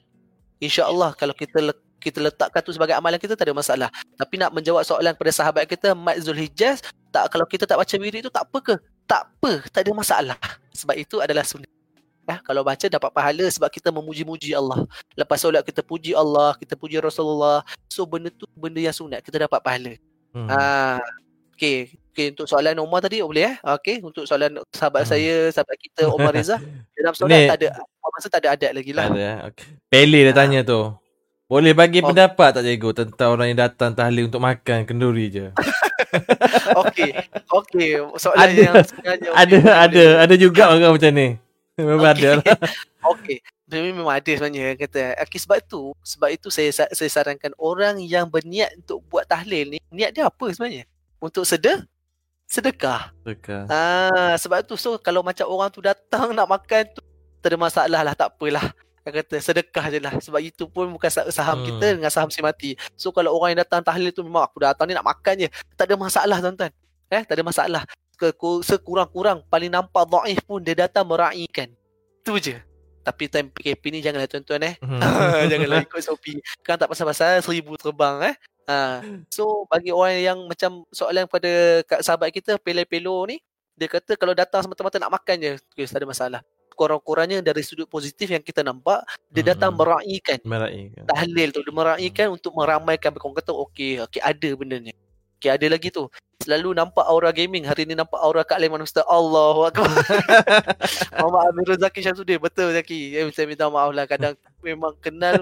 InsyaAllah kalau kita le- kita letakkan tu sebagai amalan kita tak ada masalah. Tapi nak menjawab soalan kepada sahabat kita Mat Zulhijaz, tak kalau kita tak baca wirid tu tak apa ke? Tak apa, tak ada masalah. Sebab itu adalah sunnah. Ya, kalau baca dapat pahala sebab kita memuji-muji Allah. Lepas solat kita puji Allah, kita puji Rasulullah. So benda tu benda yang sunat, kita dapat pahala. Hmm. Ah, okey. Okey untuk soalan Omar tadi boleh eh? Okey, untuk soalan sahabat Hmm. saya, sahabat kita Omar Reza, dalam solat Ni- tak ada masa tak ada adat lagi Tak lah. ada. eh? Okay. Pele dia Ah. tanya tu. Boleh bagi Oh. pendapat tak cikgu tentang orang yang datang tahlil untuk makan kenduri je? Okey. Okey, soalan Ada- yang sebenarnya ada boleh, ada boleh. ada juga orang macam ni. Memang ada Okey. lah. Okey. Dia memang ada sebenarnya kata. Okey sebab itu, sebab itu saya sa- saya sarankan orang yang berniat untuk buat tahlil ni, niat dia apa sebenarnya? Untuk sedekah? Sedekah. Suka. Ah, sebab tu so kalau macam orang tu datang nak makan tu tak ada masalah lah, tak apalah. Dia kata sedekah je lah. Sebab itu pun bukan sa- saham Hmm. kita dengan saham si mati. So kalau orang yang datang tahlil tu memang aku datang ni nak makan je. Tak ada masalah tuan-tuan. Eh tak ada masalah. Sekurang-kurang paling nampak dhaif pun dia datang meraihkan. Tu je. Tapi time PKP ni janganlah tuan-tuan eh. Hmm. Janganlah ikut Shopee. Kan tak pasal-pasal seribu terbang eh. Ha. So bagi orang yang macam soalan pada kat sahabat kita Pelo-pelo ni Dia kata kalau datang semata-mata nak makan je okay, Tak ada masalah Kurang-kurangnya dari sudut positif yang kita nampak Dia datang Mm-mm. meraihkan. Meraih. kan? tahlil tu dia meraihkan untuk meramaikan. Orang kata okey okey ada benda ni okey ada lagi tu. Selalu nampak aura gaming. Hari ni nampak aura Kak Leman Ustaz Allahu akbar. Muhammad Amirul Zaki Syamsuddin. Betul Zaki. Eh, saya minta maaf lah. Kadang memang kenal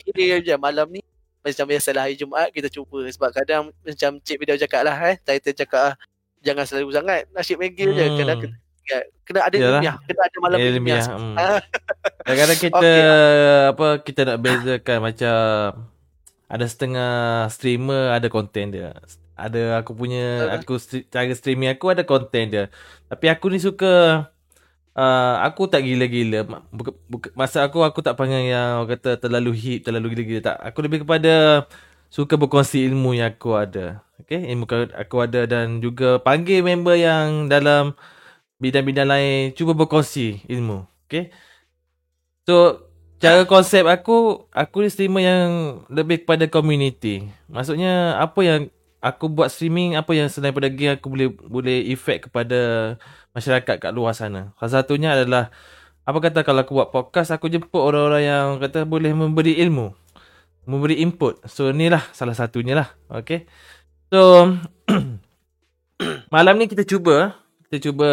kira je. Malam ni macam biasalah hari Jumaat kita cuba. Sebab kadang macam Cik Bidau cakap lah eh. Titan cakap ah, jangan selalu sangat. Nasyid megil je. Kadang Kena, ada Yalah. ilmiah kena ada malam ilmiah, Ilmiah. Hmm. Kadang-kadang kita Okey. apa kita nak bezakan macam ada setengah streamer ada konten dia. Ada aku punya aku cara streaming aku ada konten dia. Tapi aku ni suka uh, aku tak gila-gila. Buka, buka, masa aku aku tak panggil yang orang kata terlalu hip, terlalu gila-gila tak. Aku lebih kepada suka berkongsi ilmu yang aku ada. Okay, ilmu aku ada dan juga panggil member yang dalam bidang-bidang lain cuba berkongsi ilmu. Okay. So, cara konsep aku, aku ni streamer yang lebih kepada community. Maksudnya, apa yang aku buat streaming, apa yang selain daripada game aku boleh boleh efek kepada masyarakat kat luar sana. Salah satunya adalah, apa kata kalau aku buat podcast, aku jemput orang-orang yang kata boleh memberi ilmu. Memberi input. So, inilah salah satunya lah. Okay. So, malam ni kita cuba, kita cuba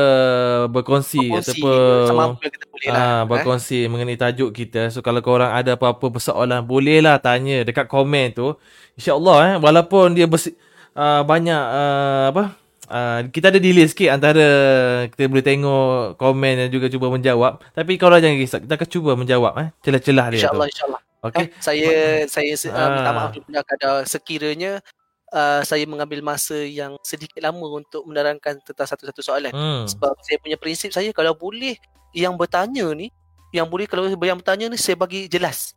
berkongsi, Berkongsi ataupun sama apa kita boleh lah. Ah, eh. berkongsi mengenai tajuk kita. So kalau korang ada apa-apa persoalan, bolehlah tanya dekat komen tu. InsyaAllah eh, walaupun dia bersi- uh, banyak uh, apa? Uh, kita ada delay sikit antara kita boleh tengok komen dan juga cuba menjawab. Tapi korang jangan risau, kita akan cuba menjawab eh, celah-celah dia InsyaAllah, tu. insyaAllah. Okay. Eh, saya saya uh, minta Ah. maaf juga kalau sekiranya uh, saya mengambil masa yang sedikit lama untuk menerangkan tentang satu-satu soalan. Hmm. Sebab saya punya prinsip saya kalau boleh yang bertanya ni, yang boleh kalau yang bertanya ni saya bagi jelas.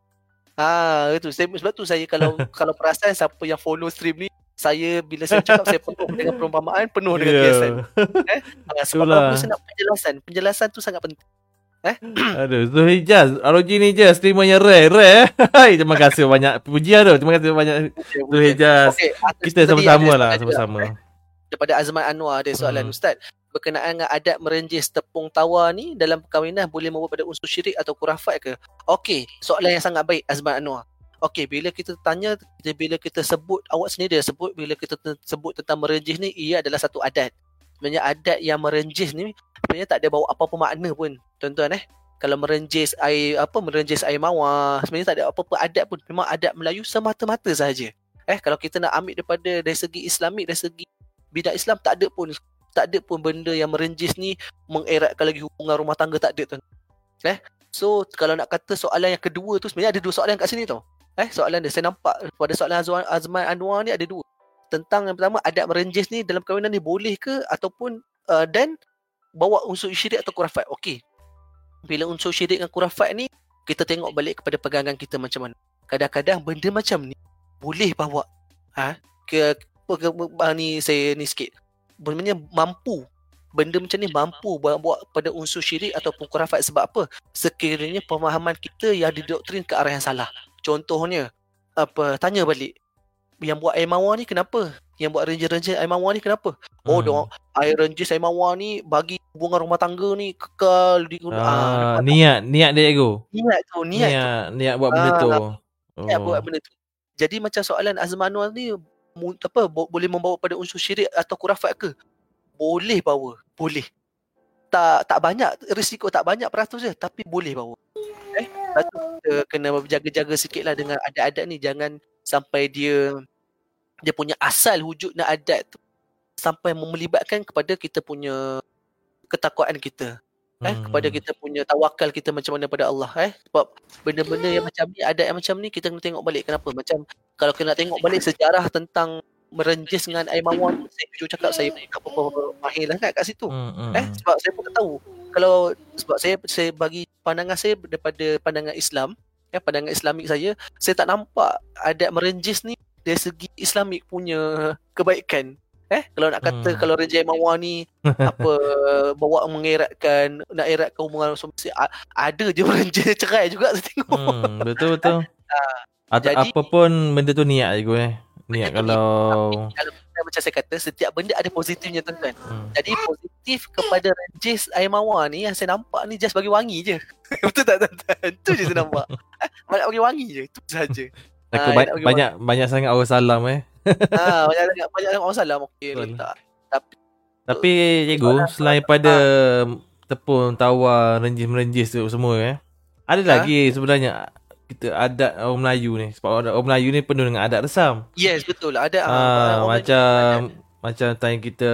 Ah, itu sebab tu saya kalau kalau perasan siapa yang follow stream ni saya bila saya cakap saya penuh dengan perumpamaan, penuh dengan Ya. kiasan. Ah, sebab Itulah. kalau saya nak penjelasan, penjelasan tu sangat penting. Aduh, Zulhijaz, ROG ni je streamer yang rare, rare. eh. Hai, terima kasih banyak pujian tu. Terima kasih banyak Zulhijaz. Okey, atas Kita tadi sama-sama lah, sama-sama. daripada Azman Anwar ada soalan Hmm. Ustaz berkenaan dengan adat merenjis tepung tawar ni dalam perkahwinan boleh membawa pada unsur syirik atau kurafat ke? Okey, soalan yang sangat baik Azman Anwar. Okey, bila kita tanya kita bila kita sebut awak sendiri dah sebut bila kita sebut tentang merenjis ni ia adalah satu adat. Sebenarnya adat yang merenjis ni sebenarnya tak ada bawa apa-apa makna pun. Tuan-tuan eh. Kalau merenjis air apa merenjis air mawar sebenarnya tak ada apa-apa adat pun. Memang adat Melayu semata-mata sahaja. Eh kalau kita nak ambil daripada dari segi Islamik dari segi bidang Islam tak ada pun tak ada pun benda yang merenjis ni mengeratkan lagi hubungan rumah tangga tak ada tuan. Eh? So kalau nak kata soalan yang kedua tu sebenarnya ada dua soalan kat sini tau. Eh soalan dia saya nampak pada soalan Azwan Azman Anwar ni ada dua. Tentang yang pertama adat merenjis ni dalam kahwinan ni boleh ke ataupun uh, dan bawa unsur syirik atau kurafat. Okey. Bila unsur syirik dengan kurafat ni kita tengok balik kepada pegangan kita macam mana. Kadang-kadang benda macam ni boleh bawa ha ke, ke, ke ah, ni saya ni sikit. Sebenarnya mampu benda macam ni mampu buat pada unsur syirik ataupun kurafat sebab apa? Sekiranya pemahaman kita yang didoktrin ke arah yang salah. Contohnya apa tanya balik yang buat air mawar ni kenapa? Yang buat ranger-ranger air mawar ni kenapa? Oh, Hmm. dong air ranger air mawar ni bagi hubungan rumah tangga ni kekal di Ah, niat, niat dia ego. niat tu, niat, Niat, niat buat benda Ah, tu. niat Oh. buat benda tu. Jadi macam soalan Azman Anwar ni apa bo- boleh membawa pada unsur syirik atau kurafat ke? Boleh bawa, boleh. Tak tak banyak risiko tak banyak peratus je tapi boleh bawa. Eh, lepas tu kita kena berjaga-jaga sikit lah dengan adat-adat ni jangan sampai dia dia punya asal wujudnya adat tu sampai melibatkan kepada kita punya ketakwaan kita. Eh Hmm. kepada kita punya tawakal kita macam mana pada Allah eh. Sebab benda-benda yang macam ni adat yang macam ni kita kena tengok balik. Kenapa? Macam kalau kita nak tengok balik sejarah tentang merenjis dengan air mawar tu, saya jujur cakap saya tak apa-apa mahir lah kat situ. Hmm, hmm, eh hmm. sebab saya pun tak tahu. Kalau sebab saya saya bagi pandangan saya daripada pandangan Islam ya pandangan Islamik saya saya tak nampak adat merenjis ni dari segi Islamik punya kebaikan eh kalau nak kata Hmm. kalau renjis mawar ni apa bawa mengeratkan nak eratkan hubungan suami ada je merenjis cerai juga saya tengok Hmm, betul betul. Atau jadi- apa pun benda tu niat je gue. Niat kalau kalau macam saya kata setiap benda ada positifnya tuan-tuan hmm. Jadi positif kepada renjis air mawar ni yang saya nampak ni just bagi wangi je. Betul tak tuan-tuan? Itu je saya nampak. Banyak bagi wangi je. Itu saja. Takut Ah, ba- bagi banyak banyak sangat orang salam eh. ha, banyak banyak banyak orang salam okey Betul. letak. Tapi cikgu selain pada tepung tawar renjis-renjis tu semua eh. Ada Ha? lagi sebenarnya kita adat orang Melayu ni sebab orang, orang Melayu ni penuh dengan adat resam. Yes betul lah ada Ah, orang macam macam time kita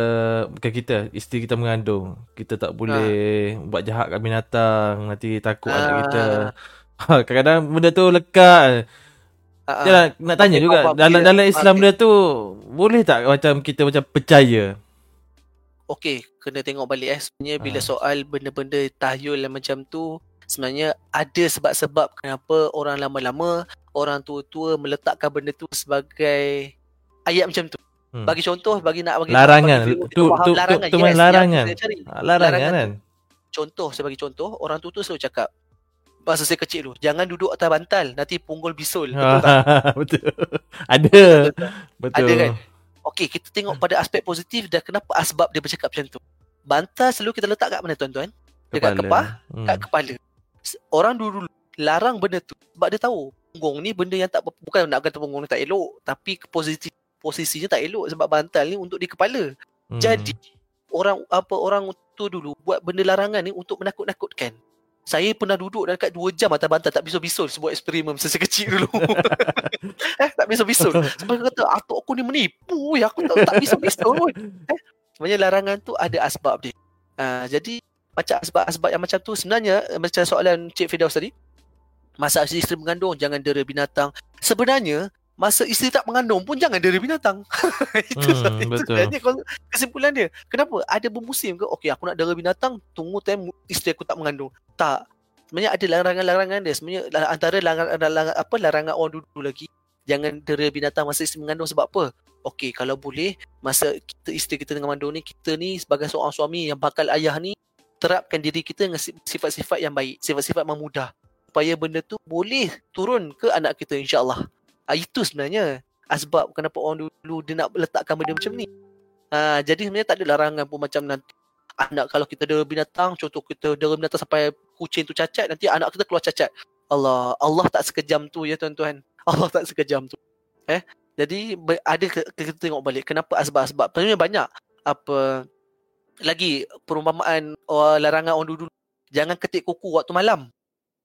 bukan kita isteri kita mengandung kita tak boleh buat jahat kat binatang nanti takut anak Ah. kita Ha, kadang-kadang benda tu lekat Ah, ah. Yalah, nak tanya juga faham. dalam Bila- dalam Islam okey. dia tu boleh tak macam kita macam percaya okey kena tengok balik eh sebenarnya bila Ah. soal benda-benda tahyul macam tu sebenarnya ada sebab-sebab kenapa orang lama-lama orang tua-tua meletakkan benda tu sebagai ayat macam tu. Hmm. Bagi contoh bagi nak bagi Larangan. bagi Tu- tu- tu- larangan. tu Yes, larangan. cari. Ah, Larangan Larangan kan? Contoh saya bagi contoh orang tua tu selalu cakap masa saya kecil tu jangan duduk atas bantal nanti punggul bisul betul tak Betul. Ada. Betul. Ada kan? Okey, kita tengok pada aspek positif dan kenapa asbab dia bercakap macam tu. Bantal selalu kita letak kat mana tuan-tuan? Dekat kepala. Hmm. Kat kepala. Orang dulu larang benda tu sebab dia tahu punggung ni benda yang tak bukan nak kata punggung ni tak elok, tapi posisi posisinya tak elok sebab bantal ni untuk di kepala. Hmm. Jadi orang apa orang tu dulu buat benda larangan ni untuk menakut-nakutkan. Saya pernah duduk dan dekat 2 jam atas bantal tak bisul-bisul sebuah eksperimen masa saya kecil dulu. eh, tak bisul-bisul. Sebab kata atuk aku ni menipu ya aku tak tak bisul-bisul pun. Eh, sebenarnya larangan tu ada asbab dia. Uh, jadi macam asbab-asbab yang macam tu sebenarnya eh, macam soalan Cik Firdaus tadi. Masa isteri mengandung jangan dera binatang. Sebenarnya masa isteri tak mengandung pun jangan dera binatang. itu, Hmm, itu sebenarnya kesimpulan dia. Kenapa? Ada bermusim ke? Okey, aku nak dera binatang, tunggu time isteri aku tak mengandung. Tak. Sebenarnya ada larangan-larangan dia. Sebenarnya antara larangan, larangan apa larangan orang dulu lagi. Jangan dera binatang masa isteri mengandung sebab apa? Okey, kalau boleh masa kita isteri kita tengah mengandung ni, kita ni sebagai seorang suami yang bakal ayah ni terapkan diri kita dengan si- sifat-sifat yang baik, sifat-sifat memudah supaya benda tu boleh turun ke anak kita insya-Allah. Ah, itu sebenarnya asbab kenapa orang dulu dia nak letakkan benda macam ni. Ah, jadi sebenarnya tak ada larangan pun macam nanti anak kalau kita dera binatang, contoh kita dera binatang sampai kucing tu cacat, nanti anak kita keluar cacat. Allah, Allah tak sekejam tu ya tuan-tuan. Allah tak sekejam tu. Eh, jadi ada kita tengok balik kenapa asbab-asbab. Sebenarnya banyak apa lagi perumpamaan oh, larangan orang dulu jangan ketik kuku waktu malam.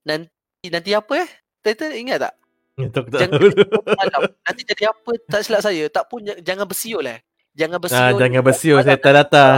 Nanti nanti apa eh? Tuan-tuan ingat tak? Itu aku tak Jangan tahu. malam. Nanti jadi apa? Tak silap saya. Tak pun jangan bersiul eh. Jangan bersiul. Ah, jangan bersiul Malam. setan datang.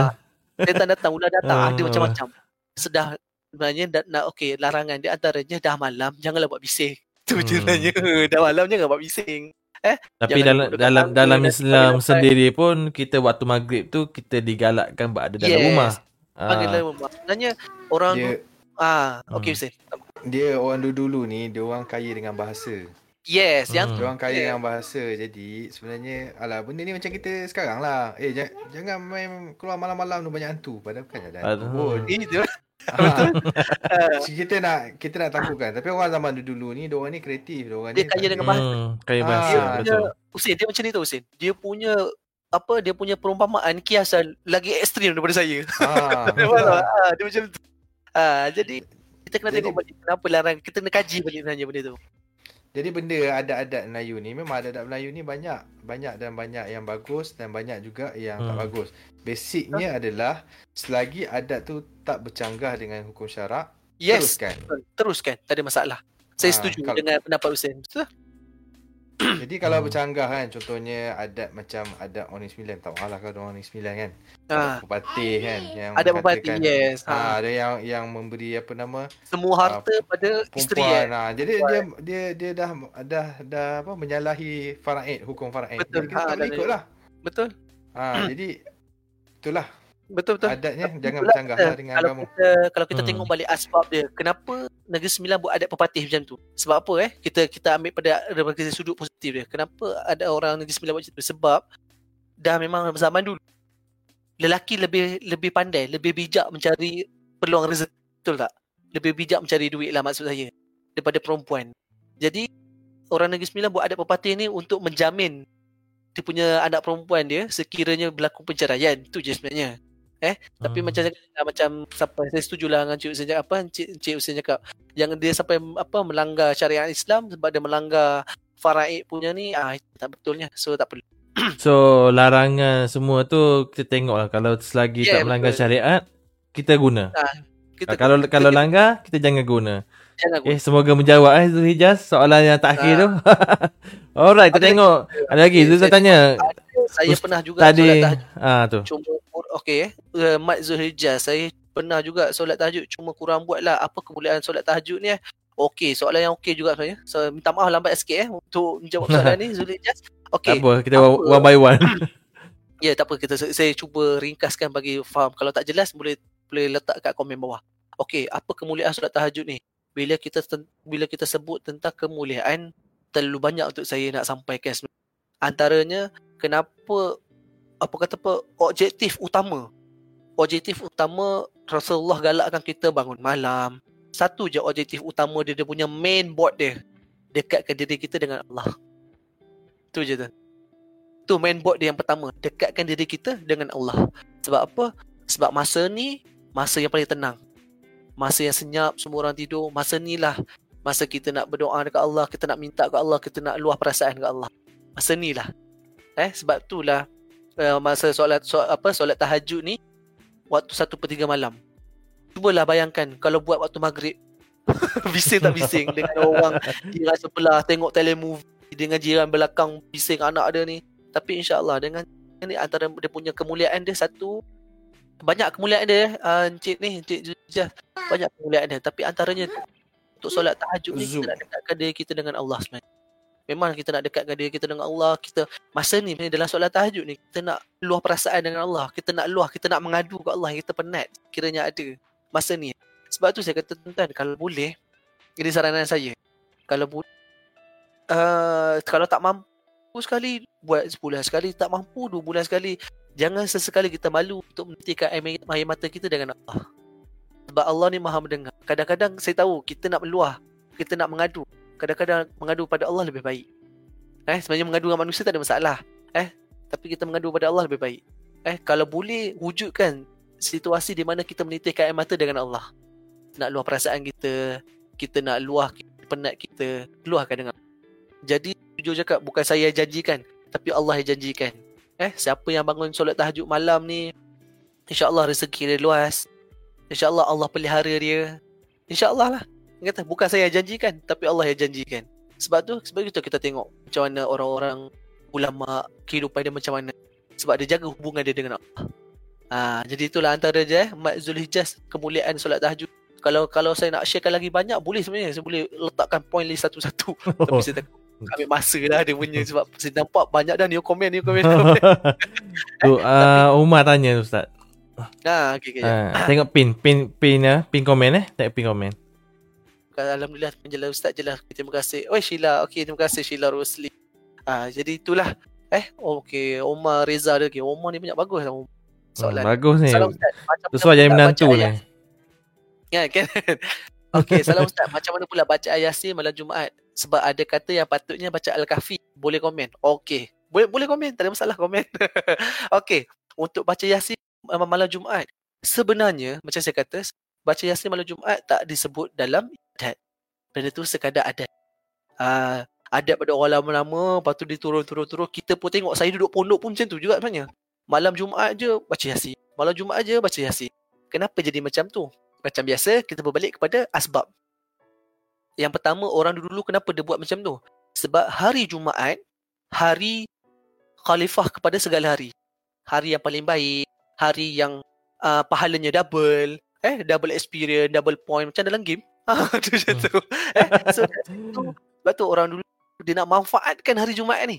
Setan datang, ular datang, ada Ah. macam-macam. Sedah sebenarnya dah, nak okey larangan dia antaranya dah malam janganlah buat bising. Tu Hmm. sebenarnya. Dah malam jangan buat bising. Tapi Jangan dalam dalam dalam Islam sendiri pun kita waktu maghrib tu kita digalakkan berada dalam Yes. rumah. Panggil Ah. dalam rumah. Sebenarnya orang Dia ah okey Hmm. Dia orang dulu-dulu ni dia orang kaya dengan bahasa. Yes, yang Hmm. Dia orang kaya Yeah. dengan bahasa. Jadi sebenarnya alah benda ni macam kita sekarang lah. Eh jangan, jangan main keluar malam-malam tu banyak hantu. Padahal bukan ada hantu Aduh. pun. itu Betul. kita nak kita nak takutkan. Tapi orang zaman dulu ni dia orang ni kreatif. Dia orang Dia ni kaya tak dengan bahasa. Hmm, kaya Ah, bahasa dia punya betul. Hussein dia macam ni tu Hussein. Dia punya apa dia punya perumpamaan kiasan lagi ekstrim daripada saya. Ah, Dia tak? Ah, dia macam tu. Ah, jadi kita kena Jadi- tengok balik kenapa larang. Kita kena kaji balik sebenarnya benda tu. Jadi benda adat-adat Melayu ni memang adat-adat Melayu ni banyak banyak dan banyak yang bagus dan banyak juga yang tak Hmm. bagus. Basicnya adalah selagi adat tu tak bercanggah dengan hukum syarak, Yes, teruskan. teruskan. Tak ada masalah. Saya Ah, setuju kalau- dengan pendapat Hussein. Betul? Jadi kalau Hmm. bercanggah kan contohnya adat macam adat orang Negeri Sembilan tak malah kalau orang Negeri Sembilan kan. Ah, Adat pepatih kan yang ada pepatih, mengatakan- yes. Ha. ada yang yang memberi apa nama Semua harta pada isteri perempuan. eh. Jadi dia dia dia dah dah dah apa menyalahi faraid, hukum faraid. Betul. Jadi kita Ha, tak boleh dan- ikut lah. Betul? Ah, jadi itulah Betul betul. adatnya Tapi jangan bercanggah lah dengan kalau agama. kita kalau kita Hmm. tengok balik asbab dia, kenapa Negeri Sembilan buat adat pepatih macam tu? Sebab apa eh? Kita kita ambil pada dari sudut positif dia. Kenapa ada orang Negeri Sembilan buat macam tu? Sebab dah memang zaman dulu lelaki lebih lebih pandai, lebih bijak mencari peluang rezeki, betul tak? Lebih bijak mencari duit lah maksud saya daripada perempuan. Jadi orang Negeri Sembilan buat adat pepatih ni untuk menjamin dia punya anak perempuan dia sekiranya berlaku perceraian. Itu je sebenarnya. Tapi Hmm. macam cakap, macam sampai saya setuju lah dengan Cik Hussein cakap apa Cik, Cik Hussein cakap jangan dia sampai apa melanggar syariat Islam sebab dia melanggar faraid punya ni ah tak betulnya so tak perlu So larangan semua tu kita tengok lah kalau selagi Yeah, tak melanggar betul. syariat kita guna. kita Ah, kalau kita kalau langgar kita jangan guna. jangan Eh semoga menjawab eh Zulhijaz soalan yang terakhir tu. Alright kita tengok. Ada lagi Zul tanya saya Ust- pernah juga tadi solat tahajud ah tu. cuma okey eh uh, Mat Zulhijjah saya pernah juga solat tahajud cuma kurang buat lah apa kemuliaan solat tahajud ni eh Okey, soalan yang okey juga sebenarnya. So, minta maaf lambat sikit eh untuk menjawab soalan ni Zulhijjah. Tak Okey. apa kita Apa? one by one. Ya tak apa kita saya cuba ringkaskan bagi faham. Kalau tak jelas boleh boleh letak kat komen bawah. Okey, apa kemuliaan solat tahajud ni? Bila kita bila kita sebut tentang kemuliaan terlalu banyak untuk saya nak sampaikan sebenarnya. Antaranya kenapa apa kata apa objektif utama. Objektif utama Rasulullah galakkan kita bangun malam. Satu je objektif utama dia dia punya main board dia. Dekatkan diri kita dengan Allah. Tu je tu. Tu main board dia yang pertama, dekatkan diri kita dengan Allah. Sebab apa? Sebab masa ni masa yang paling tenang. Masa yang senyap, semua orang tidur, masa ni lah masa kita nak berdoa dekat Allah, kita nak minta kat Allah, kita nak luah perasaan kat Allah. Masa ni lah. Eh, sebab tu lah uh, masa solat, solat apa solat tahajud ni waktu 1 per 3 malam. Cubalah bayangkan kalau buat waktu maghrib. bising tak bising dengan orang jiran sebelah tengok telemovie dengan jiran belakang bising anak dia ni. Tapi insyaAllah dengan ni antara dia punya kemuliaan dia satu banyak kemuliaan dia uh, Encik ni Encik Zujah banyak kemuliaan dia tapi antaranya untuk solat tahajud ni kita nak dekatkan diri kita dengan Allah sebenarnya memang kita nak dekatkan diri kita dengan Allah kita masa ni dalam solat tahajud ni kita nak luah perasaan dengan Allah kita nak luah kita nak mengadu ke Allah kita penat kiranya ada masa ni. Sebab tu saya kata tuan kalau boleh ini saranan saya. Kalau boleh uh, kalau tak mampu sekali buat sebulan sekali tak mampu dua bulan sekali jangan sesekali kita malu untuk menitikkan air, air mata kita dengan Allah. Sebab Allah ni maha mendengar. Kadang-kadang saya tahu kita nak meluah kita nak mengadu kadang-kadang mengadu pada Allah lebih baik eh sebenarnya mengadu dengan manusia tak ada masalah eh tapi kita mengadu pada Allah lebih baik eh kalau boleh wujudkan situasi di mana kita menitikkan air mata dengan Allah nak luah perasaan kita kita nak luah penat kita luahkan dengan jadi jujur cakap bukan saya janjikan tapi Allah yang janjikan. Eh siapa yang bangun solat tahajud malam ni insya-Allah rezeki dia luas. Insya-Allah Allah pelihara dia. Insya-Allah lah. Dia kata bukan saya yang janjikan tapi Allah yang janjikan. Sebab tu sebab itu kita tengok macam mana orang-orang ulama kehidupan dia macam mana. Sebab dia jaga hubungan dia dengan Allah. Ha, jadi itulah antara je eh, Mat Zulhijjah kemuliaan solat tahajud. Kalau kalau saya nak sharekan lagi banyak boleh sebenarnya saya boleh letakkan point list satu-satu. Tapi saya takut ambil masa lah dia punya sebab saya nampak banyak dah new komen new komen. tu uh, Umar tanya ustaz. Nah, okey okey. Uh, tengok pin pin pin ya, pin komen eh. Tengok pin komen. Alhamdulillah menjelah ustaz je lah. Terima kasih. Oh Sheila. Okey terima kasih Sheila Rosli. Ah jadi itulah. Eh okey Umar Reza dia okey. Umar ni banyak bagus lah. Soalan. Hmm, bagus ni. Sesuai jadi menantu ni. Ya kan. Okey, salam ustaz. Macam mana pula baca ayat Yasin malam Jumaat? sebab ada kata yang patutnya baca Al-Kahfi. Boleh komen. Okey. Boleh boleh komen. Tak ada masalah komen. Okey. Untuk baca Yasin malam Jumaat. Sebenarnya, macam saya kata, baca Yasin malam Jumaat tak disebut dalam adat. Benda tu sekadar adat. Uh, adat pada orang lama-lama, lepas tu diturun-turun-turun. Kita pun tengok, saya duduk pondok pun macam tu juga sebenarnya. Malam Jumaat je baca Yasin. Malam Jumaat je baca Yasin. Kenapa jadi macam tu? Macam biasa, kita berbalik kepada asbab. Yang pertama orang dulu kenapa dia buat macam tu? Sebab hari Jumaat hari khalifah kepada segala hari. Hari yang paling baik, hari yang uh, pahalanya double, eh double experience, double point macam dalam game. Ah tu macam tu. Eh so tu sebab tu orang dulu dia nak manfaatkan hari Jumaat ni.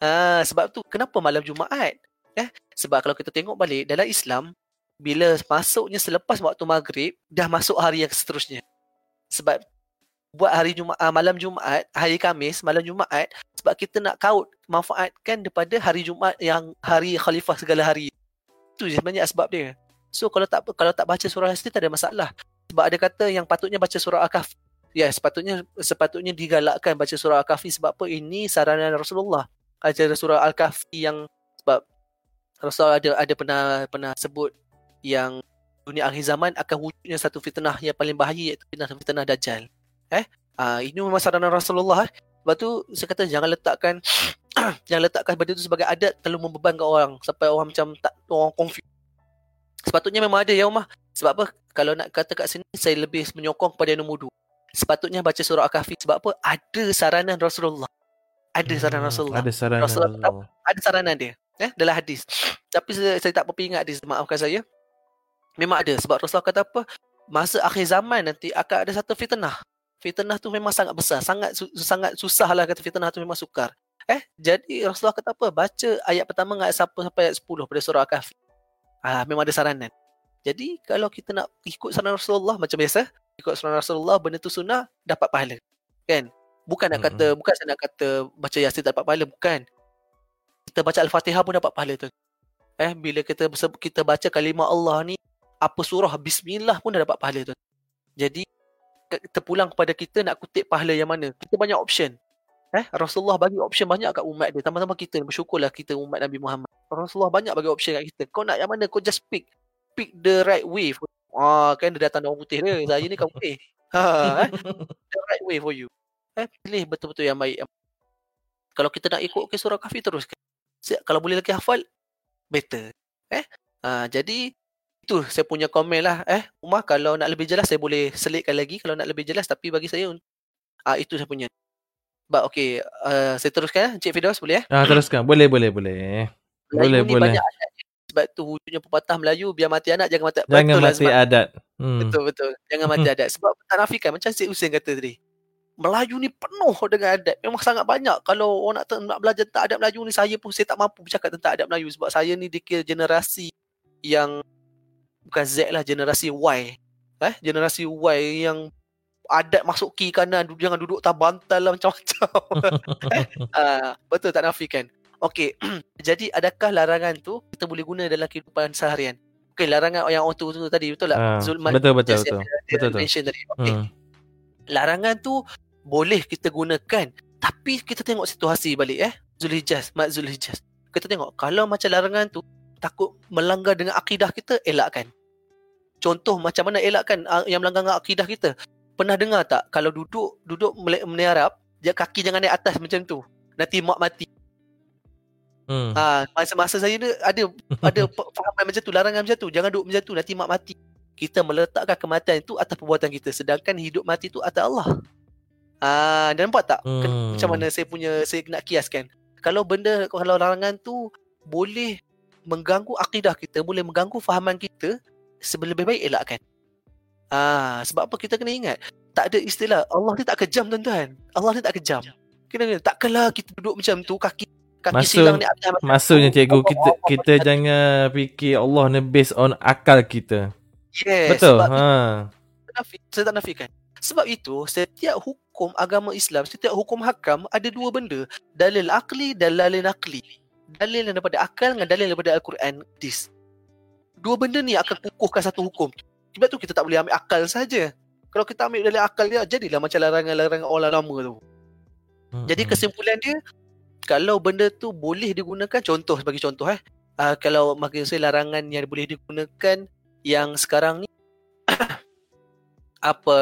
Ah sebab tu kenapa malam Jumaat? Eh sebab kalau kita tengok balik dalam Islam bila masuknya selepas waktu maghrib dah masuk hari yang seterusnya. Sebab buat hari Jumaat uh, malam Jumaat, hari Kamis, malam Jumaat sebab kita nak kaut manfaatkan daripada hari Jumaat yang hari khalifah segala hari. Itu je sebenarnya sebab dia. So kalau tak kalau tak baca surah Yasin tak ada masalah. Sebab ada kata yang patutnya baca surah Al-Kahfi. Ya, sepatutnya sepatutnya digalakkan baca surah Al-Kahfi sebab apa? Ini saranan Rasulullah. Ajar surah Al-Kahfi yang sebab Rasulullah ada ada pernah pernah sebut yang dunia akhir zaman akan wujudnya satu fitnah yang paling bahaya iaitu fitnah fitnah dajjal. Eh, uh, ini memang saranan Rasulullah eh. Sebab tu saya kata jangan letakkan jangan letakkan benda tu sebagai adat terlalu membebankan orang sampai orang macam tak orang confused. Sepatutnya memang ada ya Umar. Sebab apa? Kalau nak kata kat sini saya lebih menyokong kepada nombor dua. Sepatutnya baca surah Al-Kahfi sebab apa? Ada saranan Rasulullah. Ada saranan hmm, Rasulullah. Ada saranan Rasulullah. Rasulullah. Ada saranan dia. Eh, dalam hadis. Tapi saya, saya tak berapa ingat hadis. Maafkan saya. Memang ada. Sebab Rasulullah kata apa? Masa akhir zaman nanti akan ada satu fitnah fitnah tu memang sangat besar sangat su- sangat susah lah kata fitnah tu memang sukar Eh, jadi Rasulullah kata apa? Baca ayat pertama dengan ayat 1 sampai ayat 10 pada surah Al-Kahfi. Ah, memang ada saranan. Jadi kalau kita nak ikut saranan Rasulullah macam biasa, ikut saranan Rasulullah benda tu sunnah dapat pahala. Kan? Bukan nak kata bukan saya nak kata baca Yasin tak dapat pahala, bukan. Kita baca Al-Fatihah pun dapat pahala tu. Eh, bila kita kita baca kalimah Allah ni apa surah bismillah pun dah dapat pahala tu. Jadi terpulang kepada kita nak kutip pahala yang mana. Kita banyak option. Eh, Rasulullah bagi option banyak kat umat dia. Tambah-tambah kita bersyukurlah kita umat Nabi Muhammad. Rasulullah banyak bagi option kat kita. Kau nak yang mana? Kau just pick. Pick the right way. For Ah, kan dia datang orang putih dia. Saya ni kau putih. Ha, eh? The right way for you. Eh, pilih betul-betul yang baik. Kalau kita nak ikut ke surah kafi terus. Kalau boleh lagi hafal, better. Eh, ha, jadi itu saya punya komen lah. Eh, Umar kalau nak lebih jelas saya boleh selitkan lagi kalau nak lebih jelas. Tapi bagi saya, ah itu saya punya. But okay, uh, saya teruskan. Encik Fidaus boleh ya? Ah, teruskan. Boleh, boleh, boleh. Boleh, boleh. Banyak. Sebab tu wujudnya pepatah Melayu, biar mati anak, jangan mati Jangan betul lah mati sebab, adat. Hmm. Betul, betul. Jangan mati adat. Sebab tak nafikan, macam Cik Hussein kata tadi. Melayu ni penuh dengan adat. Memang sangat banyak. Kalau orang nak, nak belajar tentang adat Melayu ni, saya pun saya tak mampu bercakap tentang adat Melayu. Sebab saya ni dikira generasi yang, bukan Z lah, generasi Y. Eh, generasi Y yang adat masuk kiri kanan jangan duduk tak bantal lah macam-macam eh, uh, betul tak nafikan okey jadi adakah larangan tu kita boleh guna dalam kehidupan seharian? Okey larangan yang orang tu, tadi betul tak? Ah, Zulman betul, betul, betul. dia- Betul, betul. tadi. Okey. Hmm. larangan tu boleh kita gunakan tapi kita tengok situasi balik eh. Zulhijjah Mat Zulhijjah. Kita tengok kalau macam larangan tu takut melanggar dengan akidah kita elakkan. Contoh macam mana elakkan ah, yang melanggar dengan akidah kita? Pernah dengar tak kalau duduk duduk meniarap dia kaki jangan naik atas macam tu. Nanti mak mati Hmm. ha masa-masa saya ni ada ada fahaman macam tu larangan macam tu. Jangan duduk macam tu nanti mak mati. Kita meletakkan kematian itu atas perbuatan kita sedangkan hidup mati itu atas Allah. Ah dan nampak tak? Hmm. macam mana saya punya saya nak kiaskan. Kalau benda kalau larangan tu boleh mengganggu akidah kita boleh mengganggu fahaman kita sebelum lebih baik elakkan. Ah sebab apa? Kita kena ingat tak ada istilah Allah ni tak kejam tuan-tuan. Allah ni tak kejam. Kena takkanlah kita duduk macam tu kaki kaki Maksud- silang ni atas Maksudnya cikgu kita Allah, kita Allah. jangan fikir Allah ni based on akal kita. yes, Betul. sebab Ha. nafi- saya tak nafikan. Sebab itu, setiap hukum agama Islam, setiap hukum hakam ada dua benda. Dalil akli dan dalil nakli. Dalil yang daripada akal dengan dalil daripada Al-Quran. Hadis. Dua benda ni akan kukuhkan satu hukum. Sebab tu kita tak boleh ambil akal saja. Kalau kita ambil dalil akal dia, jadilah macam larangan-larangan orang lama tu. Jadi kesimpulan dia, kalau benda tu boleh digunakan, contoh sebagai contoh eh. Uh, kalau maksud saya larangan yang boleh digunakan yang sekarang ni apa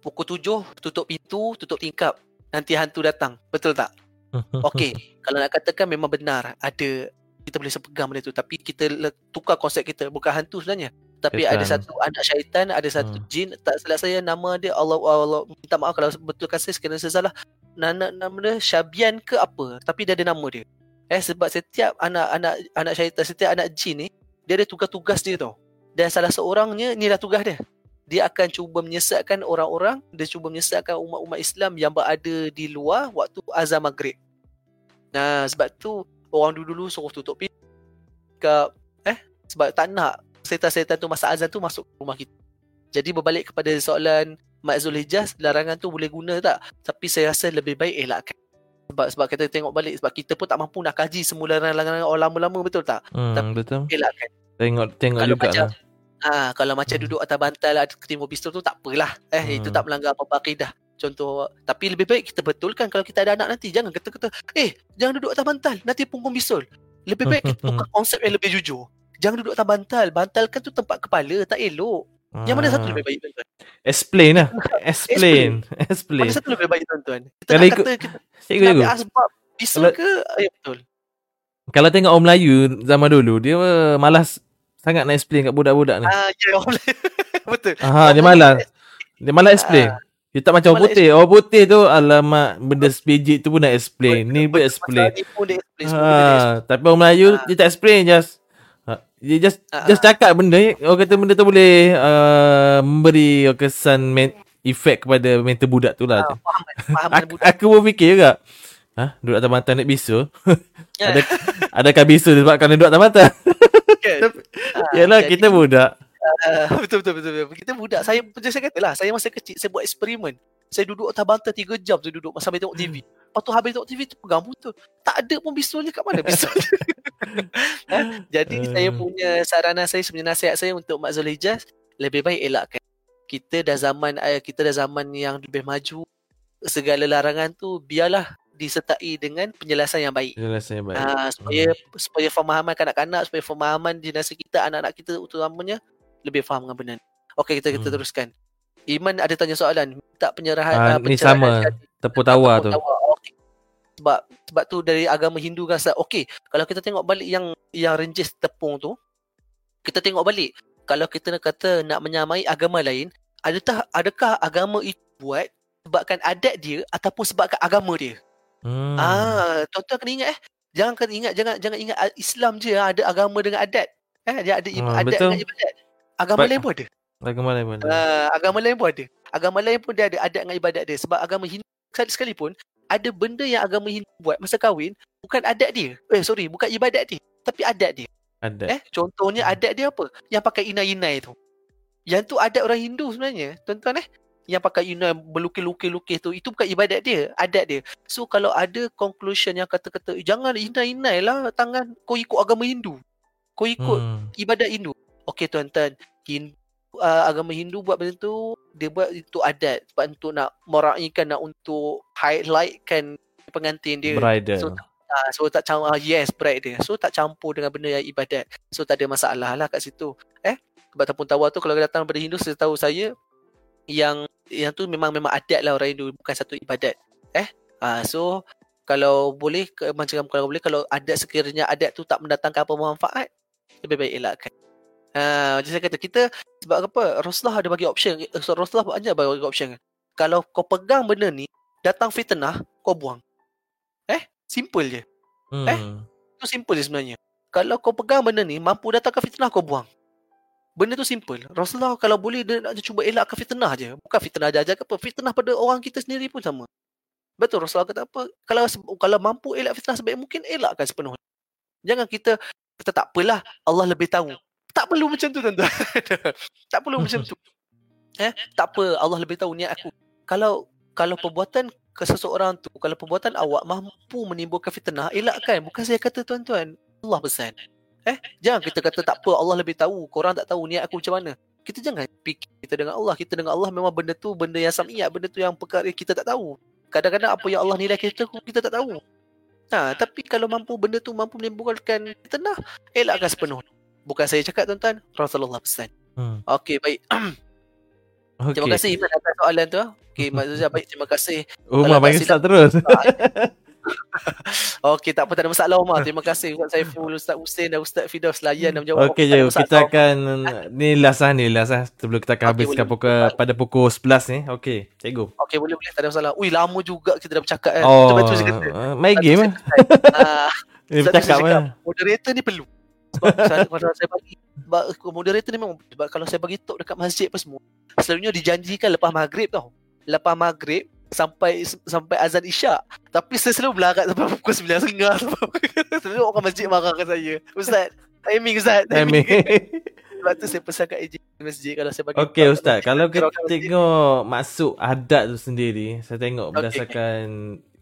pukul tujuh tutup pintu, tutup tingkap. Nanti hantu datang. Betul tak? Okey, kalau nak katakan memang benar ada kita boleh sepegang benda tu tapi kita tukar konsep kita bukan hantu sebenarnya. Tapi ada Syaitan. satu anak syaitan, ada satu Hmm. jin, tak silap saya nama dia Allah Allah minta maaf kalau betul kasih sekena saya salah. Nama, nama dia Syabian ke apa, tapi dia ada nama dia. Eh sebab setiap anak-anak anak syaitan, setiap anak jin ni dia ada tugas-tugas dia tau. Dan salah seorangnya ni dah tugas dia. Dia akan cuba menyesatkan orang-orang, dia cuba menyesatkan umat-umat Islam yang berada di luar waktu azan maghrib. Nah, sebab tu orang dulu-dulu suruh tutup pintu. Eh, sebab tak nak setan-setan tu masa azan tu masuk rumah kita. Jadi berbalik kepada soalan Mak Zulhijjah, larangan tu boleh guna tak? Tapi saya rasa lebih baik elakkan. Sebab sebab kita tengok balik sebab kita pun tak mampu nak kaji semua larangan-larangan orang lama-lama betul tak? Hmm, Tapi- betul. Elakkan. Tengok tengok Kalau juga macam- lah. Ah, kalau macam Hmm. duduk atas bantal ada ketimbang pistol tu tak apalah. Eh, Hmm. itu tak melanggar apa-apa akidah. Contoh, tapi lebih baik kita betulkan kalau kita ada anak nanti. Jangan kata-kata, eh, jangan duduk atas bantal. Nanti punggung pistol. Lebih baik kita tukar konsep yang lebih jujur. Jangan duduk atas bantal. Bantal kan tu tempat kepala. Tak elok. Yang mana satu Ah. lebih baik, tuan-tuan? Explain lah. Explain. Explain. Mana satu lebih baik, tuan-tuan? Kita Kalau nak ikut- kata kita Cikgu cikgu. ambil asbab pistol Kalau- ke? Ya, betul. Kalau tengok orang Melayu zaman dulu, dia malas sangat nak explain kat budak-budak ni. Ah, ya, orang betul. Aha, dia malas. Melayu- Dia malas explain. Dia tak macam orang putih. Orang putih tu alamak benda sebiji tu pun nak explain. Ni pun explain. explain. explain. Ha, tapi orang Melayu Ah. dia tak explain just ha, dia just Ah, just cakap benda. Orang kata benda tu boleh uh, memberi kesan men, efek kepada mental budak tu lah. Ah, Faham, faham aku, budak. aku pun fikir juga. Ha? Duduk atas bantal naik bisu? Ada, adakah bisu disebabkan dia duduk atas bantal? Kan? Ah, Yalah, jadi, kita budak. ah, betul, betul, betul, betul. Kita budak. Saya, macam saya kata lah, saya masa kecil, saya buat eksperimen. Saya duduk atas bantal 3 jam saya duduk sambil tengok TV. Lepas tu habis tengok TV tu pegang motor. Tak ada pun bisulnya kat mana bisul. ha? Jadi Hmm. saya punya saranan saya sebenarnya nasihat saya untuk Mak Zulhijaz lebih baik elakkan. Kita dah zaman eh, kita dah zaman yang lebih maju. Segala larangan tu biarlah disertai dengan penjelasan yang baik. Penjelasan yang baik. Ha, supaya supaya faham kanak-kanak, supaya faham generasi kita, anak-anak kita utamanya lebih faham dengan benda ni. Okey, kita kita Hmm. teruskan. Iman ada tanya soalan, minta penyerahan Ah, ah, ni pencerahan sama. Tepuk tawa tu. Tepuk tawa. Okey. Sebab sebab tu dari agama Hindu kan okey, kalau kita tengok balik yang yang renjis tepung tu, kita tengok balik. Kalau kita nak kata nak menyamai agama lain, adakah adakah agama itu buat sebabkan adat dia ataupun sebabkan agama dia? Hmm. Ah, tuan-tuan kena ingat eh. Jangan kena ingat jangan jangan ingat ah, Islam je ah, ada agama dengan adat. Eh dia ada Ah, adat betul. dengan ibadat. Agama Ba- lain pun ada. Agama lain boleh. Ah, agama lain pun ada. Agama lain pun dia ada adat dengan ibadat dia. Sebab agama Hindu sekali sekalipun ada benda yang agama Hindu buat masa kahwin bukan adat dia. Eh sorry, bukan ibadat dia, tapi adat dia. Ada. Eh contohnya adat dia apa? Yang pakai inai-inai tu. Yang tu adat orang Hindu sebenarnya. Tuan-tuan eh yang pakai inai berlukis-lukis-lukis tu itu bukan ibadat dia, adat dia. So kalau ada conclusion yang kata-kata "Eh, jangan inai-inai lah tangan kau ikut agama Hindu. Kau ikut Hmm. ibadat Hindu. Okey tuan-tuan, Hindu, uh, agama Hindu buat benda tu, dia buat itu adat sebab untuk nak meraihkan nak untuk highlightkan pengantin dia. Bridal. So, uh, so tak campur uh, yes bride dia. So tak campur dengan benda yang ibadat. So tak ada masalah lah kat situ. Eh, sebab tapun tawa tu kalau datang daripada Hindu setahu saya yang yang tu memang memang adat lah orang Hindu bukan satu ibadat. Eh, uh, so kalau boleh macam kalau boleh kalau adat sekiranya adat tu tak mendatangkan apa manfaat lebih baik elakkan. Ha, macam saya kata kita sebab apa Rasulullah ada bagi option. Eh, so Rasulullah banyak bagi option. Kalau kau pegang benda ni datang fitnah kau buang. Eh simple je. Hmm. eh? tu simple je sebenarnya. Kalau kau pegang benda ni mampu datangkan fitnah kau buang. Benda tu simple. Rasulullah kalau boleh dia nak cuba elakkan fitnah je. Bukan fitnah aja-aja ke apa fitnah pada orang kita sendiri pun sama. Betul Rasulullah kata apa? Kalau kalau mampu elak fitnah sebaik mungkin elakkan sepenuhnya. Jangan kita kita tak apalah Allah lebih tahu tak perlu macam tu tuan-tuan. Tak perlu macam tu. Eh tak apa. Allah lebih tahu niat aku. Kalau kalau perbuatan ke seseorang tu kalau perbuatan awak mampu menimbulkan fitnah elakkan. Bukan saya kata tuan-tuan. Allah pesan. Eh jangan kita kata tak apa. Allah lebih tahu. Korang tak tahu niat aku macam mana. Kita jangan fikir kita dengan Allah. Kita dengan Allah memang benda tu benda yang samiyat benda tu yang perkara kita tak tahu. Kadang-kadang apa yang Allah nilai kita kita tak tahu. Ha, tapi kalau mampu benda tu mampu menimbulkan fitnah, elakkan sepenuh. Bukan saya cakap tuan-tuan, Rasulullah pesan. Hmm. Okey, baik. Okay. Terima kasih Iman atas soalan tu. ah. Okey, Mak Zuzia baik. Terima kasih. Umar panggil start terus. Okey, tak apa, tak ada masalah Umar. Terima kasih Ustaz Saiful, Ustaz Hussein dan Ustaz Fidaus layan dan menjawab. Okey je, masalah. kita akan ni last lah ni last lah sebelum kita akan Okey, habiskan boleh. pukul pada pukul 11 ni. Okey, cikgu. Okey, boleh boleh. Tak ada masalah. Ui, lama juga kita dah bercakap kan. Oh, Sebab tu saya kata. uh, main tu game eh. Ah, tu bercakap saya cakap, mana? moderator ni perlu. Sebab saya, kalau saya bagi sebab moderator ni memang sebab kalau saya bagi talk dekat masjid apa semua, selalunya dijanjikan lepas maghrib tau. Lepas maghrib sampai sampai azan isyak. Tapi saya selalu belarat sampai pukul 9 setengah. Selalu orang masjid marah kat saya. Ustaz, timing Ustaz. Timing. Sebab tu saya pesan kat AJ masjid kalau saya bagi Okey ustaz, kalau kita masjid. tengok masuk adat tu sendiri, saya tengok berdasarkan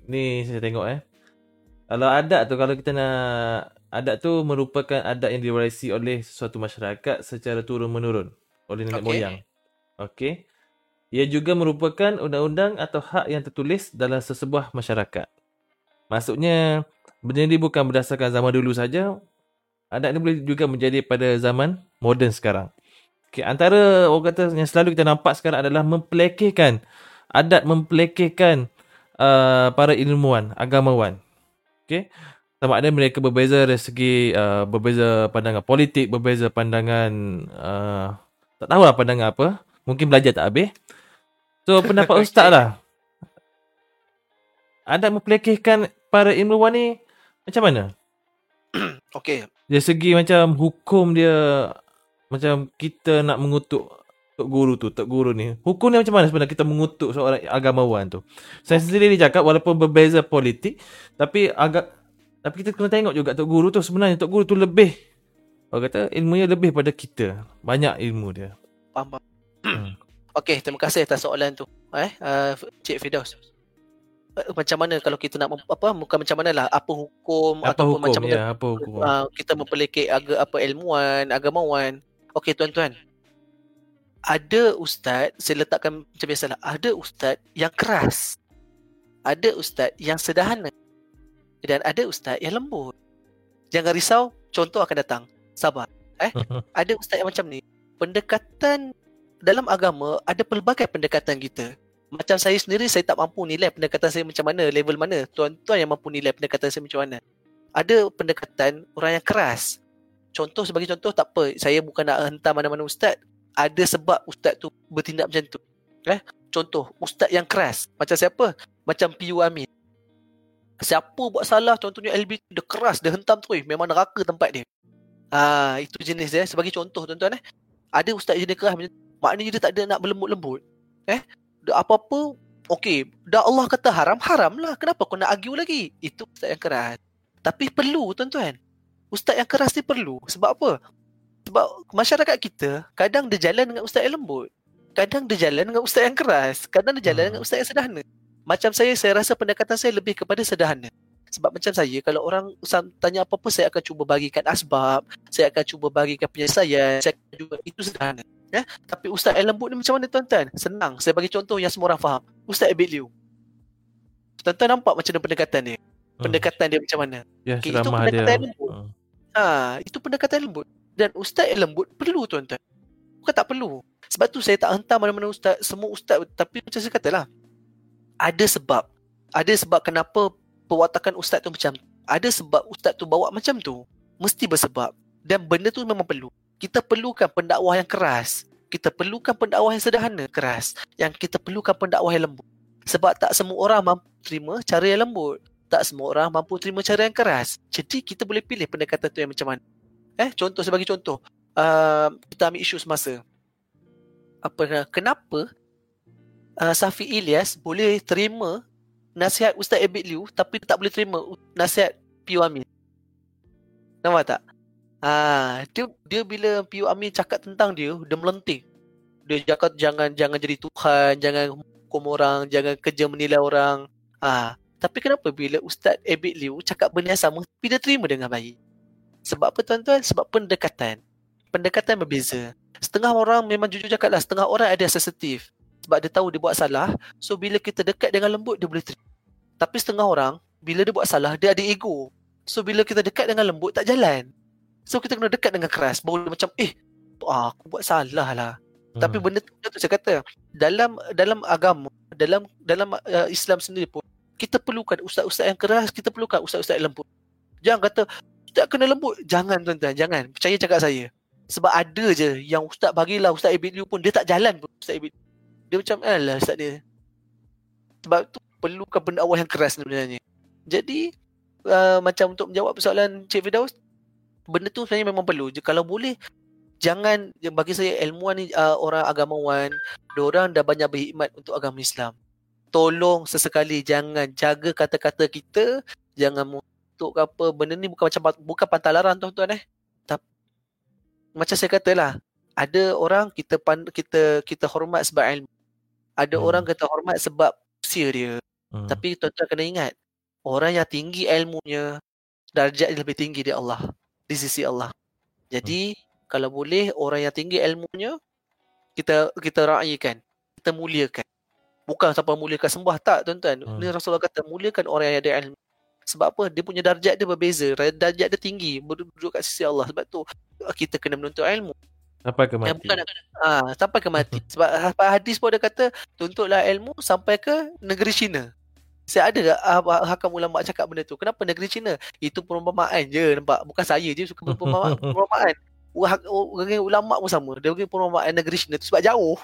ni saya tengok eh. Kalau adat tu kalau kita nak adat tu merupakan adat yang diwarisi oleh suatu masyarakat secara turun menurun oleh nenek Okey. moyang. Okey. Ia juga merupakan undang-undang atau hak yang tertulis dalam sesebuah masyarakat. Maksudnya benda ni bukan berdasarkan zaman dulu saja. Adat ni boleh juga menjadi pada zaman moden sekarang. Okay, antara orang kata yang selalu kita nampak sekarang adalah mempelekehkan adat mempelekehkan uh, para ilmuwan, agamawan. Okay. Sama ada mereka berbeza dari segi uh, berbeza pandangan politik, berbeza pandangan uh, tak tahulah pandangan apa. Mungkin belajar tak habis. So pendapat ustaz lah. Adat mempelekehkan para ilmuwan ni macam mana? Okey. Dari segi macam hukum dia macam kita nak mengutuk Tok guru tu, tok guru ni. Hukum ni macam mana sebenarnya kita mengutuk seorang agamawan tu? Saya sendiri ni cakap walaupun berbeza politik, tapi agak tapi kita kena tengok juga tok guru tu sebenarnya tok guru tu lebih orang kata ilmunya lebih pada kita. Banyak ilmu dia. Faham. Hmm. Okey, terima kasih atas soalan tu. Eh, uh, Cik Firdaus. Eh, Macam mana kalau kita nak mem- apa bukan macam mana lah apa hukum Apa ataupun hukum? macam mana Ya, apa hukum? uh, kita memperlekeh aga, apa ilmuwan, agamawan. Okey tuan-tuan. Ada ustaz, saya letakkan macam biasalah, ada ustaz yang keras. Ada ustaz yang sederhana. Dan ada ustaz yang lembut. Jangan risau, contoh akan datang. Sabar. Eh, ada ustaz yang macam ni. Pendekatan dalam agama ada pelbagai pendekatan kita. Macam saya sendiri saya tak mampu nilai pendekatan saya macam mana, level mana. Tuan-tuan yang mampu nilai pendekatan saya macam mana. Ada pendekatan orang yang keras. Contoh sebagai contoh tak apa, saya bukan nak hentam mana-mana ustaz. Ada sebab ustaz tu bertindak macam tu. Eh, contoh ustaz yang keras. Macam siapa? Macam PU Amin. Siapa buat salah contohnya LB dia keras, dia hentam tu, memang neraka tempat dia. Ah, itu jenis dia sebagai contoh tuan-tuan eh. Ada ustaz jenis keras macam maknanya dia tak ada nak berlembut-lembut. Eh, apa-apa okey, dah Allah kata haram, haram lah. Kenapa kau nak argue lagi? Itu ustaz yang keras. Tapi perlu tuan-tuan. Ustaz yang keras ni perlu. Sebab apa? Sebab masyarakat kita kadang dia jalan dengan ustaz yang lembut. Kadang dia jalan dengan ustaz yang keras. Kadang dia jalan Hmm. dengan ustaz yang sederhana. Macam saya, saya rasa pendekatan saya lebih kepada sederhana. Sebab macam saya, kalau orang tanya apa-apa, saya akan cuba bagikan asbab, saya akan cuba bagikan penyelesaian, saya akan cuba, itu sederhana. Ya? Tapi Ustaz yang lembut ni macam mana tuan-tuan? Senang, saya bagi contoh yang semua orang faham. Ustaz Abid Liu. Tuan-tuan nampak macam mana pendekatan dia? Pendekatan dia macam mana? Ya, Okey, itu ceramah dia. pendekatan lembut. Hmm. Ha, itu pendekatan lembut. Dan ustaz yang lembut perlu tuan-tuan. Bukan tak perlu. Sebab tu saya tak hentam mana-mana ustaz, semua ustaz tapi macam saya katalah. Ada sebab. Ada sebab kenapa perwatakan ustaz tu macam. Ada sebab ustaz tu bawa macam tu. Mesti bersebab. Dan benda tu memang perlu. Kita perlukan pendakwah yang keras. Kita perlukan pendakwah yang sederhana, keras. Yang kita perlukan pendakwah yang lembut. Sebab tak semua orang mampu terima cara yang lembut. Tak semua orang mampu terima cara yang keras. Jadi kita boleh pilih pendekatan tu yang macam mana. Eh, contoh sebagai contoh. Uh, kita ambil isu semasa. Apa kenapa uh, Safi Ilyas boleh terima nasihat Ustaz Abid Liu tapi tak boleh terima nasihat Piu Amin. Nampak tak? Ah, dia dia bila Piu Amin cakap tentang dia, dia melenting. Dia cakap jangan jangan jadi Tuhan, jangan hukum orang, jangan kerja menilai orang. Ah, tapi kenapa bila Ustaz Abid Liu cakap benda yang sama, tapi dia terima dengan baik? Sebab apa tuan-tuan? Sebab pendekatan. Pendekatan berbeza. Setengah orang memang jujur cakap lah, setengah orang ada sensitif. Sebab dia tahu dia buat salah, so bila kita dekat dengan lembut, dia boleh terima. Tapi setengah orang, bila dia buat salah, dia ada ego. So bila kita dekat dengan lembut, tak jalan. So kita kena dekat dengan keras, baru macam, eh, ah, aku buat salah lah. Hmm. Tapi benda tu, benda tu saya kata, dalam dalam agama, dalam dalam uh, Islam sendiri pun, kita perlukan ustaz-ustaz yang keras, kita perlukan ustaz-ustaz yang lembut. Jangan kata, ustaz kena lembut. Jangan tuan-tuan, jangan. Percaya cakap saya. Sebab ada je yang ustaz bagilah ustaz Ibn Liu pun, dia tak jalan pun ustaz Ibn Dia macam, alah ustaz dia. Sebab tu perlukan pendakwah yang keras sebenarnya. Jadi, uh, macam untuk menjawab persoalan Cik Firdaus, benda tu sebenarnya memang perlu. Je, kalau boleh, jangan, bagi saya ilmuwan ni, uh, orang agamawan, orang dah banyak berhikmat untuk agama Islam. Tolong sesekali jangan jaga kata-kata kita, jangan ke apa. Benda ni bukan macam bukan pantalaran tuan-tuan eh. Tapi macam saya katalah, ada orang kita pan, kita kita hormat sebab ilmu. Ada Hmm. orang kita hormat sebab usia dia. Hmm. Tapi tuan-tuan kena ingat, orang yang tinggi ilmunya, darjat dia lebih tinggi di Allah, di sisi Allah. Jadi, kalau boleh orang yang tinggi ilmunya kita kita raikan, kita muliakan. Bukan sampai muliakan sembah tak tuan-tuan. Hmm. Ni Rasulullah kata muliakan orang yang ada ilmu. Sebab apa? Dia punya darjat dia berbeza. Darjat dia tinggi, berduduk kat sisi Allah. Sebab tu kita kena menuntut ilmu. Sampai ke Yang mati. bukan ah sampai ke mati. Sebab ha- hadis pun dia kata tuntutlah ilmu sampai ke negeri China. Saya ada tak ah, hakam ulama cakap benda tu? Kenapa negeri China? Itu perumpamaan je nampak. Bukan saya je suka perumpamaan. perumpamaan. Orang ulama pun sama. Dia bagi perumpamaan negeri China tu sebab jauh.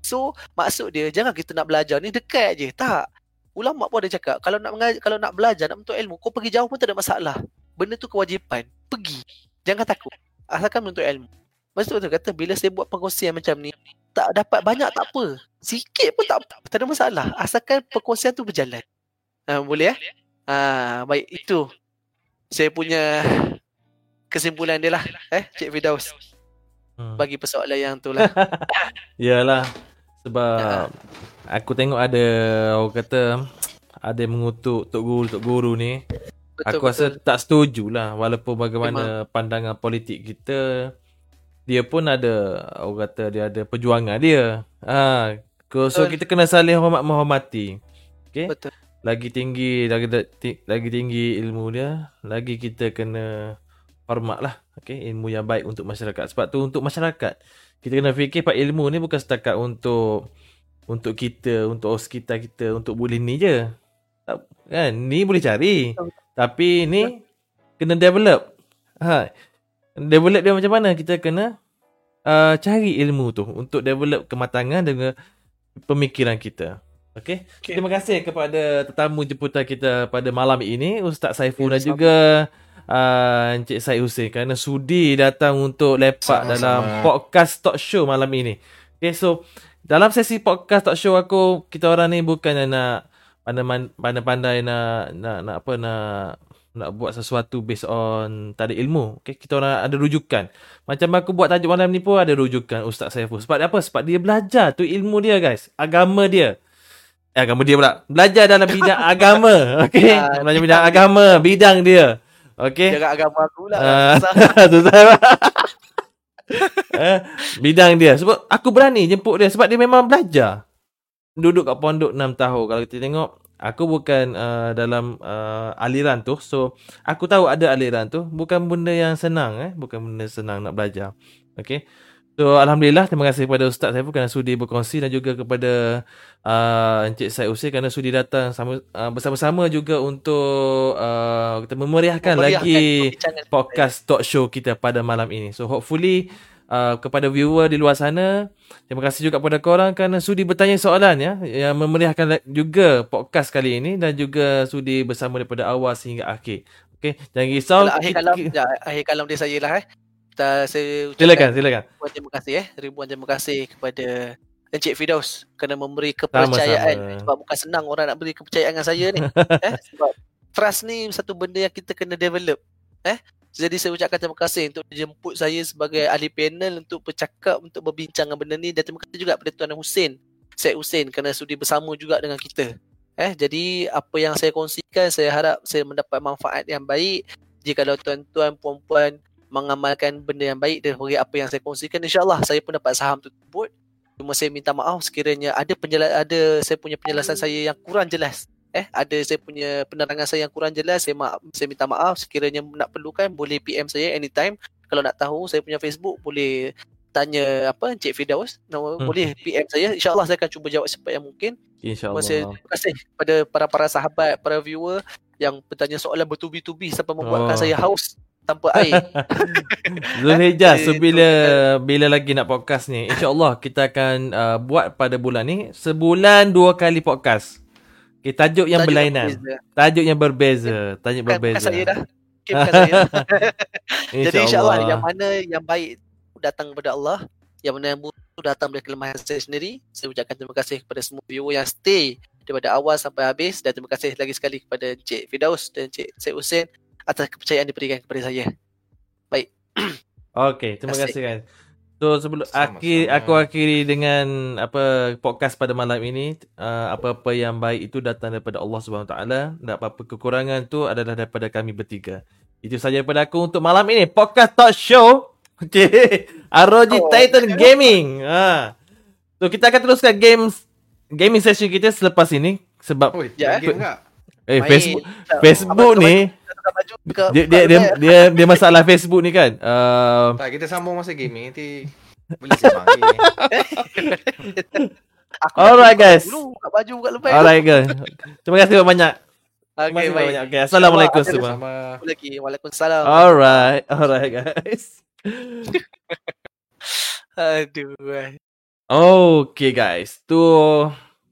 So maksud dia jangan kita nak belajar ni dekat je. Tak. Ulama pun ada cakap kalau nak mengajar, kalau nak belajar nak menuntut ilmu kau pergi jauh pun tak ada masalah. Benda tu kewajipan. Pergi. Jangan takut. Asalkan menuntut ilmu. Maksud tu kata bila saya buat perkongsian macam ni, tak dapat banyak tak apa. Sikit pun tak apa. Tak ada masalah. Asalkan perkongsian tu berjalan. Uh, boleh eh? Ah, baik itu. Saya punya kesimpulan dia lah. Eh, Cik Fidaus. Hmm. Bagi persoalan yang tu lah. Yalah. Sebab Ya. aku tengok ada orang kata ada mengutuk tok guru tok guru ni. Betul, aku rasa tak setuju lah walaupun bagaimana pandangan politik kita dia pun ada orang kata dia ada perjuangan dia. Ha, so, Betul. kita kena saling hormat menghormati. Okey? Betul. Lagi tinggi lagi lagi tinggi ilmu dia, lagi kita kena hormat lah. Okey, ilmu yang baik untuk masyarakat. Sebab tu untuk masyarakat kita kena fikir pak ilmu ni bukan setakat untuk untuk kita, untuk sekitar kita, untuk boleh ni je. Tak, kan? Ni boleh cari. Betul. Tapi ni kena develop. Ha. Develop dia macam mana? Kita kena uh, cari ilmu tu untuk develop kematangan dengan pemikiran kita. Okey. Okey. Terima kasih kepada tetamu jemputan kita pada malam ini Ustaz Saiful Ya, dan juga uh, Encik Syed Hussein kerana sudi datang untuk lepak Sama-sama. dalam podcast talk show malam ini. Okay, so dalam sesi podcast talk show aku kita orang ni bukannya nak pandai- pandai-pandai nak nak nak apa nak nak buat sesuatu based on tak ada ilmu. Okay, kita orang ada rujukan. Macam aku buat tajuk malam ni pun ada rujukan Ustaz Saiful. Sebab apa? Sebab dia belajar tu ilmu dia guys. Agama dia. Eh, agama dia pula. Belajar dalam bidang agama. Okay. Ah, Belajar bidang agama. Bidang dia. Okay. Jaga agama aku lah. Ah, Susah. Susah. Eh, bidang dia. Sebab aku berani jemput dia. Sebab dia memang belajar. Duduk kat pondok 6 tahun. Kalau kita tengok, aku bukan uh, dalam uh, aliran tu. So, aku tahu ada aliran tu. Bukan benda yang senang. eh Bukan benda senang nak belajar. Okay. So, Alhamdulillah. Terima kasih kepada Ustaz Saiful kerana sudi berkongsi. Dan juga kepada uh, Encik Syed Usain kerana sudi datang sama, uh, bersama-sama juga untuk uh, kita memeriahkan, Memeriahkan lagi podcast talk show kita pada malam ini. So hopefully uh, kepada viewer di luar sana, terima kasih juga kepada korang kerana sudi bertanya soalan ya yang memeriahkan juga podcast kali ini dan juga sudi bersama daripada awal sehingga akhir. Okey, jangan risau. Kalau akhir kalam, ya, akhir kalam dia saya lah eh. Kita, saya Silakan, silakan. ribuan terima kasih eh. Ribuan terima kasih kepada Encik Fidaus kerana memberi kepercayaan. Sama-sama. Sebab bukan senang orang nak beri kepercayaan dengan saya ni. eh, sebab trust ni satu benda yang kita kena develop. Eh, jadi saya ucapkan terima kasih untuk jemput saya sebagai ahli panel untuk bercakap, untuk berbincang dengan benda ni dan terima kasih juga kepada Tuan Hussein, Syed Hussein kerana sudi bersama juga dengan kita. Eh, jadi apa yang saya kongsikan saya harap saya mendapat manfaat yang baik. Jika tuan-tuan puan-puan mengamalkan benda yang baik daripada apa yang saya kongsikan insyaallah saya pun dapat saham tersebut cuma saya minta maaf sekiranya ada ada saya punya penjelasan saya yang kurang jelas eh ada saya punya penerangan saya yang kurang jelas saya maaf saya minta maaf sekiranya nak perlukan boleh PM saya anytime kalau nak tahu saya punya Facebook boleh tanya apa Encik Firdaus nama Hmm. boleh PM saya insyaallah saya akan cuba jawab secepat yang mungkin InsyaAllah. Terima kasih, kepada para-para sahabat, para viewer yang bertanya soalan bertubi-tubi sampai membuatkan Oh. saya haus tanpa air. Zulhijjah so Itu bila bila lagi nak podcast ni insyaallah kita akan uh, buat pada bulan ni sebulan dua kali podcast. Okay, tajuk yang Tajuk berlainan. berbeza. Tajuk yang berbeza, tajuk Bukan, bukan berbeza. saya dah. Okay, bukan saya. Jadi insyaAllah yang mana yang baik datang kepada Allah, yang mana yang buruk datang dari kelemahan saya sendiri. Saya ucapkan terima kasih kepada semua viewer yang stay daripada awal sampai habis dan terima kasih lagi sekali kepada Encik Firdaus dan Encik Syed Hussein atas kepercayaan diberikan kepada saya. Okey, terima Asik. kasih kan. So sebelum Sama-sama. akhir aku akhiri dengan apa podcast pada malam ini uh, apa-apa yang baik itu datang daripada Allah Subhanahu Taala dan apa-apa kekurangan tu adalah daripada kami bertiga. Itu saja daripada aku untuk malam ini podcast talk show. Okey. ROG Oh. Titan Gaming. Ha. So kita akan teruskan games gaming session kita selepas ini sebab Oi, Ya, enggak? eh Main. Facebook Facebook ni baju, dia dia dia dia, dia masalah Facebook ni kan. Uh, Tak, kita sambung masa gaming nanti boleh sembang. Aku Alright, guys. Dulu, buka baju buka lepas. Alright girl. Terima kasih banyak. Terima Okay, kasih baik. banyak. Okay, Assalamualaikum semua. Sama lagi? Waalaikumsalam. Alright, alright guys. Aduh. eh. Okay guys, tu